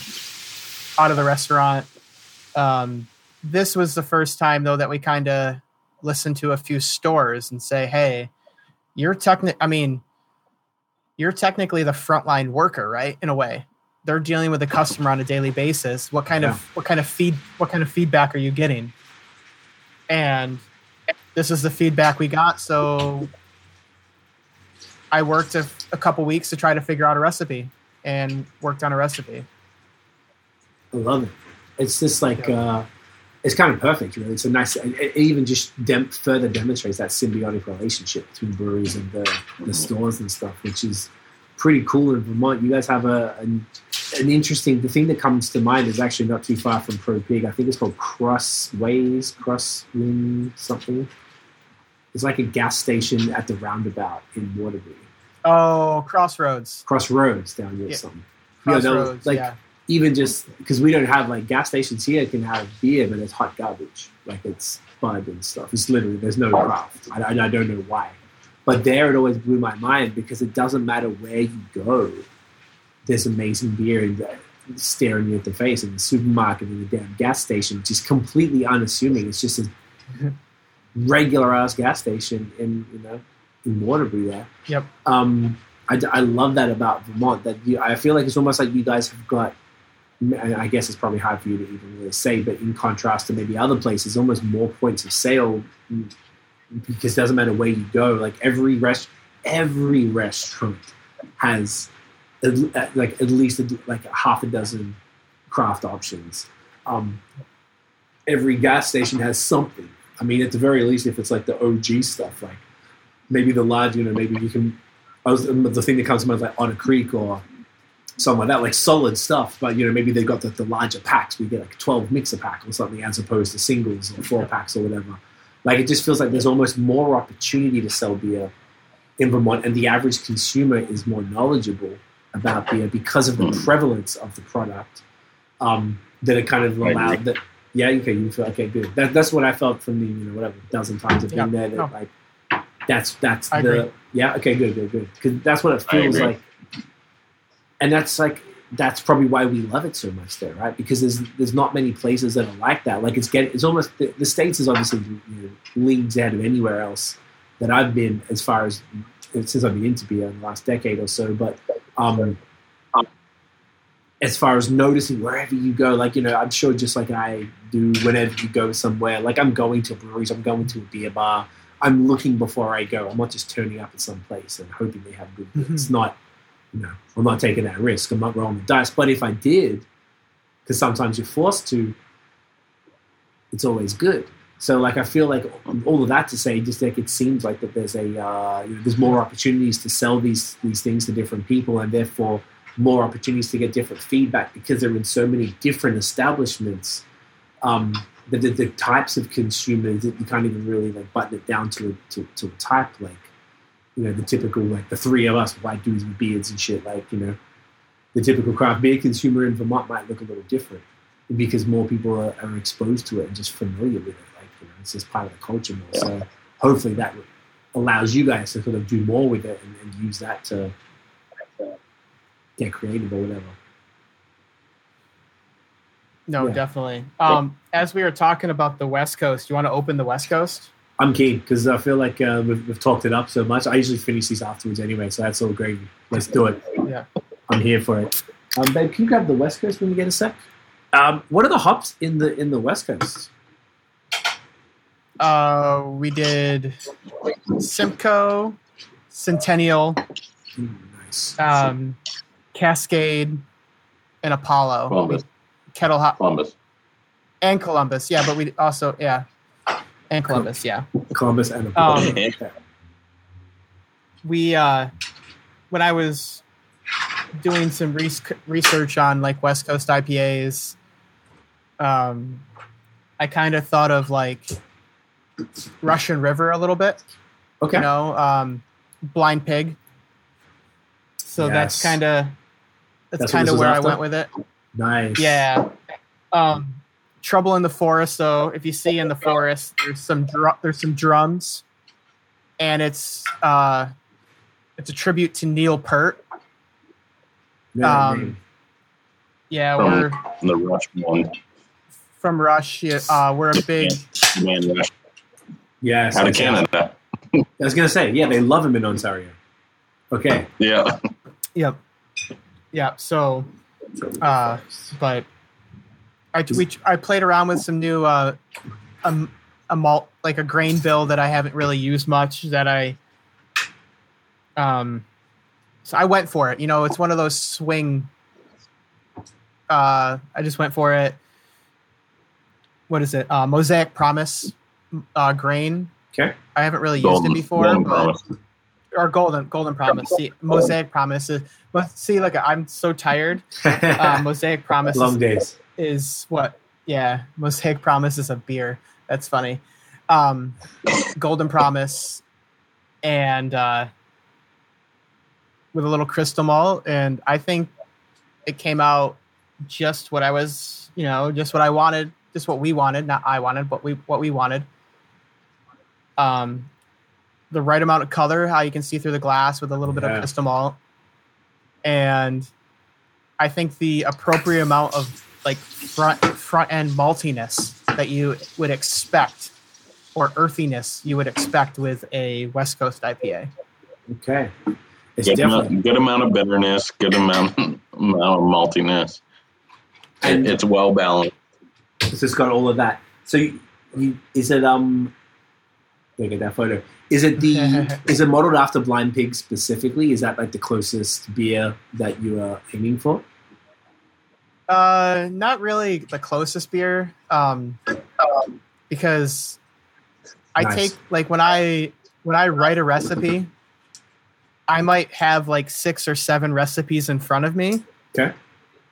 S4: out of the restaurant. Um, this was the first time though that we kind of listened to a few stores and say, "Hey, you're technic. I mean, you're technically the frontline worker, right? In a way, they're dealing with the customer on a daily basis. What kind
S2: Yeah.
S4: of what kind of feed what kind of feedback are you getting? And this is the feedback we got. So I worked a, a couple weeks to try to figure out a recipe and worked on a recipe.
S2: I love it. It's just like uh, it's kind of perfect, really. It's a nice. It, it even just dem- further demonstrates that symbiotic relationship between breweries and the, the stores and stuff, which is pretty cool in Vermont. You guys have a an, an interesting. The thing that comes to mind is actually not too far from Pro Pig. I think it's called Crossways, Crosswind something. It's like a gas station at the roundabout in Waterbury,
S4: Oh, Crossroads.
S2: Crossroads down here
S4: Yeah.
S2: something. Yeah, they'll-
S4: Crossroads.
S2: like
S4: yeah.
S2: even just because we don't have like gas stations here can have beer, but it's hot garbage. Like it's bud and stuff. It's literally there's no craft. I, I, I don't know why, but there it always blew my mind because it doesn't matter where you go. There's amazing beer and staring you at the face in the supermarket in the damn gas station, just completely unassuming. It's just a regular ass gas station in you know in Waterbury there
S4: Yep.
S2: um, I, I love that about Vermont. That you, I feel like it's almost like you guys have got. I guess it's probably hard for you to even really say, but in contrast to maybe other places, almost more points of sale because it doesn't matter where you go. Like every rest, every restaurant has at, at- like at least a, like a half a dozen craft options. Um, every gas station has something. I mean, at the very least, if it's like the OG stuff, like maybe the large, you know, maybe you can. I was the thing that comes to mind is like on a creek or something like that, like solid stuff. But you know, maybe they've got the, the larger packs. We get like twelve mixer pack or something, as opposed to singles or four packs or whatever. Like it just feels like there's almost more opportunity to sell beer in Vermont, and the average consumer is more knowledgeable about beer because of the
S5: Mm.
S2: prevalence of the product. Um, that it kind of allowed that. Yeah, okay, you feel okay, good. That, that's what I felt from the you know whatever dozen times I've been
S4: Yeah,
S2: there. That
S4: no.
S2: like that's that's
S4: I
S2: the
S4: agree.
S2: yeah okay good good good because that's what it feels like, and that's like that's probably why we love it so much there, right? Because there's there's not many places that are like that. Like it's getting it's almost the, the states is obviously you know, leagues ahead of anywhere else that I've been as far as since I've been into beer in the last decade or so. But um, as far as noticing wherever you go, like you know, I'm sure just like I do whenever you go somewhere, like I'm going to breweries, I'm going to a beer bar, I'm looking before I go. I'm not just turning up at some place and hoping they have good beer.
S4: Mhm.
S2: It's not, you know, I'm not taking that risk. I'm not rolling the dice. But if I did, because sometimes you're forced to, it's always good. So like I feel like all of that to say, just like it seems like that there's a uh, you know, there's more opportunities to sell these these things to different people, and therefore more opportunities to get different feedback because they're in so many different establishments. Um, the, the, the types of consumers that you can't even really like button it down to a, to, to a type like you know the typical like the three of us white dudes with beards and shit like you know the typical craft beer consumer in Vermont might look a little different because more people are, are exposed to it and just familiar with it like you know it's just part of the culture more so hopefully that allows you guys to sort of do more with it and, and use that to get creative or whatever
S4: No,
S2: Yeah.
S4: definitely. Um, as we were talking about the West Coast, you want to open the West Coast?
S2: I'm keen because I feel like uh, we've, we've talked it up so much. I usually finish these afterwards anyway, so that's all great. Let's do it.
S4: Yeah.
S2: I'm here for it. Um, babe, can you grab the West Coast when you get a sec? Um, what are the hops in the in the West Coast?
S4: Uh, we did Simcoe, Centennial,
S2: Mm, nice.
S4: um, Cascade, and Apollo.
S5: Columbus.
S4: Kettle Hot.
S5: Columbus.
S4: and Columbus. Yeah, but we also yeah, and Columbus. Yeah,
S2: Columbus and a
S4: Um, we uh, when I was doing some res- research on like West Coast IPAs, um, I kind of thought of like Russian River a little bit.
S2: okay.
S4: you know, um, Blind Pig. So that's kind of that's,
S2: That's
S4: kind of
S2: was
S4: where I went with it.
S2: Nice.
S4: Yeah. Um, Trouble in the Forest, though. If you see in the forest, there's some dr- there's some drums, and it's uh, it's a tribute to Neil Peart.
S2: Yeah,
S4: um. Yeah,
S5: From-
S4: we're
S5: The Rush one.
S4: from Rush. yeah, Uh, we're a big
S5: Man Rush
S2: yes.
S5: out of. Canada.
S2: I was gonna say, yeah, they love him in Ontario. Okay.
S5: Yeah.
S4: yep, yep. So, uh, but I we I played around with some new uh, um, a malt like a grain bill that I haven't really used much that I um so I went for it. You know, it's one of those swing. Uh, I just went for it. What is it? Uh, Mosaic Promise uh, grain.
S2: Okay.
S4: I haven't really used
S5: Golden,
S4: it before, but
S5: Promise.
S4: Or golden golden promise. See, Mosaic promises. But see, like I'm so tired. Uh, Mosaic Promise is,
S2: Long days.
S4: is what? Yeah, Mosaic Promise is a beer. That's funny. Um, Golden Promise, and uh, with a little crystal malt, and I think it came out just what I was, you know, just what I wanted, just what we wanted, not I wanted, but we what we wanted. Um, the right amount of color, how you can see through the glass with a little bit of
S2: Yeah.
S4: crystal malt, and I think the appropriate amount of like front front end maltiness that you would expect or earthiness you would expect with a West Coast IPA.
S2: Okay. It's
S5: Good
S2: definitely
S5: amount, good amount of bitterness, good amount, amount of maltiness.
S2: And-
S5: It, it's well balanced.
S2: it's just got all of that. So you, you is it um look at that photo. Is it the is it modeled after Blind Pig specifically? Is that like the closest beer that you are aiming for?
S4: Uh, not really the closest beer, um, because I
S2: Nice.
S4: take like when I when I write a recipe, I might have like six or seven recipes in front of me,
S2: Okay.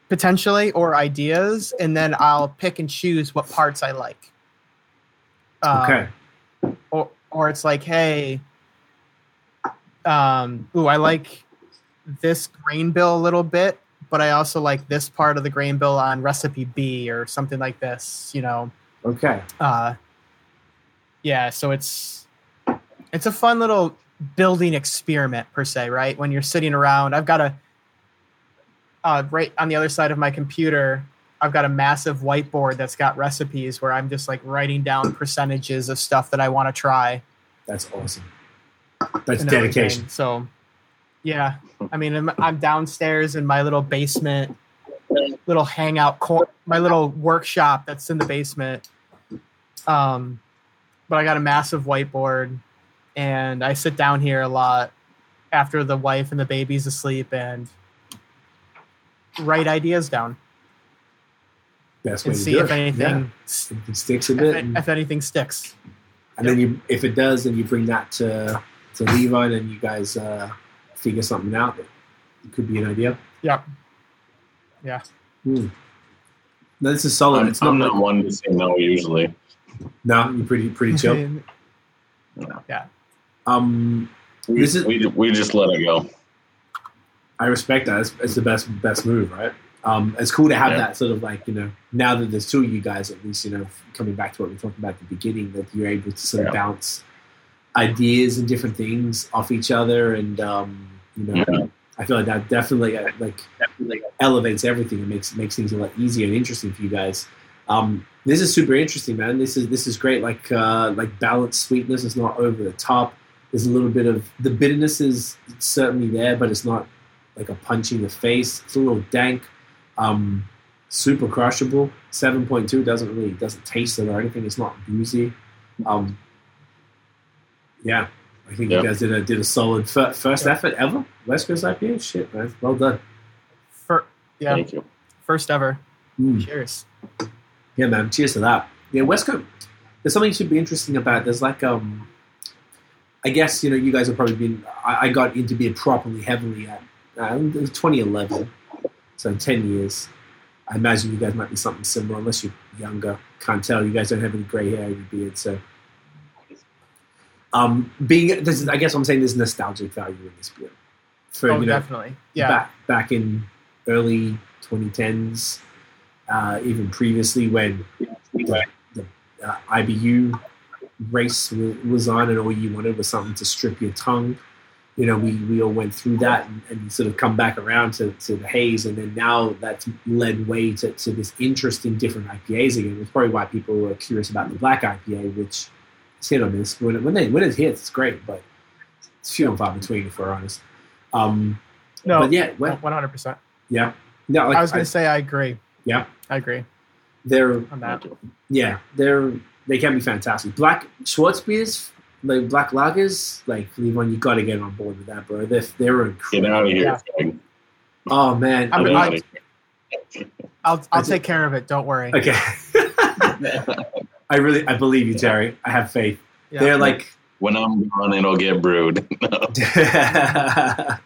S4: potentially or ideas, and then I'll pick and choose what parts I like. Um,
S2: Okay.
S4: or or it's like, hey, um, ooh, I like this grain bill a little bit, but I also like this part of the grain bill on recipe B or something like this, you know.
S2: Okay.
S4: Uh, yeah, so it's it's a fun little building experiment per se, right? When you're sitting around, I've got a uh, right on the other side of my computer. I've got a massive whiteboard that's got recipes where I'm just like writing down percentages of stuff that I want to try.
S2: That's awesome. That's dedication.
S4: everything. So, yeah, I mean, I'm, I'm downstairs in my little basement, little hangout, cor- my little workshop that's in the basement. Um, but I got a massive whiteboard, and I sit down here a lot after the wife and the baby's asleep and write ideas down
S2: Best way
S4: and
S2: to
S4: see
S2: do
S4: if
S2: it.
S4: anything
S2: Yeah. If it sticks a bit,
S4: it-
S2: and,
S4: if anything sticks.
S2: and then you, if it does, then you bring that to to Levi, and you guys uh, figure something out. That it could be an idea.
S4: Yeah.
S2: Hmm. No, this is solid.
S5: I'm,
S2: it's not
S5: I'm
S2: like,
S5: not one to say no usually.
S2: no, you're pretty pretty chill. Yeah. Um,
S5: We,
S2: This is-
S5: we, we just let it go.
S2: I respect that. It's, it's the best best move, right? Um, it's cool to have
S5: Yeah.
S2: that sort of like you know now that there's two of you guys at least you know coming back to what we talked about at the beginning that you're able to sort of
S5: Yeah.
S2: bounce ideas and different things off each other and um, you know
S5: Yeah.
S2: I feel like that definitely uh, like elevates everything and makes makes things a lot easier and interesting for you guys. Um, this is super interesting, man. This is this is great. Like uh, like balanced sweetness. It's not over the top. There's a little bit of the bitterness is certainly there, but it's not like a punch in the face. It's a little dank. Um, super crushable. Seven point two doesn't really doesn't taste it or anything. It's not boozy. Um, yeah, I think
S5: Yeah.
S2: you guys did a did a solid fir- first
S4: Yeah.
S2: effort ever. West Coast IPA. Shit, man. Well done.
S4: For, yeah,
S5: Thank you.
S4: first ever.
S2: Mm.
S4: Cheers.
S2: Yeah, man. Cheers to that. Yeah, West Coast. There's something should be interesting about. There's like um, I guess you know you guys have probably been. I, I got into beer properly heavily at uh, 2011, so in 10 years. I imagine you guys might be something similar, unless you're younger. Can't tell. You guys don't have any grey hair your beard, so. Um, being, this is, I guess I'm saying there's nostalgic value in this beer. For
S4: oh,
S2: you know,
S4: definitely. Yeah.
S2: back back in early 2010s, uh, even previously when the, the uh, IBU race was on and all you wanted was something to strip your tongue. You know, we, we all went through that and, and sort of come back around to, to the haze. And then now that's led way to, to this interest in different IPAs again. It's probably why people are curious about the black IPA, which is hit or miss. When it, when, they, when it hits, it's great, but it's few and far between, if we're honest. Um,
S4: No,
S2: but yeah, well,
S4: one hundred percent.
S2: yeah. No, like,
S4: I was going to say I agree.
S2: Yeah.
S4: I agree
S2: they're
S4: on that.
S2: yeah, they're they can be fantastic. Black Schwarz beers, like black lagers, like Levon, you got to get on board with that, bro. They're they're
S5: Get
S2: incredible.
S5: out of here.
S4: Yeah.
S2: Oh man,
S4: I
S2: I
S4: mean,
S2: mean,
S4: I, I'll I'll take care of it. Don't worry.
S2: okay. I really I believe you, Terry. I have faith.
S4: Yeah.
S2: They're like.
S5: When I'm gone, it'll get brewed.
S2: I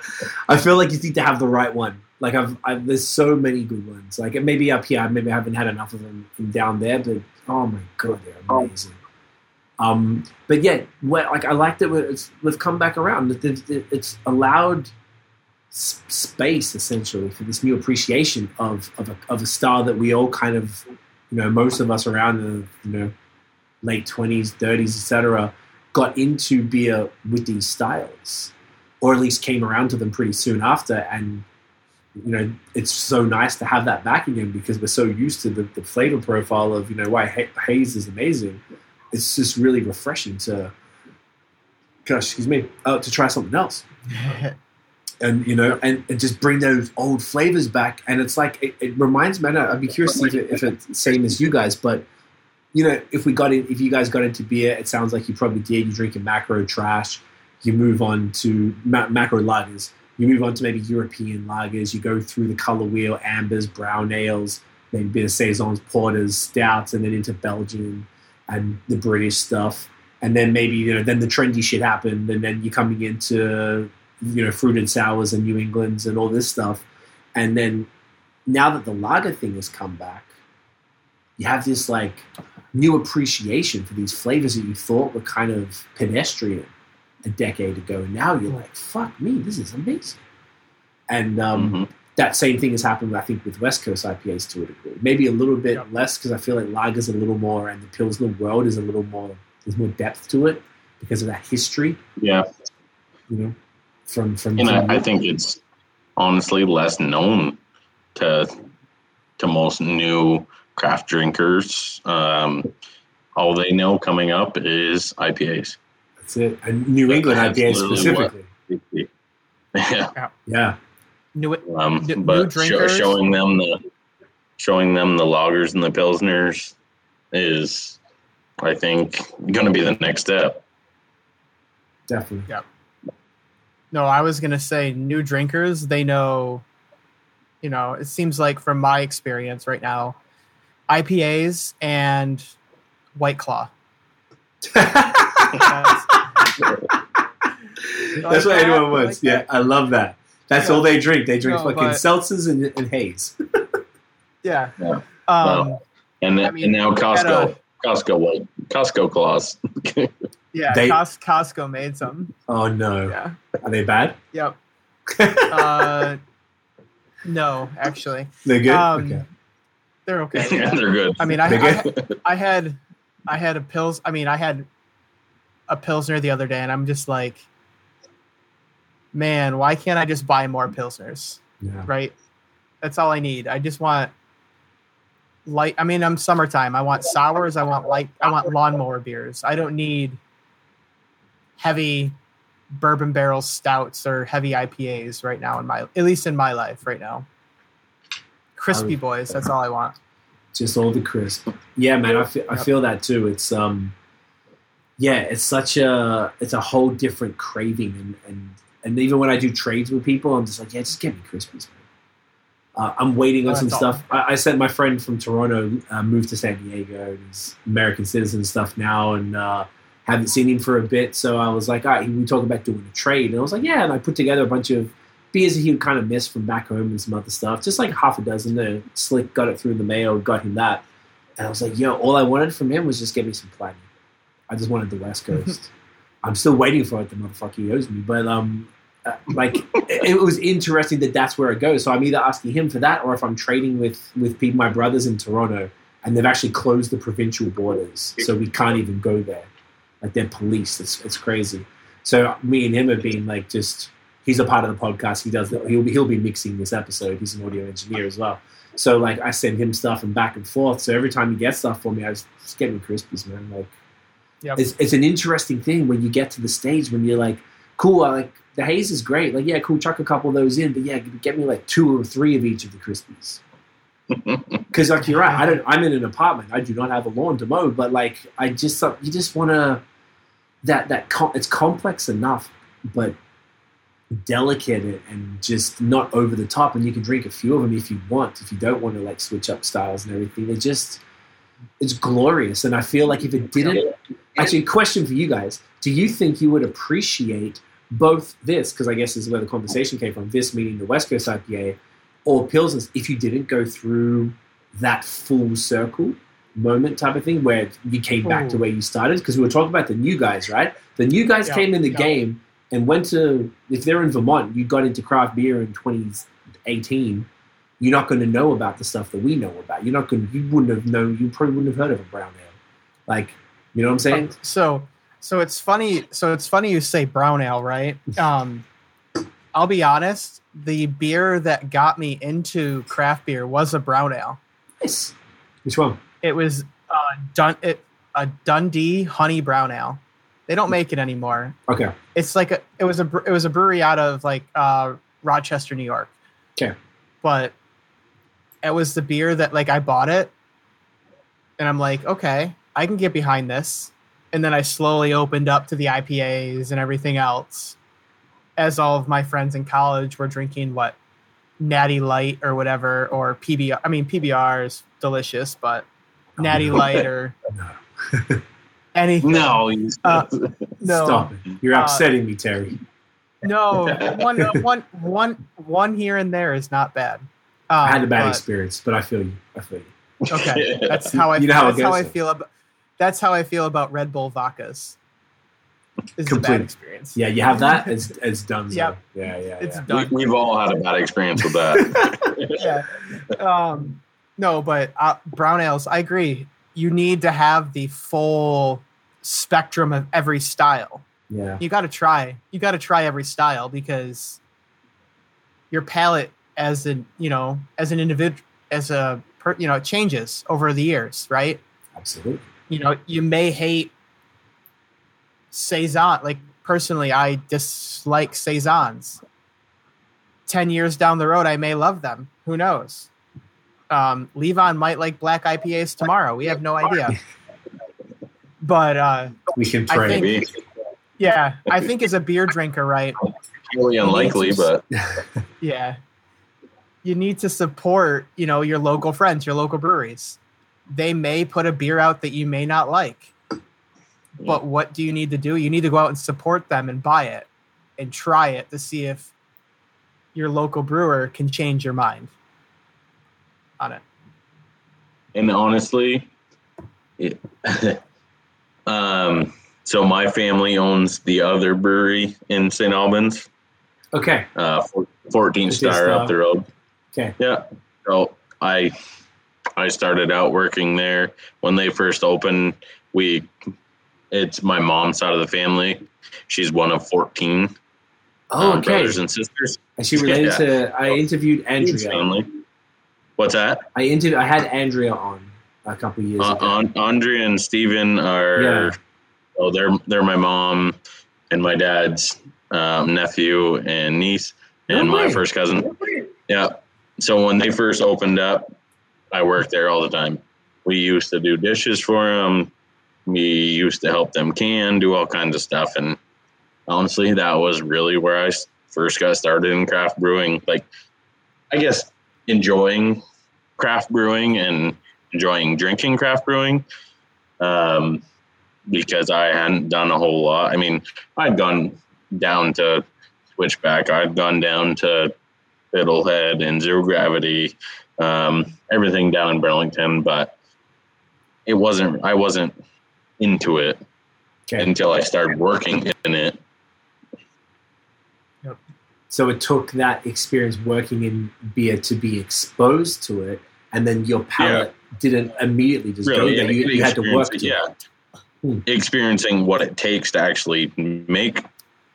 S2: feel like you need to have the right one. Like I've, I've there's so many good ones. Like maybe up here, maybe I haven't had enough of them from down there, but oh my god, they're oh. amazing. Um, but yeah, what, like I like that it's, we've come back around. It- it- It's allowed space essentially for this new appreciation of of a, of a style that we all kind of, you know, most of us around the you know late twenties, thirties, etc., got into beer with these styles, or at least came around to them pretty soon after. And you know, it's so nice to have that back again because we're so used to the, the flavor profile of you know why ha- haze is amazing. It's just really refreshing to, gosh, excuse me, uh, to try something else and you know, and, and just bring those old flavors back. And it's like it, it reminds me. I'd be curious to see if, if it's the same as you guys, but you know, if we got in, if you guys got into beer, it sounds like you probably did. You're drinking macro trash. You move on to ma- macro lagers. You move on to maybe European lagers. You go through the color wheel, ambers, brown ales, maybe a bit of saisons, porters, stouts, and then into Belgian and the British stuff. And then maybe you know, then the trendy shit happened, and then you're coming into you know fruit and sours and New Englands and all this stuff. And then now that the lager thing has come back, you have this like new appreciation for these flavors that you thought were kind of pedestrian a decade ago. And now you're like, fuck me, this is amazing. And um,
S5: Mhm.
S2: That same thing has happened, I think, with West Coast IPAs to a degree. Maybe a little bit
S4: Yeah.
S2: less because I feel like lagers a little more, and the Pilsner world is a little more. There's more depth to it because of that history,
S5: Yeah,
S2: you know, from from.
S5: and
S2: from
S5: I, I think it's honestly less known to to most new craft drinkers. Um, all they know coming up is IPAs.
S2: that's it. And New England IPAs
S5: literally what-
S2: specifically.
S5: Yeah,
S2: Yeah,
S4: Knew it.
S5: um,
S4: new
S5: but show,
S4: drinkers?
S5: showing them the showing them the lagers and the pilsners is, I think, going to be the next step.
S2: definitely. Yeah.
S4: No, I was gonna say new drinkers. They know, you know. It seems like from my experience right now, IPAs and White Claw. That's,
S2: That's what anyone wants. yeah, I love that. That's
S4: Yeah.
S2: all they drink. They drink
S4: No,
S2: fucking
S4: but-
S2: seltzers and, and haze.
S4: yeah.
S5: Yeah.
S4: Um,
S5: And
S4: I mean,
S5: and now
S4: we had
S5: Costco, Costco white, Costco claws.
S4: yeah.
S2: They-
S4: Cos- Costco made some.
S2: Oh no,
S4: Yeah.
S2: are they bad?
S4: Yep. Uh, no, actually,
S2: They're good.
S4: um,
S2: okay.
S4: they're okay.
S5: yeah,
S4: yeah.
S5: they're good.
S4: I mean, I, I,
S2: good?
S4: I had I had a pills. I mean, I had a pilsner the other day, and I'm just like, man, why can't I just buy more pilsners?
S2: Yeah.
S4: Right? That's all I need. I just want light. I mean, I'm summertime. I want sours. I want light. I want lawnmower beers. I don't need heavy bourbon barrel stouts or heavy IPAs right now in my at least in my life right now. Crispy boys. That's all I want.
S2: just all the crisp. Yeah, man, I feel, I feel that too. It's um, yeah, it's such a it's a whole different craving, and and and even when I do trades with people, I'm just like, yeah, just get me crispies, man. Uh, I'm waiting on
S4: Oh,
S2: some stuff. I, I sent my friend from Toronto uh, moved to San Diego. and He's American citizen stuff now, and uh, haven't seen him for a bit. So I was like, all right, we talked about doing a trade, and I was like, yeah, and I put together a bunch of beers that he would kind of miss from back home and some other stuff, just like half a dozen. The slick got it through the mail, got him that, and I was like, yo, all I wanted from him was just get me some platinum. I just wanted the West Coast. I'm still waiting for it. The motherfucker he owes me, but um, uh, like it, it was interesting that that's where it goes. So I'm either asking him for that, or if I'm trading with with people, my brothers in Toronto, and they've actually closed the provincial borders, so we can't even go there. Like they're policed. It's it's crazy. So me and him have been like just he's a part of the podcast. He does. He'll be he'll be mixing this episode. He's an audio engineer as well. So like I send him stuff and back and forth. So every time he gets stuff for me, I just, just get me crispies, man. Like
S4: Yep.
S2: it's it's an interesting thing when you get to the stage when you're like, cool, I like the haze is great. Like yeah, cool, chuck a couple of those in, but yeah, get me like two or three of each of the crispies. Because like you're right, I don't. I'm in an apartment. I do not have a lawn to mow, but like I just you just want to that that com- it's complex enough, but delicate and- and just not over the top. And you can drink a few of them if you want. If you don't want to like switch up styles and everything, it just it's glorious. And I feel like if it didn't, actually, question for you guys: Do you think you would appreciate both this? Because I guess this is where the conversation came from. This meaning the West Coast IPA or Pilsners. If you didn't go through that full circle moment type of thing where you came back to
S4: hmm.
S2: where you started because we were talking about the new guys right the new guys
S4: Yeah,
S2: came in the
S4: yeah.
S2: game and went to if they're in vermont you got into craft beer in 2018 you're not going to know about the stuff that we know about you're not going you wouldn't have known you probably wouldn't have heard of a brown ale like you know what i'm saying
S4: So so it's funny so it's funny you say brown ale, right? Um I'll be honest, the beer that got me into craft beer was a brown ale.
S2: Nice. which one
S4: It was uh Dun- it, a Dundee honey brown ale. They don't make it anymore.
S2: okay
S4: It's like a it was a it was a brewery out of like uh Rochester, New York.
S2: Okay.
S4: But it was the beer that like I bought it and I'm like, okay, I can get behind this. And then I slowly opened up to the IPAs and everything else. As all of my friends in college were drinking what Natty Light or whatever, or PBR. I mean, PBR is delicious, but Natty Light or anything.
S5: no, you-
S4: Uh, No,
S2: stop it you're
S4: Uh,
S2: upsetting me terry
S4: no, one, one, one, one here and there is not bad. Um,
S2: i had a bad
S4: but-
S2: experience but i feel you i feel you
S4: Okay, that's how I.
S2: You know how
S4: that's how I feel about. That's how I feel about Red Bull vodkas. It's a
S2: Complete.
S4: bad experience.
S2: yeah you have that it's it's done so.
S4: Yep.
S2: yeah yeah
S4: It's
S2: yeah.
S5: we,
S4: done.
S5: we've all had a bad experience with that.
S4: yeah. Um, no, but uh, brown ales. I agree. You need to have the full spectrum of every style.
S2: yeah
S4: You got to try. You got to try every style because your palate, as an you know, as an individual, as a per, you know, it changes over the years, right?
S2: absolutely
S4: you know, you may hate saison. Like personally, I dislike saisons. Ten years down the road, I may love them. Who knows? Um, Levon might like black IPAs tomorrow. We have no idea. But uh,
S2: we can
S4: I
S2: pray
S4: think-
S5: Maybe
S4: yeah, I think as a beer drinker, right?
S5: really unlikely, but
S4: Yeah, you need to support, you know, your local friends, your local breweries. They may put a beer out that you may not like. But what do you need to do? You need to go out and support them and buy it and try it to see if your local brewer can change your mind on it.
S5: and honestly, it, um, so my family owns the other brewery in St. Albans,
S2: okay
S5: uh, 14
S2: It is,
S5: Star up the road.
S2: Okay
S5: Yeah. So I I started out working there when they first opened. We it's my mom's side of the family. She's one of 14.
S2: Oh,
S5: um,
S2: okay.
S5: brothers and sisters.
S2: Is she related
S5: Yeah.
S2: to? I interviewed Andrea.
S5: family. What's that?
S2: I interviewed. I had Andrea on a couple years
S5: Uh,
S2: ago.
S5: An- Andrea and Steven are.
S2: Yeah.
S5: Oh, they're they're my mom and my dad's um, nephew and niece and
S2: No
S5: my first cousin. Yeah. So when they first opened up, I worked there all the time. We used to do dishes for them. We used to help them can, do all kinds of stuff. And honestly, that was really where I first got started in craft brewing. Like, I guess enjoying craft brewing and enjoying drinking craft brewing um, because I hadn't done a whole lot. I mean, I'd gone down to Switchback, I'd gone down to Fiddlehead and Zero Gravity, um, everything down in Burlington, but it wasn't, I wasn't into it
S2: Okay.
S5: until I started working in it.
S2: So it took that experience working in beer to be exposed to it, and then your palate didn't immediately just go
S5: Really,
S2: there. You, you had to work. To
S5: yeah.
S2: it. Hmm.
S5: Experiencing what it takes to actually make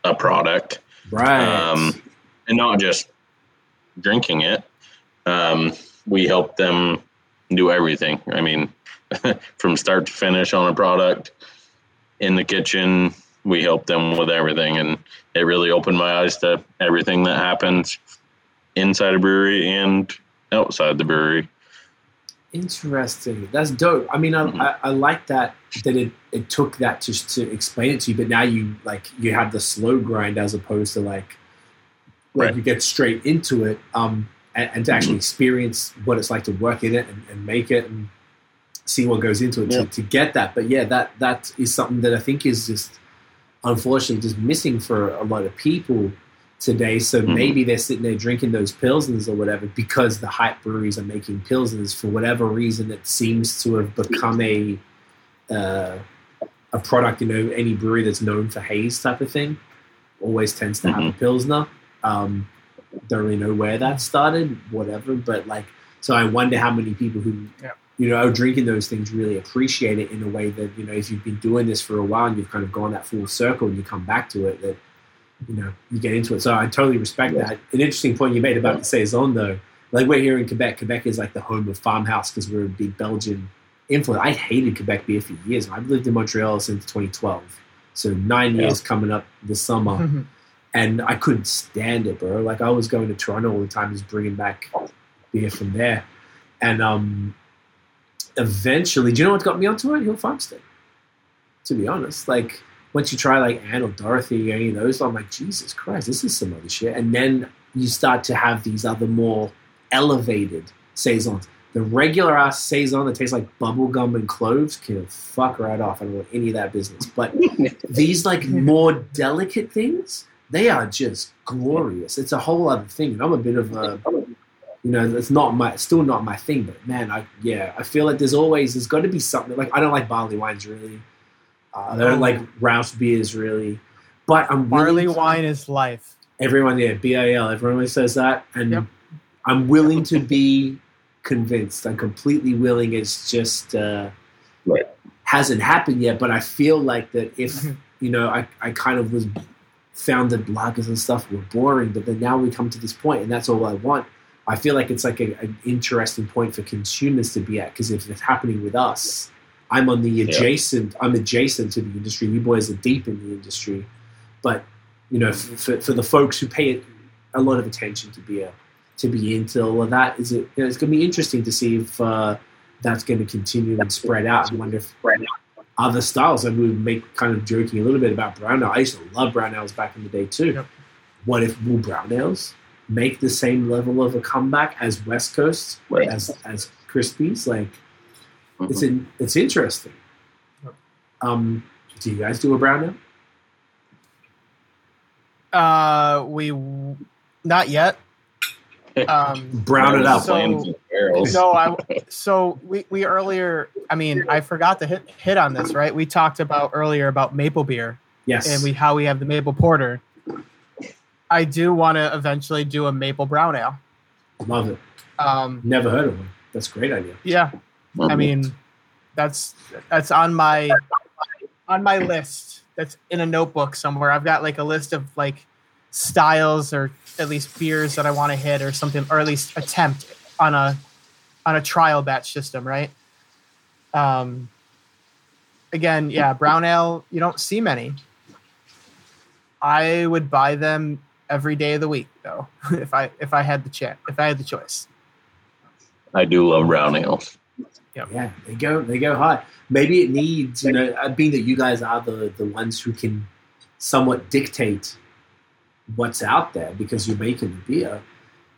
S5: a product
S2: Right.
S5: um, and not just drinking it. Um, we help them do everything. I mean, from start to finish on a product in the kitchen, we help them with everything, and it really opened my eyes to everything that happens inside a brewery and outside the brewery.
S2: Interesting. That's dope. I mean, I,
S5: Mhm.
S2: I, I like that that it, it took that just to explain it to you, but now you like you have the slow grind as opposed to like like
S5: Right.
S2: you get straight into it, um, and, and to actually experience what it's like to work in it and, and make it and see what goes into it
S5: Yeah.
S2: to, to get that. But yeah, that that is something that I think is just unfortunately just missing for a lot of people today. So
S5: Mhm.
S2: maybe they're sitting there drinking those pilsners or whatever because the hype breweries are making pilsners for whatever reason. It seems to have become a uh, a product. You know, any brewery that's known for haze type of thing always tends to have a pilsner. Um, don't really know where that started, whatever. But like, so I wonder how many people who
S4: Yeah.
S2: you know are drinking those things really appreciate it in a way that you know if you've been doing this for a while and you've kind of gone that full circle and you come back to it that you know you get into it. So I totally respect
S5: Yeah.
S2: that. An interesting point you made about the saison though. Like we're here in Quebec. Quebec is like the home of farmhouse because we're a big Belgian influence. I hated Quebec beer for years. I've lived in Montreal since 2012, so nine
S5: Yeah.
S2: years coming up this summer and I couldn't stand it, bro. Like I was going to Toronto all the time, just bringing back beer from there, and um, eventually, do you know what got me onto it? Hill Farmstead. To be honest, like once you try like Anna or Dorothy or any of those, I'm like, Jesus Christ, this is some other shit. And then you start to have these other more elevated saisons. The regular ass saison that tastes like bubble gum and cloves can fuck right off. I don't want any of that business. But these like more delicate things, they are just glorious. It's a whole other thing. And I'm a bit of a, you know, it's not my, still not my thing. But man, I yeah, I feel like there's always there's got to be something. Like I don't like barley wines really. Uh, I don't like Rouse beers really. But I'm willing
S4: Barley
S2: to-
S4: wine is life.
S2: Everyone, yeah, BIL. Everyone always says that, and
S4: Yep.
S2: I'm willing to be convinced. I'm completely willing. It's just uh,
S5: Right.
S2: hasn't happened yet. But I feel like that if you know, I, I kind of was found that lagers and stuff were boring, but then now we come to this point, and that's all I want. I feel like it's like a, an interesting point for consumers to be at because if it's happening with us, I'm on the adjacent. I'm adjacent to the industry. You boys are deep in the industry, but you know, for, for, for the folks who pay a lot of attention to beer, to be into all of that, is it? You know, it's going to be interesting to see if uh, that's going to continue and spread out. I wonder if other styles. I would make kind of joking a little bit about brown ale. I used to love brown ales back in the day too.
S4: Yep.
S2: What if will brown ales make the same level of a comeback as West Coast
S5: Right.
S2: as as Crispies? Like it's
S5: Mhm.
S2: in, it's interesting.
S4: Yep.
S2: Um, do you guys do a brown ale?
S4: Uh, we not yet. Um,
S2: Brown it up.
S4: So-
S5: Flames and barrels.
S4: no, I. So we we earlier. I mean, I forgot to hit hit on this. Right, we talked about earlier about maple beer
S2: Yes.
S4: and we how we have the maple porter. I do want to eventually do a maple brown ale.
S2: love it.
S4: Um,
S2: Never heard of one. That's a great idea.
S4: yeah,
S5: Mhm.
S4: I mean, that's that's on my on my list. That's in a notebook somewhere. I've got like a list of like styles or at least beers that I want to hit or something, or at least attempt on a on a trial batch system, right? Um, again, yeah, brown ale. You don't see many. I would buy them every day of the week, though, if I if I had the chance, if I had the choice.
S5: I do love brown ales.
S2: Yeah, they go they go high. Maybe it needs, you know, uh, being that you guys are the the ones who can somewhat dictate what's out there because you're making the beer.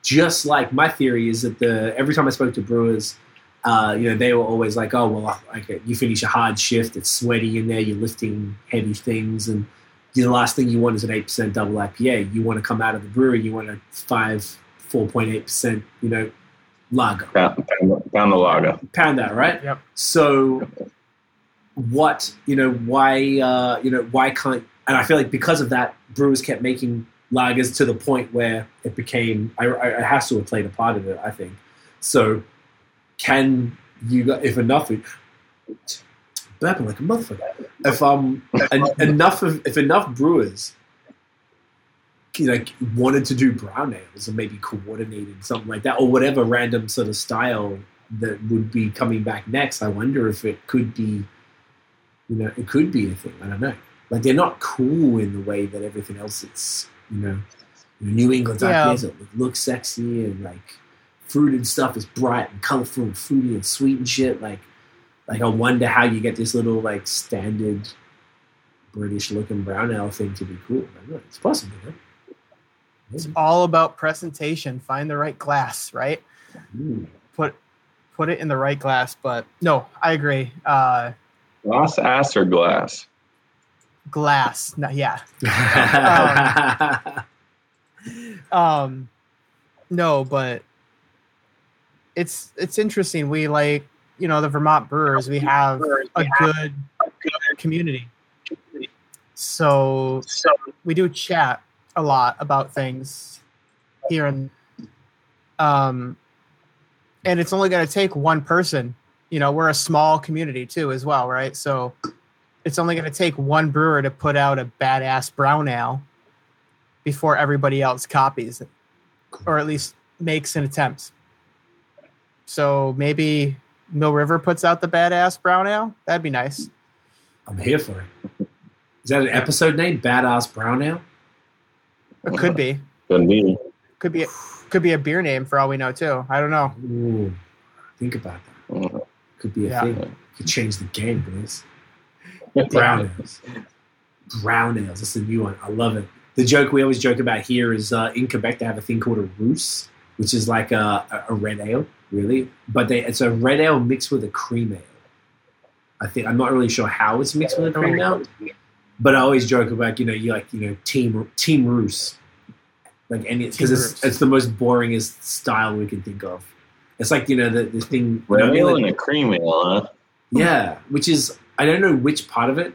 S2: Just like my theory is that the every time I spoke to brewers, uh, you know, they were always like, "Oh, well, okay, you finish a hard shift, it's sweaty in there, you're lifting heavy things, and the last thing you want is an eight percent double IPA. You want to come out of the brewery, you want a five, four point eight percent, you know, lager.
S5: Pound, pound, pound the lager.
S2: Pound that, right?
S4: Yep.
S2: So, what you know? Why uh, you know? Why can't? And I feel like because of that, brewers kept making lagers to the point where it became. I, I, it has to have played a part of it. I think. So, can you? If enough, burping like a motherfucker. If um en- enough of if enough brewers like wanted to do brown ales and maybe coordinated something like that or whatever random sort of style that would be coming back next i wonder if it could be you know it could be a thing i don't know like they're not cool in the way that everything else is you know new england's
S4: Yeah.
S2: IPAs that look, look sexy and like fruit and stuff is bright and colorful and fruity and sweet and shit like like i wonder how you get this little like standard british looking brown ale thing to be cool I don't know. it's possible huh?
S4: It's all about presentation. Find the right glass, right?
S2: Ooh.
S4: Put put it in the right glass. But no, I agree. Uh,
S5: Glass ass or glass?
S4: Glass. No, yeah. Um, no, but it's it's interesting. We like you know the Vermont Brewers. We have a good community. So we do chat a lot about things here and um and it's only going to take one person you know we're a small community too as well right so it's only going to take one brewer to put out a badass brown ale before everybody else copies it or at least makes an attempt so maybe mill river puts out the badass brown ale that'd be nice
S2: I'm here for it. Is that an episode name? Badass Brown Ale?
S4: it could be
S5: Couldn't be.
S4: could be could be a beer name for all we know too i don't know
S2: Ooh, think about that.
S5: Mm.
S2: Could be a
S4: Yeah.
S2: thing. Could change the game, boys. Brown ales. Brown ales. That's a new one. I love it. The joke we always joke about here is uh, in Quebec they have a thing called a Rousse, which is like a, a, a red ale, really. But they, it's a red ale mixed with a cream ale. I think I'm not really sure how it's mixed with a cream ale, but I always joke about you know you like you know team team Rousse, like any because it's it's the most boringest style we can think of. It's like you know the, the thing. you know,
S5: Red
S2: I
S5: ale
S2: like-
S5: and a cream ale, huh?
S2: yeah, which is I don't know which part of it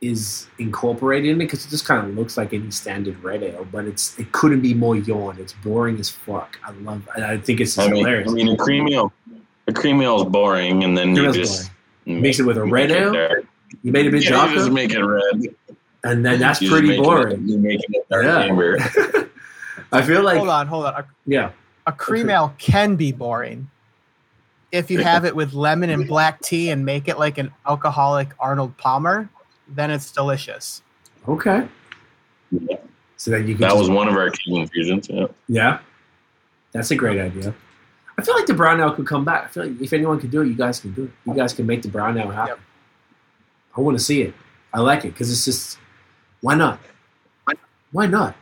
S2: is incorporated in it because it just kind of looks like any standard red ale, but it's it couldn't be more yawn. It's boring as fuck. I love. I I think it's just
S5: I mean,
S2: hilarious.
S5: I mean, a cream ale. A cream ale is boring, and then
S2: Cream
S5: you
S2: ale's
S5: just
S2: Mix it with a red ale?
S5: dark.
S2: you made a bit
S5: Yeah, you just
S2: darker,
S5: make it red.
S2: and then that's
S5: You
S2: pretty boring.
S5: you make it dark
S2: Yeah.
S5: amber.
S2: I feel like
S4: hold on hold on a,
S2: yeah,
S4: a cream
S2: Okay.
S4: ale can be boring if you have it with lemon and black tea and make it like an alcoholic arnold palmer then it's delicious
S2: okay. So that you can
S5: That was one of our key infusions. Yeah.
S2: yeah, that's a great idea. I feel like the brown ale could come back. I feel like if anyone can do it, you guys can do it. You guys can make the brown ale happen.
S4: Yep.
S2: I want to see it. I like it because it's just why not? Why not?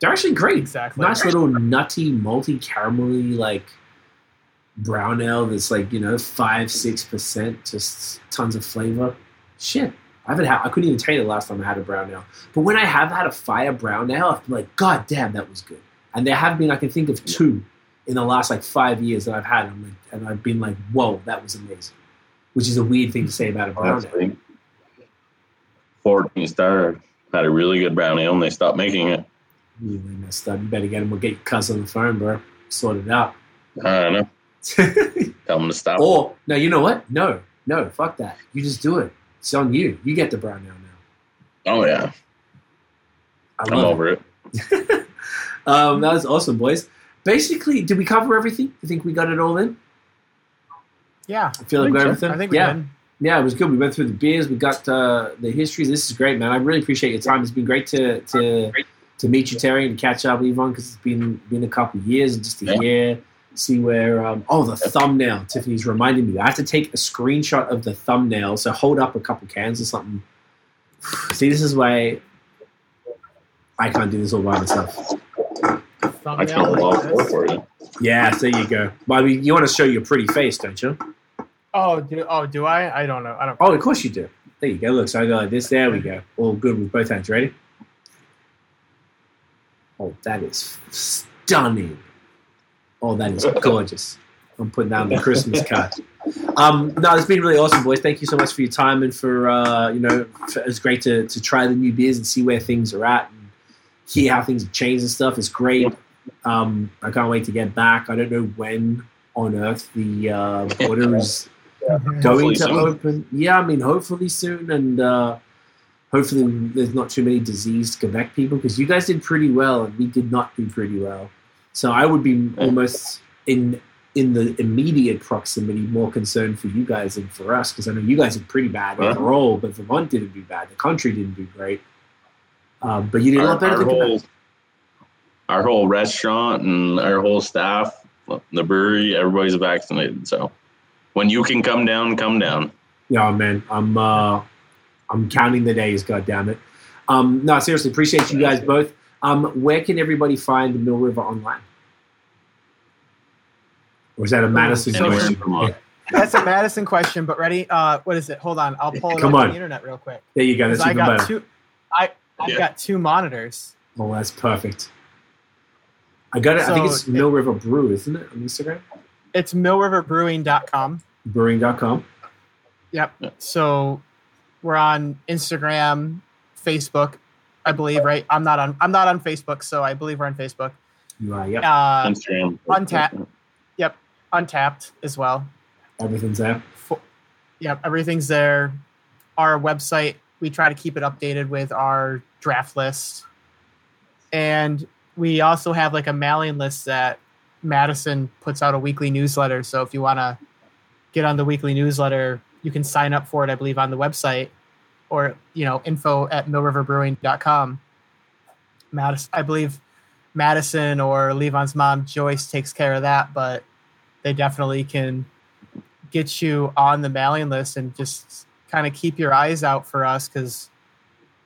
S2: They're actually great.
S4: exactly
S2: Nice little nutty, multi caramelly like brown ale that's like you know five six percent, just tons of flavor. Shit, I haven't had. I couldn't even tell you the last time I had a brown ale. But when I have had a fire brown ale, I've been like, God damn, that was good. And there have been, I can think of two in the last like five years that I've had, and, like, and I've been like, whoa, that was amazing. Which is a weird thing to say about a brown ale.
S5: Fourteen Star had a really good brown ale, and they stopped making it.
S2: You really messed up. You better get him. We'll get your cousin on the phone, bro. Sort it out.
S5: I don't know. Tell them to stop.
S2: or no, you know what? No, no, fuck that. You just do it. It's on you. You get the brown ale now.
S5: Oh yeah.
S2: I
S5: I'm over it.
S2: it. um, that was awesome, boys. Basically, did we cover everything? You think we got it all in?
S4: Yeah.
S2: I feel like we got
S4: I
S2: everything.
S4: think we
S2: yeah.
S4: did.
S2: Yeah, it was good. We went through the beers. We got uh, the history. This is great, man. I really appreciate your time. It's been great to to, to meet you, Terry, and catch up, Levon, because it's been been a couple of years and just to
S5: Yeah.
S2: hear, see where. Um, oh, the thumbnail. Tiffany's reminding me. I have to take a screenshot of the thumbnail. So hold up a couple cans or something. See, this is why I can't do this all by myself.
S5: I can't
S4: like
S5: for you.
S2: Yeah, there you go. Well, I mean, you want to show your pretty face, don't you?
S4: Oh, do oh do I? I don't know. I don't.
S2: Oh, of course you do. There you go. Look, so I go like this. There we go. All good with both hands. Ready? Oh, that is stunning. Oh, that is gorgeous. I'm putting down the Christmas card. Um, no, it's been really awesome, boys. Thank you so much for your time and for uh, you know, for, it's great to to try the new beers and see where things are at and hear how things have changed and stuff. It's great. Um, I can't wait to get back. I don't know when on earth the uh, border is going
S5: Hopefully
S2: to
S5: soon.
S2: open. Yeah, I mean, hopefully soon, and uh, hopefully there's not too many diseased Quebec people because you guys did pretty well and we did not do pretty well. So I would be almost in in the immediate proximity more concerned for you guys than for us because I know you guys are pretty bad overall, but Vermont didn't do bad. The country didn't do great. Um, but you did a lot better
S5: our
S2: than
S5: whole, our whole restaurant and our whole staff, the brewery, everybody's vaccinated. So when you can come down, come down.
S2: Yeah, man, I'm uh, I'm counting the days. God damn it. Um, no, seriously, appreciate you guys both. Um, where can everybody find the Mill River online? Or is that a Madison
S4: so-
S2: question?
S4: That's a Madison question, but ready? Uh, what is it? Hold on, I'll pull it
S2: Come
S4: up
S2: on.
S4: on the internet real quick.
S2: There you go. That's
S4: 'Cause I
S2: even
S4: got
S2: better.
S4: two. I I've
S5: Yeah.
S4: got two monitors.
S2: Oh, that's perfect. I got it. I think it's
S4: it-
S2: Mill River Brew, isn't it? On Instagram,
S4: It's millriverbrewing.com.
S2: brewing.com.
S4: Yep.
S5: Yeah.
S4: So we're on Instagram, Facebook, I believe, right? I'm not on I'm not on Facebook, so I believe we're on Facebook.
S2: You are. Yep.
S4: Uh,
S5: Instagram.
S4: Untappd. Yep. Untappd as well.
S2: Everything's there.
S4: Fo- Yep, everything's there. Our website, we try to keep it updated with our draft list. And we also have like a mailing list that Madison puts out a weekly newsletter. So if you want to get on the weekly newsletter, you can sign up for it, I believe, on the website or, you know, info at millriverbrewing.com. Madison, I believe Madison or Levon's mom, Joyce, takes care of that, but they definitely can get you on the mailing list and just kind of keep your eyes out for us because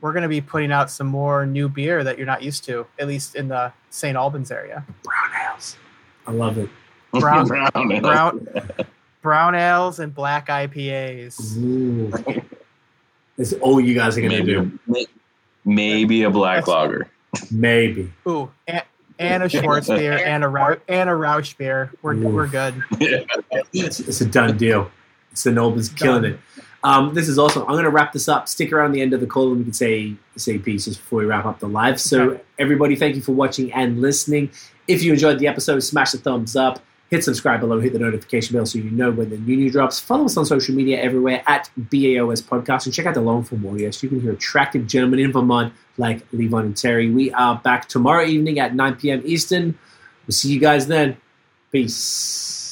S4: we're going to be putting out some more new beer that you're not used to, at least in the St. Albans area.
S2: Brown ales. I love it.
S4: Brown-
S5: Brown.
S4: Brown, brown ales and black IPAs.
S2: Ooh. It's all you guys are gonna
S5: Maybe,
S2: do.
S5: a- maybe a black
S4: That's-
S5: lager.
S2: Maybe.
S4: Ooh, and, and a Schwarz beer and a Rau- and a Rauch beer. We're,
S2: Ooh.
S4: we're good.
S2: It's, it's a done deal. St. Albans killing it. Um, this is awesome. I'm going to wrap this up. Stick around the end of the call and we can say say pieces before we wrap up the live. So,
S4: Okay.
S2: everybody, thank you for watching and listening. If you enjoyed the episode, smash the thumbs up. Hit subscribe below, hit the notification bell so you know when the new new drops. Follow us on social media everywhere at BAOS Podcast and check out the Long Form Warriors. You can hear attractive gentlemen in Vermont like Levon and Terry. We are back tomorrow evening at 9 p.m. Eastern. We'll see you guys then. Peace.